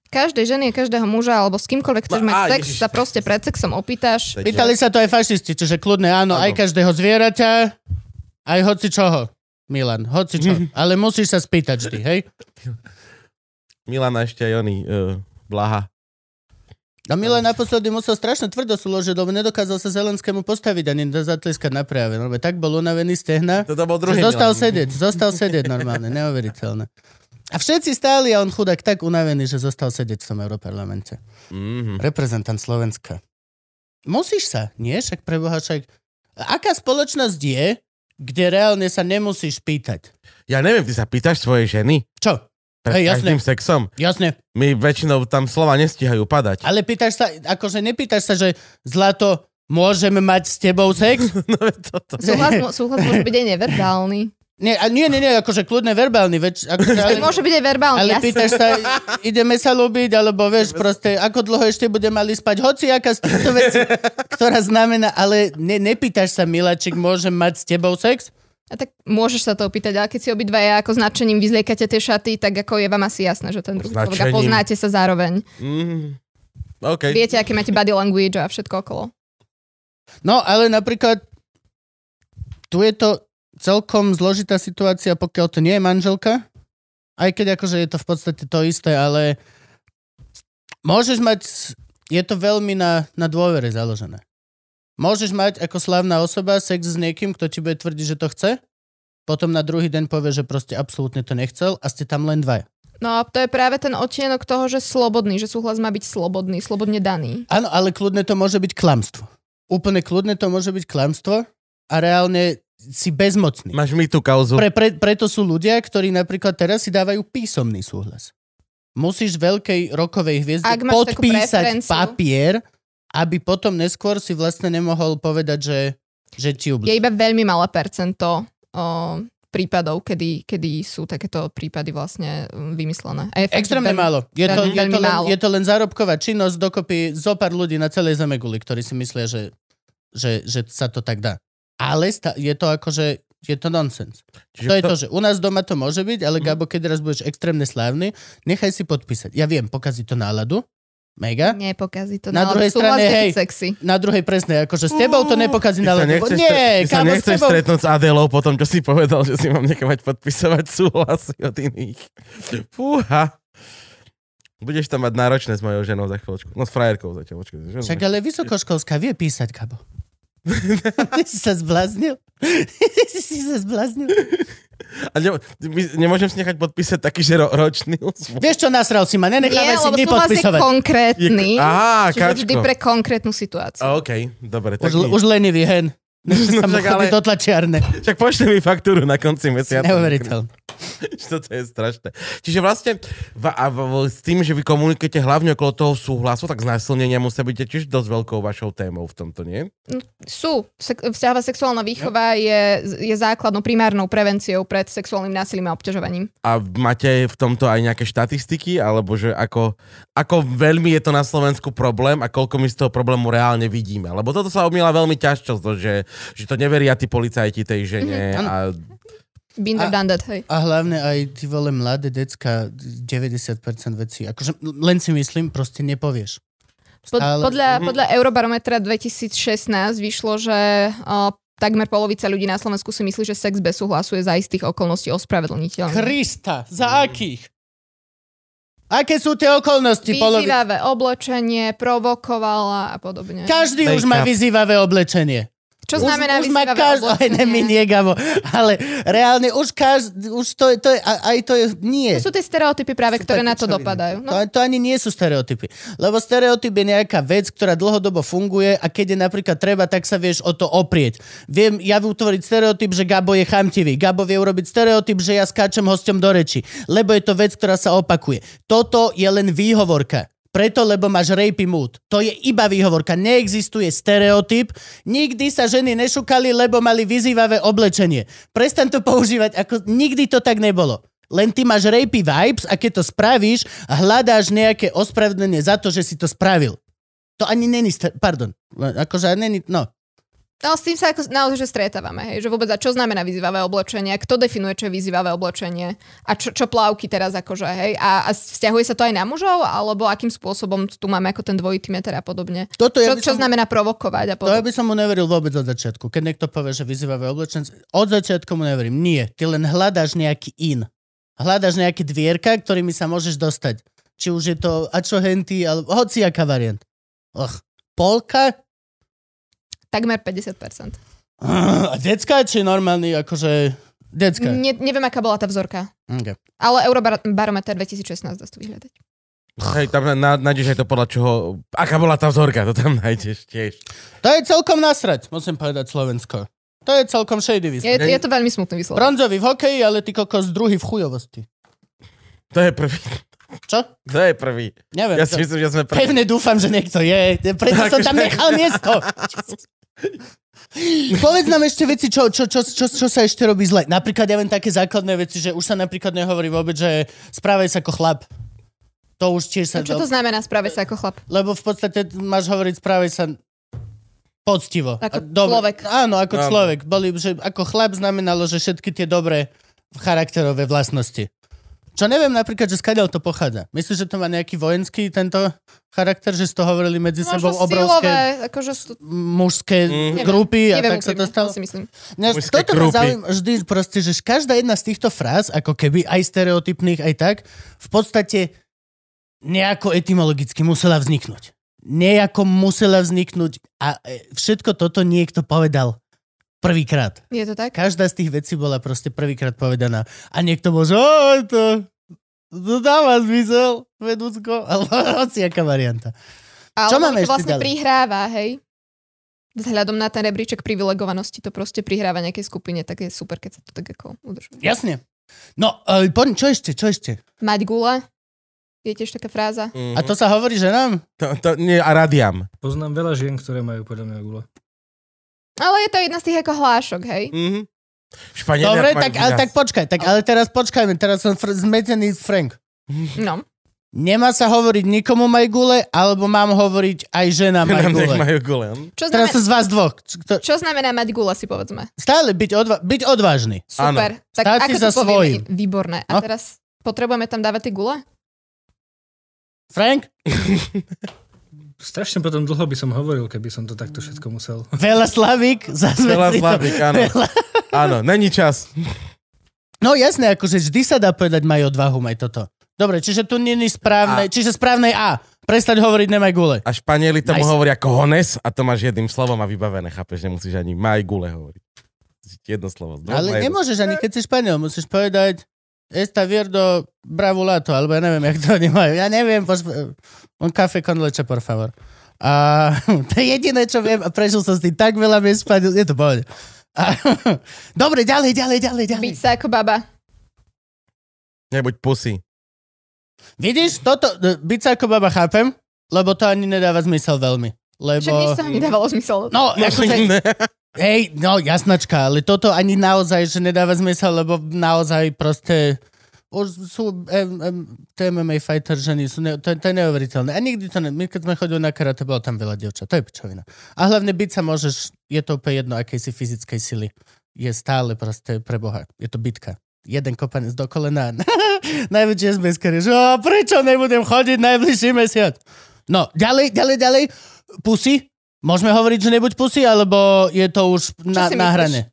Každej ženy a každého muža, alebo s kýmkoľvek chceš No, mať á, sex, ježiš. sa proste pred sexom opýtaš. Pýtali sa to aj fašisti, čiže kľudne áno, Áno. aj každého zvieraťa, aj hoci čoho. Milan, hoci čo. Ale musíš sa spýtať vždy, hej? Milana ešte aj oni, uh, Blaha. A Milan naposledy musel strašne tvrdo súložiť, lebo nedokázal sa Zelenskému postaviť ani zatleskať na prejave. Lebo tak bol unavený z tehna, Toto bol druhý zostal Milan. sedieť, zostal sedieť normálne, neuveriteľné. A všetci stáli a on chudák tak unavený, že zostal sedieť v tom Europarlamente. Mhm. Reprezentant Slovenska. Musíš sa, nie? Však preboha, však... Aká spoločnosť je, kde reálne sa nemusíš pýtať? Ja neviem, ty sa pýtaš svojej ženy Čo? Pred Hej, jasné. každým sexom? Jasne. My väčšinou tam slova nestíhajú padať. Ale pýtaš sa, akože nepýtaš sa, že zlato, môžeme mať s tebou sex? No, toto. Súhlas, súhlas môže byť aj neverbálny. Nie, a nie, nie, nie, akože kľudne verbálny, več, akože, ale, Môže byť aj verbálny, ale jasné. pýtaš sa, ideme sa ľúbiť, alebo vieš, proste, ako dlho ešte bude mali spať, hoci aká z týchto vecí, ktorá znamená, ale ne, nepýtaš sa, Milačik, môžem mať s tebou sex? A tak môžeš sa to opýtať, ale keď si obidvaja ako značením vyzliekate tie šaty, tak ako je vám asi jasné, že ten druhý človek a Značením. poznáte sa zároveň. Mhm. OK. Viete, aké máte body language a všetko okolo. No, ale napríklad, tu je to celkom zložitá situácia, pokiaľ to nie je manželka, aj keď akože je to v podstate to isté, ale môžeš mať, je to veľmi na, na dôvere založené. Môžeš mať ako slavná osoba sex s niekým, kto ti bude tvrdiť, že to chce, potom na druhý deň povie, že proste absolútne to nechcel a ste tam len dvaja. No a to je práve ten odtienok toho, že slobodný, že súhlas má byť slobodný, slobodne daný. Áno, ale kľudne to môže byť klamstvo. Úplne kľudne to môže byť klamstvo a reálne si bezmocný. Máš mi tú kauzu. Pre, pre, preto sú ľudia, ktorí napríklad teraz si dávajú písomný súhlas. Musíš veľkej rokovej hviezde podpísať papier, aby potom neskôr si vlastne nemohol povedať, že, že ti Je ubliží. iba veľmi malé percento o, prípadov, kedy, kedy sú takéto prípady vlastne mm, vymyslené. A je Extrémne veľmi- málo. Je to, veľmi- je, to len, málo. je to len zárobková činnosť dokopy zo pár ľudí na celej Zemeguli, ktorí si myslia, že, že, že sa to tak dá. Ale sta- je to akože, je to nonsens. Čiže To je to, že u nás doma to môže byť, ale Gabo, keď raz budeš extrémne slávny, nechaj si podpísať. Ja viem, pokazí to náladu. Mega. Nepokazí to. Na no, druhej strane, hej, sexy. Na druhej presne, akože s tebou to nepokazí Ty sa náladu. nechceš, Nie, ty sa nechceš tebou... stretnúť s Adelou po tom, čo si povedal, že si mám nechať podpisovať súhlasy od iných. Fúha. Budeš tam mať náročné s mojou ženou za chvíľočku. No s frajerkou zatiaľ. Počkaj, Však ale vysokoškolská vie písať, Gabo. Ty si sa zbláznil? Ty si sa zbláznil? A ne, my- nemôžem si nechať podpísať taký, že ro, ročný Vieš čo, nasral si ma, Nie, nenechávaj si lebo my súhlas je podpisovať. konkrétny. Je- Á, čiže vždy pre konkrétnu situáciu. A, OK, dobre. Tak Už, už, už lenivý hen. Mu však ale- do tlačiarne. Však pošli mi faktúru na konci mesiaca. Neuveriteľné. Toto je strašné. Čiže vlastne v, a v, v, s tým, že vy komunikujete hlavne okolo toho súhlasu, tak znásilnenia musia byť tiež dosť veľkou vašou témou v tomto, nie? Sú. Vzťahová sexuálna výchova je, je základnou primárnou prevenciou pred sexuálnym násilím a obťažovaním. A máte v tomto aj nejaké štatistiky, alebo že ako, ako veľmi je to na Slovensku problém a koľko my z toho problému reálne vidíme? Lebo toto sa omýla veľmi ťažko, že, že to neveria tí policajti tej žene Mhm, a Binder A- done that, hej. A hlavne aj ty vole mladé decka, 90% vecí. Akože len si myslím, proste nepovieš. Pod, Stále- podľa, Mhm. podľa Eurobarometra 2016 vyšlo, že o, takmer polovica ľudí na Slovensku si myslí, že sex bez súhlasu je za istých okolností ospravedlniteľný. Krista, za akých? Aké sú tie okolnosti? Polovi... Vyzývavé oblečenie, provokovala a podobne. Každý už má vyzývavé oblečenie. Čo znamená už, už má každý, aj ne, my nie, Gabo, ale reálne už každý, už to, to je, aj to je, nie. To sú tie stereotypy práve, Sú ktoré na to čoviny. dopadajú. To, No, to ani nie sú stereotypy. Lebo stereotyp je nejaká vec, ktorá dlhodobo funguje a keď je napríklad treba, tak sa vieš o to oprieť. Viem ja utvoriť stereotyp, že Gabo je chamtivý. Gabo vie urobiť stereotyp, že ja skáčem hosťom do reči. Lebo je to vec, ktorá sa opakuje. Toto je len výhovorka. Preto, lebo máš rapey mood. To je iba výhovorka. Neexistuje stereotyp. Nikdy sa ženy nešukali, lebo mali vyzývavé oblečenie. Prestaň to používať, ako nikdy to tak nebolo. Len ty máš rapey vibes a keď to spravíš, hľadáš nejaké ospravedlnenie za to, že si to spravil. To ani není, pardon, akože není, no. No s tým sa ako naozaj že stretávame, hej, že vôbec a čo znamená vyzývavé oblečenie, kto definuje, čo je vyzývavé oblečenie a čo, čo plavky teraz akože, hej, a, a vzťahuje sa to aj na mužov, alebo akým spôsobom tu máme ako ten dvojitý meter a podobne. Toto ja Čo, som- znamená provokovať a To ja podobne. by som mu neveril vôbec od začiatku. Keď niekto povie, že vyzývavé oblečenie, od začiatku mu neverím. Nie, ty len hľadáš nejaký in. Hľadáš nejaké dvierka, ktorými sa môžeš dostať. Či už je to a čo henty, alebo hociaká variant. Och, polka? Takmer 50%. A decka, či normálny, akože... Decka. Ne, neviem, aká bola tá vzorka. Okay. Ale Eurobarometer 2016 dá to vyhľadať. hej, tam na, nájdeš aj to podľa čoho... Aká bola tá vzorka, to tam nájdeš tiež. To je celkom nasrať, musím povedať Slovensko. To je celkom shady Je, výsledok. je to veľmi smutný výsledok. Bronzový v hokeji, ale ty kokos druhý v chujovosti. To je prvý. Čo? To je prvý. Neviem. Ja to- si myslím, že sme prvý. Pevne dúfam, že niekto je. Preto som tam nechal miesto. Povedz nám ešte veci, čo, čo, čo, čo, čo sa ešte robí zle. Napríklad ja viem také základné veci, že už sa napríklad nehovorí vôbec, že správaj sa ako chlap. To už tiež sa... A čo to znamená správe sa ako chlap? Lebo v podstate máš hovoriť správaj sa poctivo. Ako dobre- človek. Áno, ako Áno. človek. Boli, že ako chlap znamenalo, že všetky tie dobré charakterové vlastnosti. Čo neviem napríklad, že skadiaľ to pochádza. Myslíš, že to má nejaký vojenský tento charakter, že z toho hovorili medzi sebou Možno obrovské silové, akože sú, mužské Mhm. grupy a neviem tak sa to stalo. to si myslím. Mňa Mužské toto ma zaujíma vždy proste, že každá jedna z týchto fráz, ako keby aj stereotypných, aj tak, v podstate nejako etymologicky musela vzniknúť. Nejako musela vzniknúť a e, všetko toto niekto povedal prvýkrát. Je to tak? Každá z tých vecí bola proste prvýkrát povedaná. A niekto bol, že "Ó, to, to dáva zmysel, vedúcko, alebo hociaká varianta. Ale Čo máme to ešte vlastne ďalej? prihráva, hej? Vzhľadom na ten rebríček privilegovanosti to proste prihráva nejakej skupine, tak je super, keď sa to tak ako udržuje. Jasne. No, poď, čo ešte, čo ešte? Mať gule, je tiež taká fráza. Mhm. A to sa hovorí, že nám? To, to, nie, a radiam. Poznám veľa žien, ktoré majú podľa mňa gule. Ale je to jedna z tých ako hlášok, hej? Mhm. Španieli Dobre, tak, ale tak počkaj, tak, ale teraz počkajme, teraz som fr- zmetený Frank. No. Nemá sa hovoriť nikomu maj gule, alebo mám hovoriť aj žena maj Nám nech gule. majú gule. Čo, Teraz som z vás dvoch. Kto, čo znamená mať gula, si povedzme? stále byť, odva- byť odvážny. Super. Tak Stáť si ako za to povieme? svojím. Výborné. A No. teraz potrebujeme tam dávať tie gule? Frank? Strašne potom dlho by som hovoril, keby som to takto všetko musel. Veľa Slavík. Zase Veľa Slavík, áno. Veľa- Áno, není čas. No jasné, akože vždy sa dá povedať maj odvahu, maj toto. Dobre, čiže tu nie je správne, A- čiže správne A. Prestať hovoriť nemaj gule. A Španieli tomu Nice. hovoria cojones a to máš jedným slovom a vybavené, chápeš, nemusíš ani maj gule hovoriť. Jedno slovo. Ale jedno. nemôžeš ani keď si Španiel, musíš povedať Esta vierdo bravulato, alebo ja neviem, jak to oni majú. Ja neviem, poš... un café con leche, por favor. A to je jediné, čo viem a prežil som s tým tak veľa miest je to pohode. A, Dobre, ďalej, ďalej, ďalej, ďalej. Byť sa ako baba. Nebuď pusy. Vidíš, toto, byť sa ako baba chápem, lebo to ani nedáva zmysel veľmi. Lebo... Však nič sa mi nedávalo zmysel. No, akože, hej, no jasnačka, ale toto ani naozaj, že nedáva zmysel, lebo naozaj proste už sú em, em, MMA fighter ženy, sú ne, to, to je neuveriteľné. A nikdy to ne, my keď sme chodili na karate, bolo tam veľa dievčat, to je pičovina. A hlavne byť sa môžeš, je to úplne jedno, akej si fyzickej sily. Je stále proste pre Boha, je to bitka. Jeden kopanec do kolena. Najväčšie zmesker je, že "Ó, prečo nebudem chodiť najbližší mesiac? No, ďalej, ďalej, ďalej. Pusy? Môžeme hovoriť, že nebuď pusy, alebo je to už na, na hrane?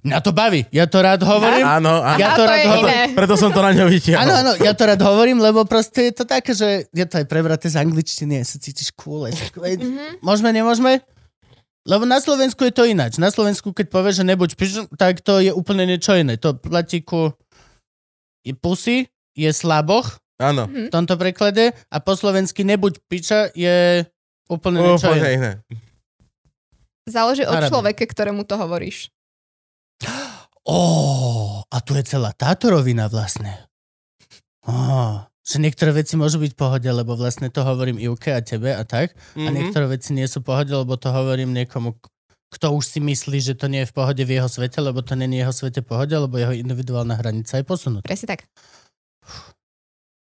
Mňa to baví. Ja to rád hovorím. Áno, áno. Ja to to rád je hovorím. Preto som to na ňo vytiahol. Áno, áno, ja to rád hovorím, lebo proste je to také, že je to aj prebraté z angličtiny, sa cítiš cool. Mhm. Môžeme, nemôžeme? Lebo na Slovensku je to ináč. Na Slovensku, keď povieš, že nebuď piš, tak to je úplne niečo iné. To platí ku je pusy, je slaboch Áno. v tomto preklade a po slovensky nebuď piča je úplne niečo Úplne iné. iné. Záleží od Arabi. človeka, ktorému to hovoríš. Ó, a tu je celá táto rovina vlastne. Ó, že niektoré veci môžu byť pohode, lebo vlastne to hovorím Ivke a tebe a tak. A Mhm. niektoré veci nie sú pohode, lebo to hovorím niekomu, kto už si myslí, že to nie je v pohode v jeho svete, lebo to nie je jeho svete pohode, lebo jeho individuálna hranica je posunutá. Presne tak.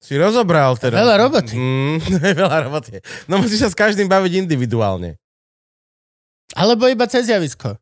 Si rozobral teda. Veľa roboty. Mm, veľa roboty. No musíš sa s každým baviť individuálne. Alebo iba cez javisko.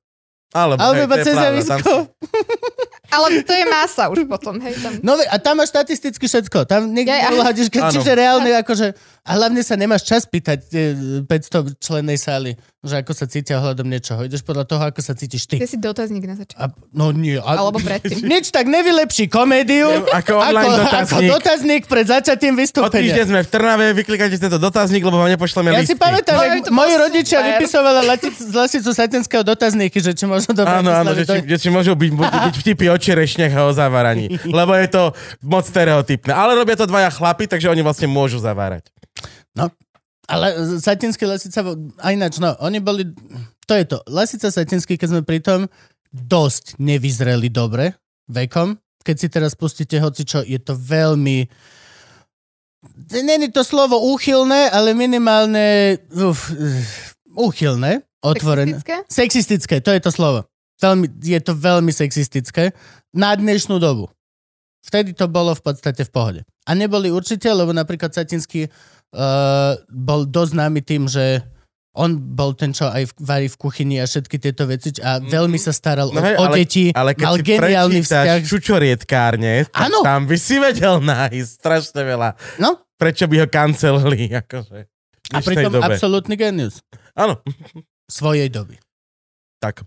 Alebo, Alebo hej, iba cez javisko. tam- Ale to je masa už potom, hej. Tam. No a tam máš štatisticky všetko. Tam niekde Ja, Áno. čiže reálne akože... A hlavne sa nemáš čas pýtať e, 500 člennej sály, že ako sa cítia ohľadom niečoho. Ideš podľa toho, ako sa cítiš ty. Ty si dotazník na začiatku. A, no nie. A, Alebo predtým. Nič tak nevylepší komédiu, Ako online ako, dotazník. ako dotazník pred začatím O týždeň vystúpenia. sme v Trnave, vyklikajte tento dotazník, lebo vám nepošleme Ja si listy. pamätám, No, jak moji rodičia super. vypisovali latic, z Lasicu Satinského dotazníky, že či môžu do Áno, áno, že či, že či môžu byť, byť, vtipy o čerešniach a o zaváraní. Lebo je to moc stereotypné. Ale robia to dvaja chlapi, takže oni vlastne môžu zavárať. Ale Satinský Lasica, a ináč, no, oni boli, to je to, Lasica Satinský, keď sme pri tom, dosť nevyzreli dobre vekom. Keď si teraz pustíte hocičo, je to veľmi, není to slovo úchylné, ale minimálne uf, úchylné, otvorené. Sexistické? Sexistické, to je to slovo. Veľmi, je to veľmi sexistické na dnešnú dobu. Vtedy to bolo v podstate v pohode. A neboli určite, lebo napríklad Satinský uh, bol dosť známy tým, že on bol ten, čo aj v- varí v kuchyni a všetky tieto veci a veľmi sa staral No o, hej, o ale- deti, Ale keď mal si geniálny vzťah. čučorietkárne, tak Áno. tam by si vedel nájsť strašne veľa. No, Prečo by ho cancelili? Akože, a pritom absolútny genius Áno, svojej doby. tak.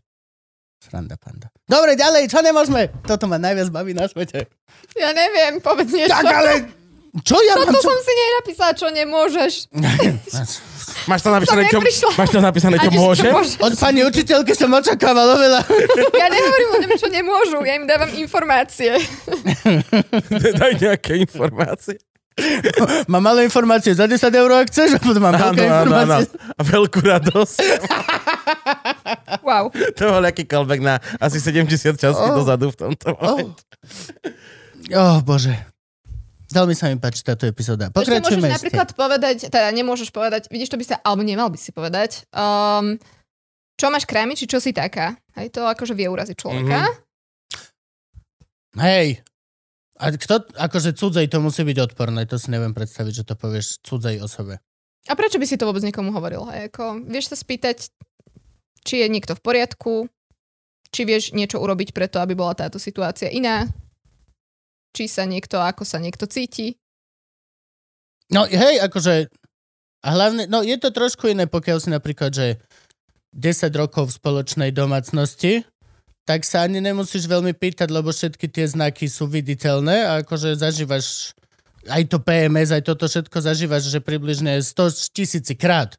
Sranda panda. Dobre, ďalej, čo nemôžeme? Toto ma najviac baví na svete. Ja neviem, povedz niečo. Tak ale... Čo ja mám? Toto Čo... som si nenapísala, čo nemôžeš. Máš tam napísané, čo, máš tam napísané, čo môže? Od pani učiteľky som očakával oveľa. Ja nehovorím o tom, čo nemôžu, ja im dávam informácie. Daj nejaké informácie. Mám malé informácie za 10 eur, ak chceš, a potom mám Áno, veľké áno, áno. informácie. A veľkú radosť. Wow. To bol aký callback na asi 70 častí Oh. dozadu v tomto Oh. momente. oh, bože. Veľmi sa mi páči táto epizóda. Ešte môžeš Pokračujeme ešte. napríklad povedať, teda nemôžeš povedať, vidíš, to by sa, alebo nemal by si povedať, um, čo máš krámy, či čo si taká. Hej, to akože vie uraziť človeka. Mhm. Hej. A kto, akože cudzej to musí byť odporné, to si neviem predstaviť, že to povieš cudzej osobe. A prečo by si to vôbec niekomu hovoril? Hej? Ako, vieš sa spýtať, či je niekto v poriadku, či vieš niečo urobiť preto, aby bola táto situácia iná, či sa niekto, ako sa niekto cíti. No hej, akože, a hlavne, no je to trošku iné, pokiaľ si napríklad, že 10 rokov v spoločnej domácnosti, tak sa ani nemusíš veľmi pýtať, lebo všetky tie znaky sú viditeľné a akože zažívaš aj to PMS, aj toto všetko zažívaš, že približne 100 tisíci krát.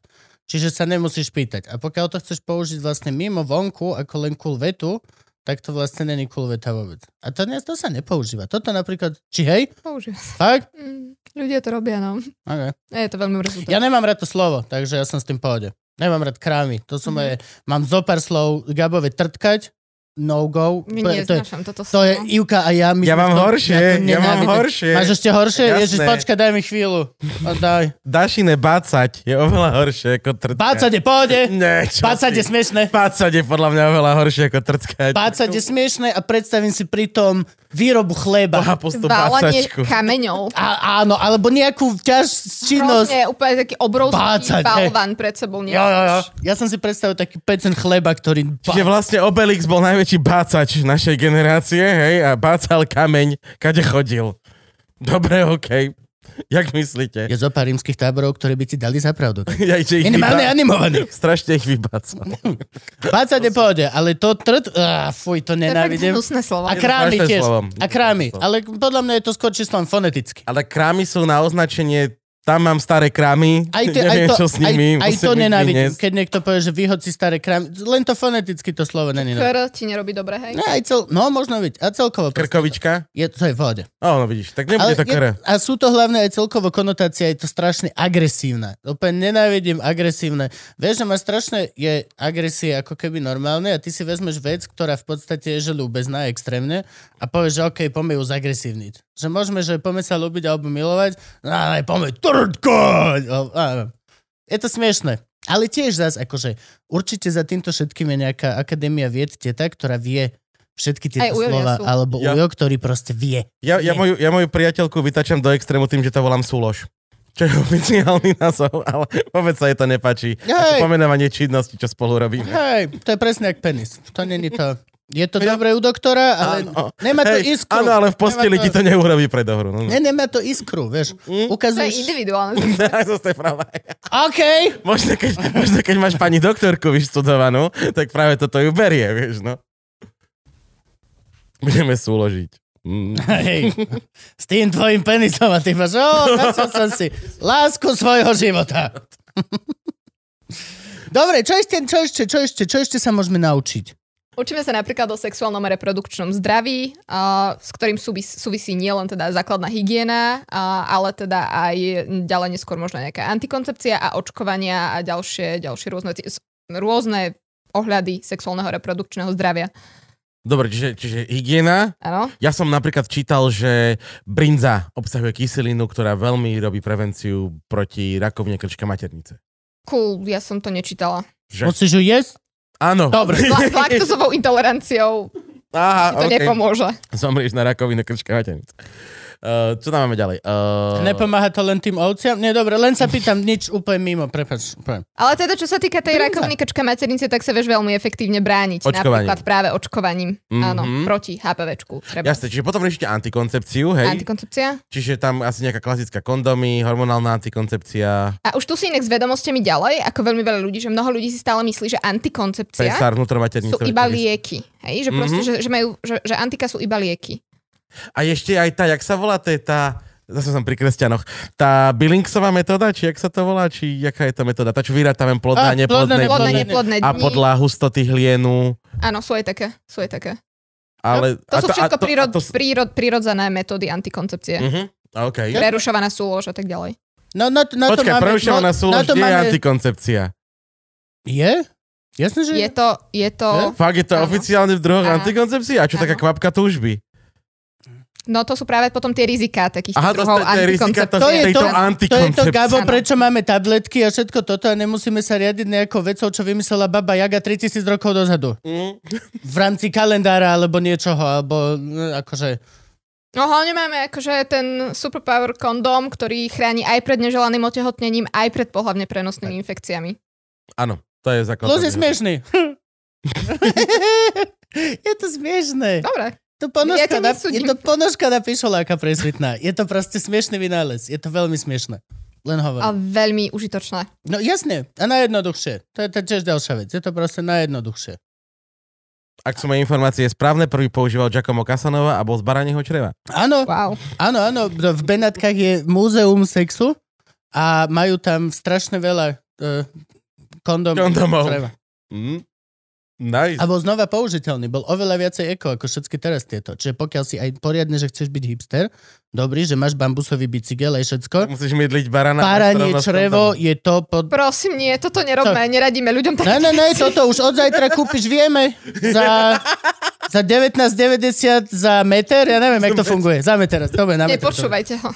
Čiže sa nemusíš pýtať. A pokiaľ to chceš použiť vlastne mimo vonku, ako len cool vetu, tak to vlastne není cool veta vôbec. A to, to sa nepoužíva. Toto napríklad, či hej? Používa sa. Fakt? Mm, ľudia to robia, no. Okay. Je to veľmi mrzúce. Ja nemám rád to slovo, takže ja som s tým pohode. Nemám rád krámy. To sú Mhm. moje... Mám zo pár slov Gabove trtkať, no go. My To je- to je, neznášam toto to je. Ivka a ja. My Ja mám horšie, ja mám horšie. Máš ešte horšie? Jasné. Ježiš, počkaj, daj mi chvíľu. O, daj. Dašine bácať je oveľa horšie ako trtkať. Bácať je pohode. Nie, čo Bácať je smiešné. Bácať je podľa mňa oveľa horšie ako trtkať. Bácať je smiešné a predstavím si pritom výrobu chleba. Boha, bácačku. kameňov. A, áno, alebo nejakú ťaž činnosť. Hrozne úplne taký obrovský Bácať, balvan pred sebou. Jo, jo, jo. Ja som si predstavil taký pecen chleba, ktorý... Čiže vlastne Obelix bol najväčší bácač našej generácie, hej, a bácal kameň, kade chodil. Dobre, okej. Jak myslíte? Je zo pár rímskych táborov, ktoré by ti dali za pravdu. Ja, že ich Minimálne vybá- animovaný. Strašne ich vybácal. Bácať je pohode, ale to trt... Á, fuj, to nenávidím. A krámy tiež. A krámy. Ale podľa mňa je to skôr čisto len foneticky. Ale krámy sú na označenie, tam mám staré krámy, Aj, te, neviem, aj, to, čo s nimi. aj, aj to nenávidím, keď niekto povie, že vyhod si staré krámy. Len to foneticky to slovo není. Kr ti nerobí dobre, hej? no, aj cel, no možno byť. A celkovo. Krkovička? Je, to je v pohode. Ó, no vidíš, tak nebude to kr. je, a sú to hlavne aj celkovo konotácia, je to strašne agresívne. Úplne nenávidím agresívne. Vieš, že má strašne je agresie ako keby normálne a ty si vezmeš vec, ktorá v podstate je že ľúbezná extrémne a povieš, že OK, poďme ju zagresívniť. Že môžeme, že poďme sa ľúbiť alebo milovať, no ale poďme trtkať. O, áno. Je to smiešne. Ale tiež zás, akože určite za týmto všetkým je nejaká akadémia vied teta, ktorá vie všetky Aj tieto Ujo slova, sú. alebo Ja- Ujo, ktorý proste vie. Ja, ja, moju, ja moju priateľku vytačam do extrému tým, že to volám súlož. Čo je oficiálny názov, ale vôbec sa jej to nepáči. Hej. Ako pomenovanie činnosti, čo spolu robíme. Hej, to je presne jak penis. To není to... Je to dobré u doktora, ale Áno. nemá to Hej, iskru. Áno, ale v posteli Nemá ti to neurobí pre dohru. No, no. Ne, nemá to iskru, vieš. To je Ukazuješ... individuálne. to je pravda. OK. Možno keď, možno keď máš pani doktorku vyštudovanú, tak práve toto ju berie, vieš, no. Budeme súložiť. Mm. Hej, s tým tvojim penisom a ty máš, o, som si lásku svojho života. Dobre, čo ešte, čo ešte, čo ešte, čo ešte sa môžeme naučiť? Učíme sa napríklad o sexuálnom a reprodukčnom zdraví, a, s ktorým súvis, súvisí nielen teda základná hygiena, a, ale teda aj ďalej neskôr možno nejaká antikoncepcia a očkovania a ďalšie, ďalšie rôzne, rôzne ohľady sexuálneho reprodukčného zdravia. Dobre, čiže, čiže hygiena. Áno? Ja som napríklad čítal, že brinza obsahuje kyselinu, ktorá veľmi robí prevenciu proti rakovine krčka maternice. Cool, ja som to nečítala. Že? Musíš ju jesť? Áno. Dobre. S, la- s laktozovou intoleranciou Aha, ti to okay. nepomôže. Zomrieš na rakovinu krčka maternice. Uh, čo tam máme ďalej? Uh, Nepomáha to len tým ovciam? Nie, dobre, len sa pýtam nič úplne mimo, prepač. Úplne. Ale teda, čo sa týka tej rakoviny krčka maternice, tak sa vieš veľmi efektívne brániť. Očkovaním. Napríklad práve očkovaním. Mhm. Áno, proti HPVčku. Treba. Jasne, čiže potom riešite antikoncepciu, hej? Antikoncepcia. Čiže tam asi nejaká klasická kondomy, hormonálna antikoncepcia, A už tu si inak s vedomostiami ďalej, ako veľmi veľa ľudí, že mnoho ľudí si stále myslí, že antikoncepcia sú iba lieky. Hej? Že, proste, Mhm. že, že, majú, že, že antika sú iba lieky. A ešte aj tá, jak sa volá, to je tá, zase som pri kresťanoch, tá Billingsová metóda, či jak sa to volá, či jaká je to metóda? Tá, čo vyrátame plodné a A, plodné, neplodné. Plodné, dni neplodné a podľa hustoty hlienu. Áno, sú aj také. Sú aj také. Ale, To a sú všetko a prírod, a to, prírod, prírodzené metódy antikoncepcie. uh-huh, okay. Prerušovaná súlož a tak ďalej. No, na, to- na to Počkaj, máme... prerušovaná no, na súlož to nie je máme... antikoncepcia. Je? Jasne, že Je to, je to... Fakt je to Áno. oficiálne v druhoch antikoncepcii? A čo taká Áno. kvapka túžby? No to sú práve potom tie rizika takých Aha, to, druhov to, to je rizika to, To je to- To je to, antikoncepcie. Gabo, prečo máme tabletky a všetko toto a nemusíme sa riadiť nejakou vecou, čo vymyslela baba Jaga 3000 rokov dozadu. Mm. V rámci kalendára alebo niečoho, alebo no, akože... No hlavne máme akože ten superpower kondóm, ktorý chráni aj pred neželaným otehotnením, aj pred pohľavne prenosnými infekciami. Áno, to je základ. Plus je smiešný. je to smiešné. Dobre. To ponožka, Ja na, je to ponožka na pišoláka presvitná. Je to proste smiešný vynález. Je to veľmi smiešné. Len A hovorím. veľmi užitočné. No jasne. A najjednoduchšie. To je to tiež ďalšia vec. Je to proste najjednoduchšie. Ak sú moje informácie správne, prvý používal Giacomo Casanova a bol z baranieho čreva. Áno, Wow. áno, áno. V Benátkach je múzeum sexu a majú tam strašne veľa uh, kondom. Kondomov. čreva. Mm. Nice. A bol znova použiteľný. Bol oveľa viacej eko ako všetky teraz tieto. Čiže pokiaľ si aj poriadne, že chceš byť hipster, dobrý, že máš bambusový bicykel aj všetko, Musíš mydliť barana. S črevo je to pod... Prosím, nie, toto nerobme, neradíme ľuďom tak. Ne, ne, ne, toto už od zajtra kúpiš, vieme, za, za 19,90 za meter, ja neviem, jak to funguje, za meter, to bude na meter. Nepočúvajte ho.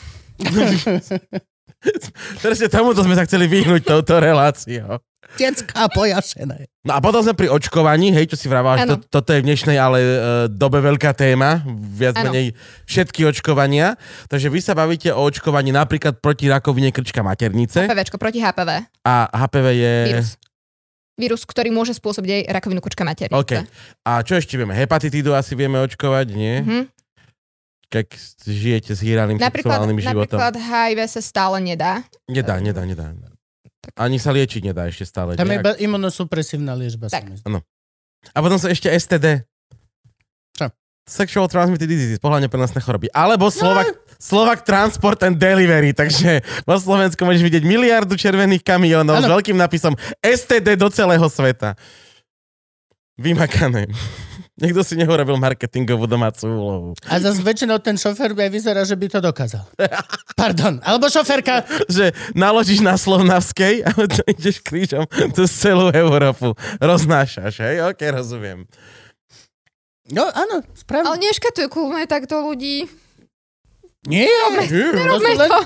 Presne tomuto sme sa chceli vyhnúť touto reláciou. Detská pojašené. No a potom sme pri očkovaní, hej, čo si vravala, že to, toto je v dnešnej ale uh, dobe veľká téma, viac Áno. menej všetky očkovania. Takže vy sa bavíte o očkovaní napríklad proti rakovine krčka maternice HPVčko proti HPV. a HPV je... Vírus. Vírus, ktorý môže spôsobiť aj rakovinu kočka maternice. OK. A čo ešte vieme? Hepatitídu asi vieme očkovať, nie? Mhm. Keď žijete s hýraným Napríklad, sexuálnym životom. napríklad HIV sa stále nedá. Nedá, nedá, nedá. Ani sa liečiť nedá ešte stále. Tam je iba imunosupresívna liečba. Tak. sa zdá. A potom sú ešte STD. Čo? Sexual Transmitted Diseases, pohľadne prenosné choroby. Alebo No. Slovak, Slovak Transport and Delivery, takže vo Slovensku môžeš vidieť miliardu červených kamiónov s Áno. veľkým nápisom STD do celého sveta. Vymakané. Niekto si neurobil marketingovú domácu úlohu. A zase väčšinou ten šofér aj vyzerá, že by to dokázal. Pardon. Alebo šoférka. Že naložíš na Slovnavskej a to ideš krížom cez celú Európu. Roznášaš, hej? Ok, rozumiem. No áno, Ale správne. neškatujú kľudne takto ľudí. Nie, to sú, Nerobme len, to.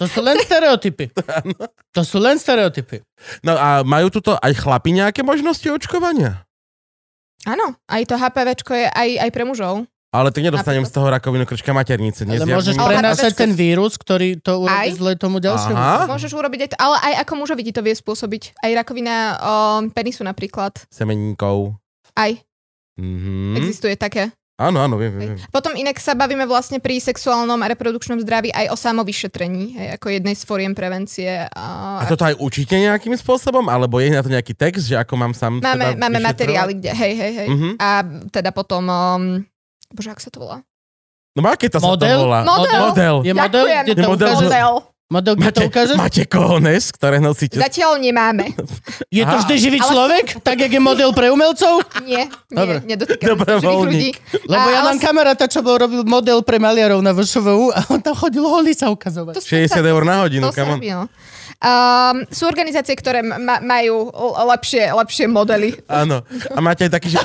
to sú len stereotypy. To sú len stereotypy. No a majú tuto aj chlapi nejaké možnosti očkovania? Áno, aj to HPVčko je aj, aj pre mužov. Ale tak nedostanem z toho rakovinu krčka maternice. Ale nezjavím môžeš Ale prenášať HPV ten vírus, ktorý to urobí Aj? zle tomu ďalšiemu. Aha. Môžeš urobiť aj to, ale aj ako mužovi ti to vie spôsobiť. Aj rakovina o, penisu napríklad. Semeníkov. Aj Mhm. existuje také. Áno, áno, viem, viem. viem. Potom inak sa bavíme vlastne pri sexuálnom a reprodukčnom zdraví aj o samovyšetrení, hej, ako jednej z foriem prevencie. A, A toto aj učíte nejakým spôsobom? Alebo je na to nejaký text, že ako mám sám máme, seba máme vyšetrovať? materiály, kde, hej, hej, hej. Mhm. A teda potom, um, bože, ak sa to volá? No aké to Model? sa to volá? Model. Model. Je model, Ďakujem. kde to model, Model. Model, kde to Máte, ukážeš? máte kohones, ktoré nosíte? Zatiaľ nemáme. Je to vždy živý Ale- človek? Tak, jak je model pre umelcov? Nie, Dobre. nie, nedotýkam Dobre, sa živých ľudí. Lebo A- ja ale mám s- kamaráta, čo bol robil model pre maliarov na VŠVU a on tam chodil holý sa ukazovať. To sme 60 sa- eur na hodinu, To sa kam robí, no. Um, sú organizácie, ktoré ma- majú lepšie, lepšie modely. Áno. A máte aj taký, že...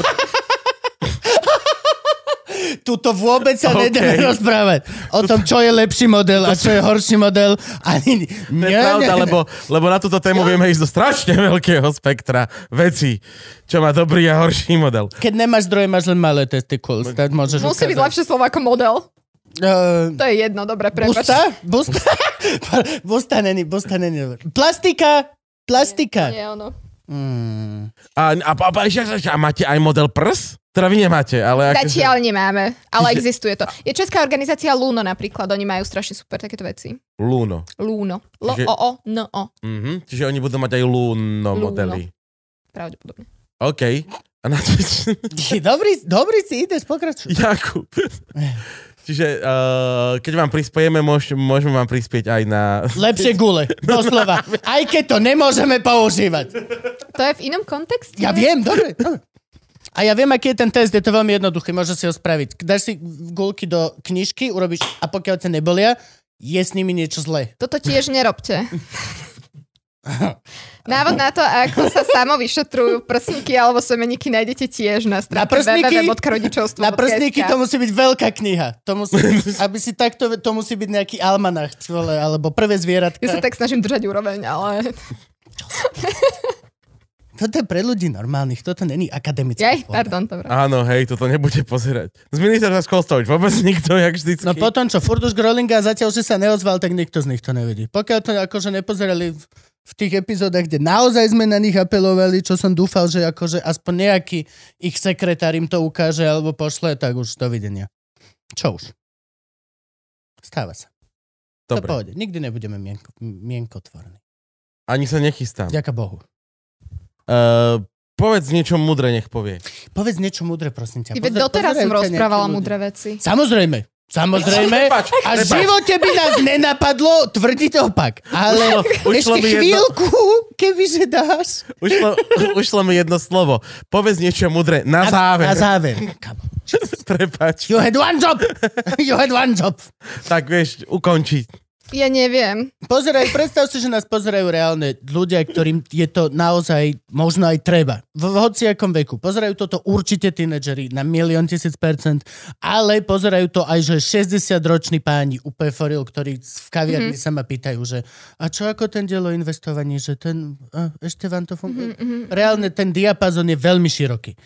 Tuto vôbec sa OK. nedeme rozprávať o tom, čo je lepší model a čo je horší model. Ani, To nie, je pravda, nie, nie. lebo, lebo na túto tému vieme ísť do strašne veľkého spektra veci, čo má dobrý a horší model. Keď nemáš zdroje, máš len malé testicles. Tak môžeš Musí byť ukázať. lepšie slovo ako model. Uh, To je jedno, dobre, prepač. busta? Busta? busta není, busta není. Plastika? Plastika. Nie, ono. Mm. A, a, a, a, a, a máte aj model prs? Teda vy nemáte, ale... akože- Zatiaľ nemáme, ale Čiže- existuje to. Je česká organizácia Luno napríklad, oni majú strašne super takéto veci. Luno. Luno. Čiže- L-O-O-N-O. Mhm. Čiže oni budú mať aj Luno Luno. modely. Pravdepodobne. OK. A na to... Dobrý, dobrý si ideš, pokračuj. Jakub. Čiže uh, keď vám prispojeme, môž, môžeme vám prispieť aj na... Lepšie gule, doslova. Aj keď to nemôžeme používať. To je v inom kontexte? Ja viem, dobre, dobre. A ja viem, aký je ten test, je to veľmi jednoduché, môžeš si ho spraviť. Dáš si gulky do knižky, urobíš a pokiaľ ťa nebolia, je s nimi niečo zlé. Toto tiež nerobte. Návod na to, ako sa samo vyšetrujú prsníky alebo semeniky, nájdete tiež na stránke prsníky? www.rodičovstvo. Na prsníky to musí byť veľká kniha. To musí byť, aby si takto, to musí byť nejaký almanach, alebo prvé zvieratka. Ja sa tak snažím držať úroveň, ale... Toto je pre ľudí normálnych, toto není akademické. Jaj, pardon, dobre. Áno, hej, toto nebude pozerať. Z ministerstva školstva už vôbec nikto, jak vždycky. No potom, čo furt už Grolinga zatiaľ, že sa neozval, tak nikto z nich to nevedí. Pokiaľ to akože nepozerali v, v tých epizódach, kde naozaj sme na nich apelovali, čo som dúfal, že akože aspoň nejaký ich sekretár im to ukáže alebo pošle, tak už dovidenia. Čo už? Stáva sa. To Dobre, pohode. Nikdy nebudeme mienko, mienkotvorní. ani sa nechystám. Ďaká Bohu. Uh, povedz niečo mudré, nech povie. Povedz niečo mudré, prosím ťa. Pozor- doteraz som rozprávala múdre veci. Samozrejme. Samozrejme. Prepač, A v živote by nás nenapadlo tvrdiť opak. Ale Ušlo ešte mi jedno- chvíľku, kebyže dáš. Ušlo, ušlo mi jedno slovo. Povedz niečo mudré. Na záver. Na záver. Prepač. You had one job. You had one job. Tak vieš, ukončiť. Ja neviem. Pozeraj, predstav si, že nás pozerajú reálne ľudia, ktorým je to naozaj možno aj treba. V, v hociakom veku. Pozerajú toto určite tínedžeri na milión tisíc percent, ale pozerajú to aj, že 60-roční páni úplne foril, ktorí v kaviarni mm-hmm. sa ma pýtajú, že a čo ako ten dielo investovaní, že ten, a, ešte vám to funguje? Mm-hmm. Reálne ten diapazon je veľmi široký.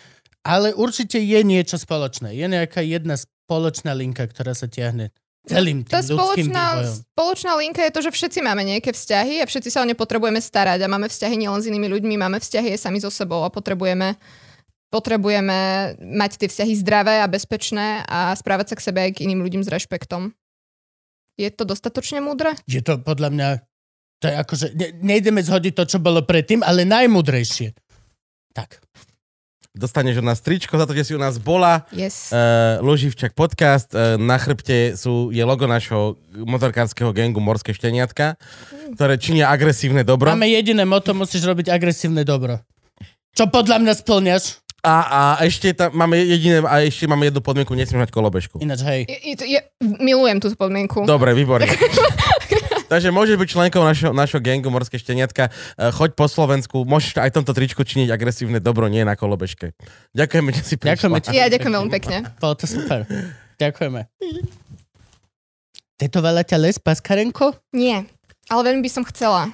Ale určite je niečo spoločné. Je nejaká jedna spoločná linka, ktorá sa tiahne celým Tá tým ľudským spoločná, vývojom. spoločná linka je to, že všetci máme nejaké vzťahy a všetci sa o ne potrebujeme starať a máme vzťahy nielen s inými ľuďmi, máme vzťahy aj sami so sebou a potrebujeme potrebujeme mať tie vzťahy zdravé a bezpečné a správať sa k sebe aj k iným ľuďom s rešpektom. Je to dostatočne múdre? Je to podľa mňa, to je akože, ne, nejdeme zhodiť to, čo bolo predtým, ale najmudrejšie. Tak. Dostaneš od nás tričko za to, že si u nás bola. Yes. Uh, Luživčak podcast. Uh, na chrbte sú, je logo našho motorkárskeho gengu Morské šteniatka, ktoré činia agresívne dobro. Máme jediné moto, musíš robiť agresívne dobro. Čo podľa mňa splňaš? A, a ešte tam máme jediné, a ešte máme jednu podmienku, nesmieš mať kolobežku. Ináč, hej. Je, je, je, milujem túto podmienku. Dobre, výborne. Takže môžeš byť členkou našho, našho gengu Morské šteniatka. Eh, Choď po Slovensku, môžeš aj v tomto tričku činiť agresívne dobro, nie na kolobežke. Ďakujeme, že si prišla. Ďakujeme. Ja ďakujem veľmi pekne. Bolo to super. Ďakujeme. Tetovala ťa les, Paskarenko? Nie, ale veľmi by som chcela.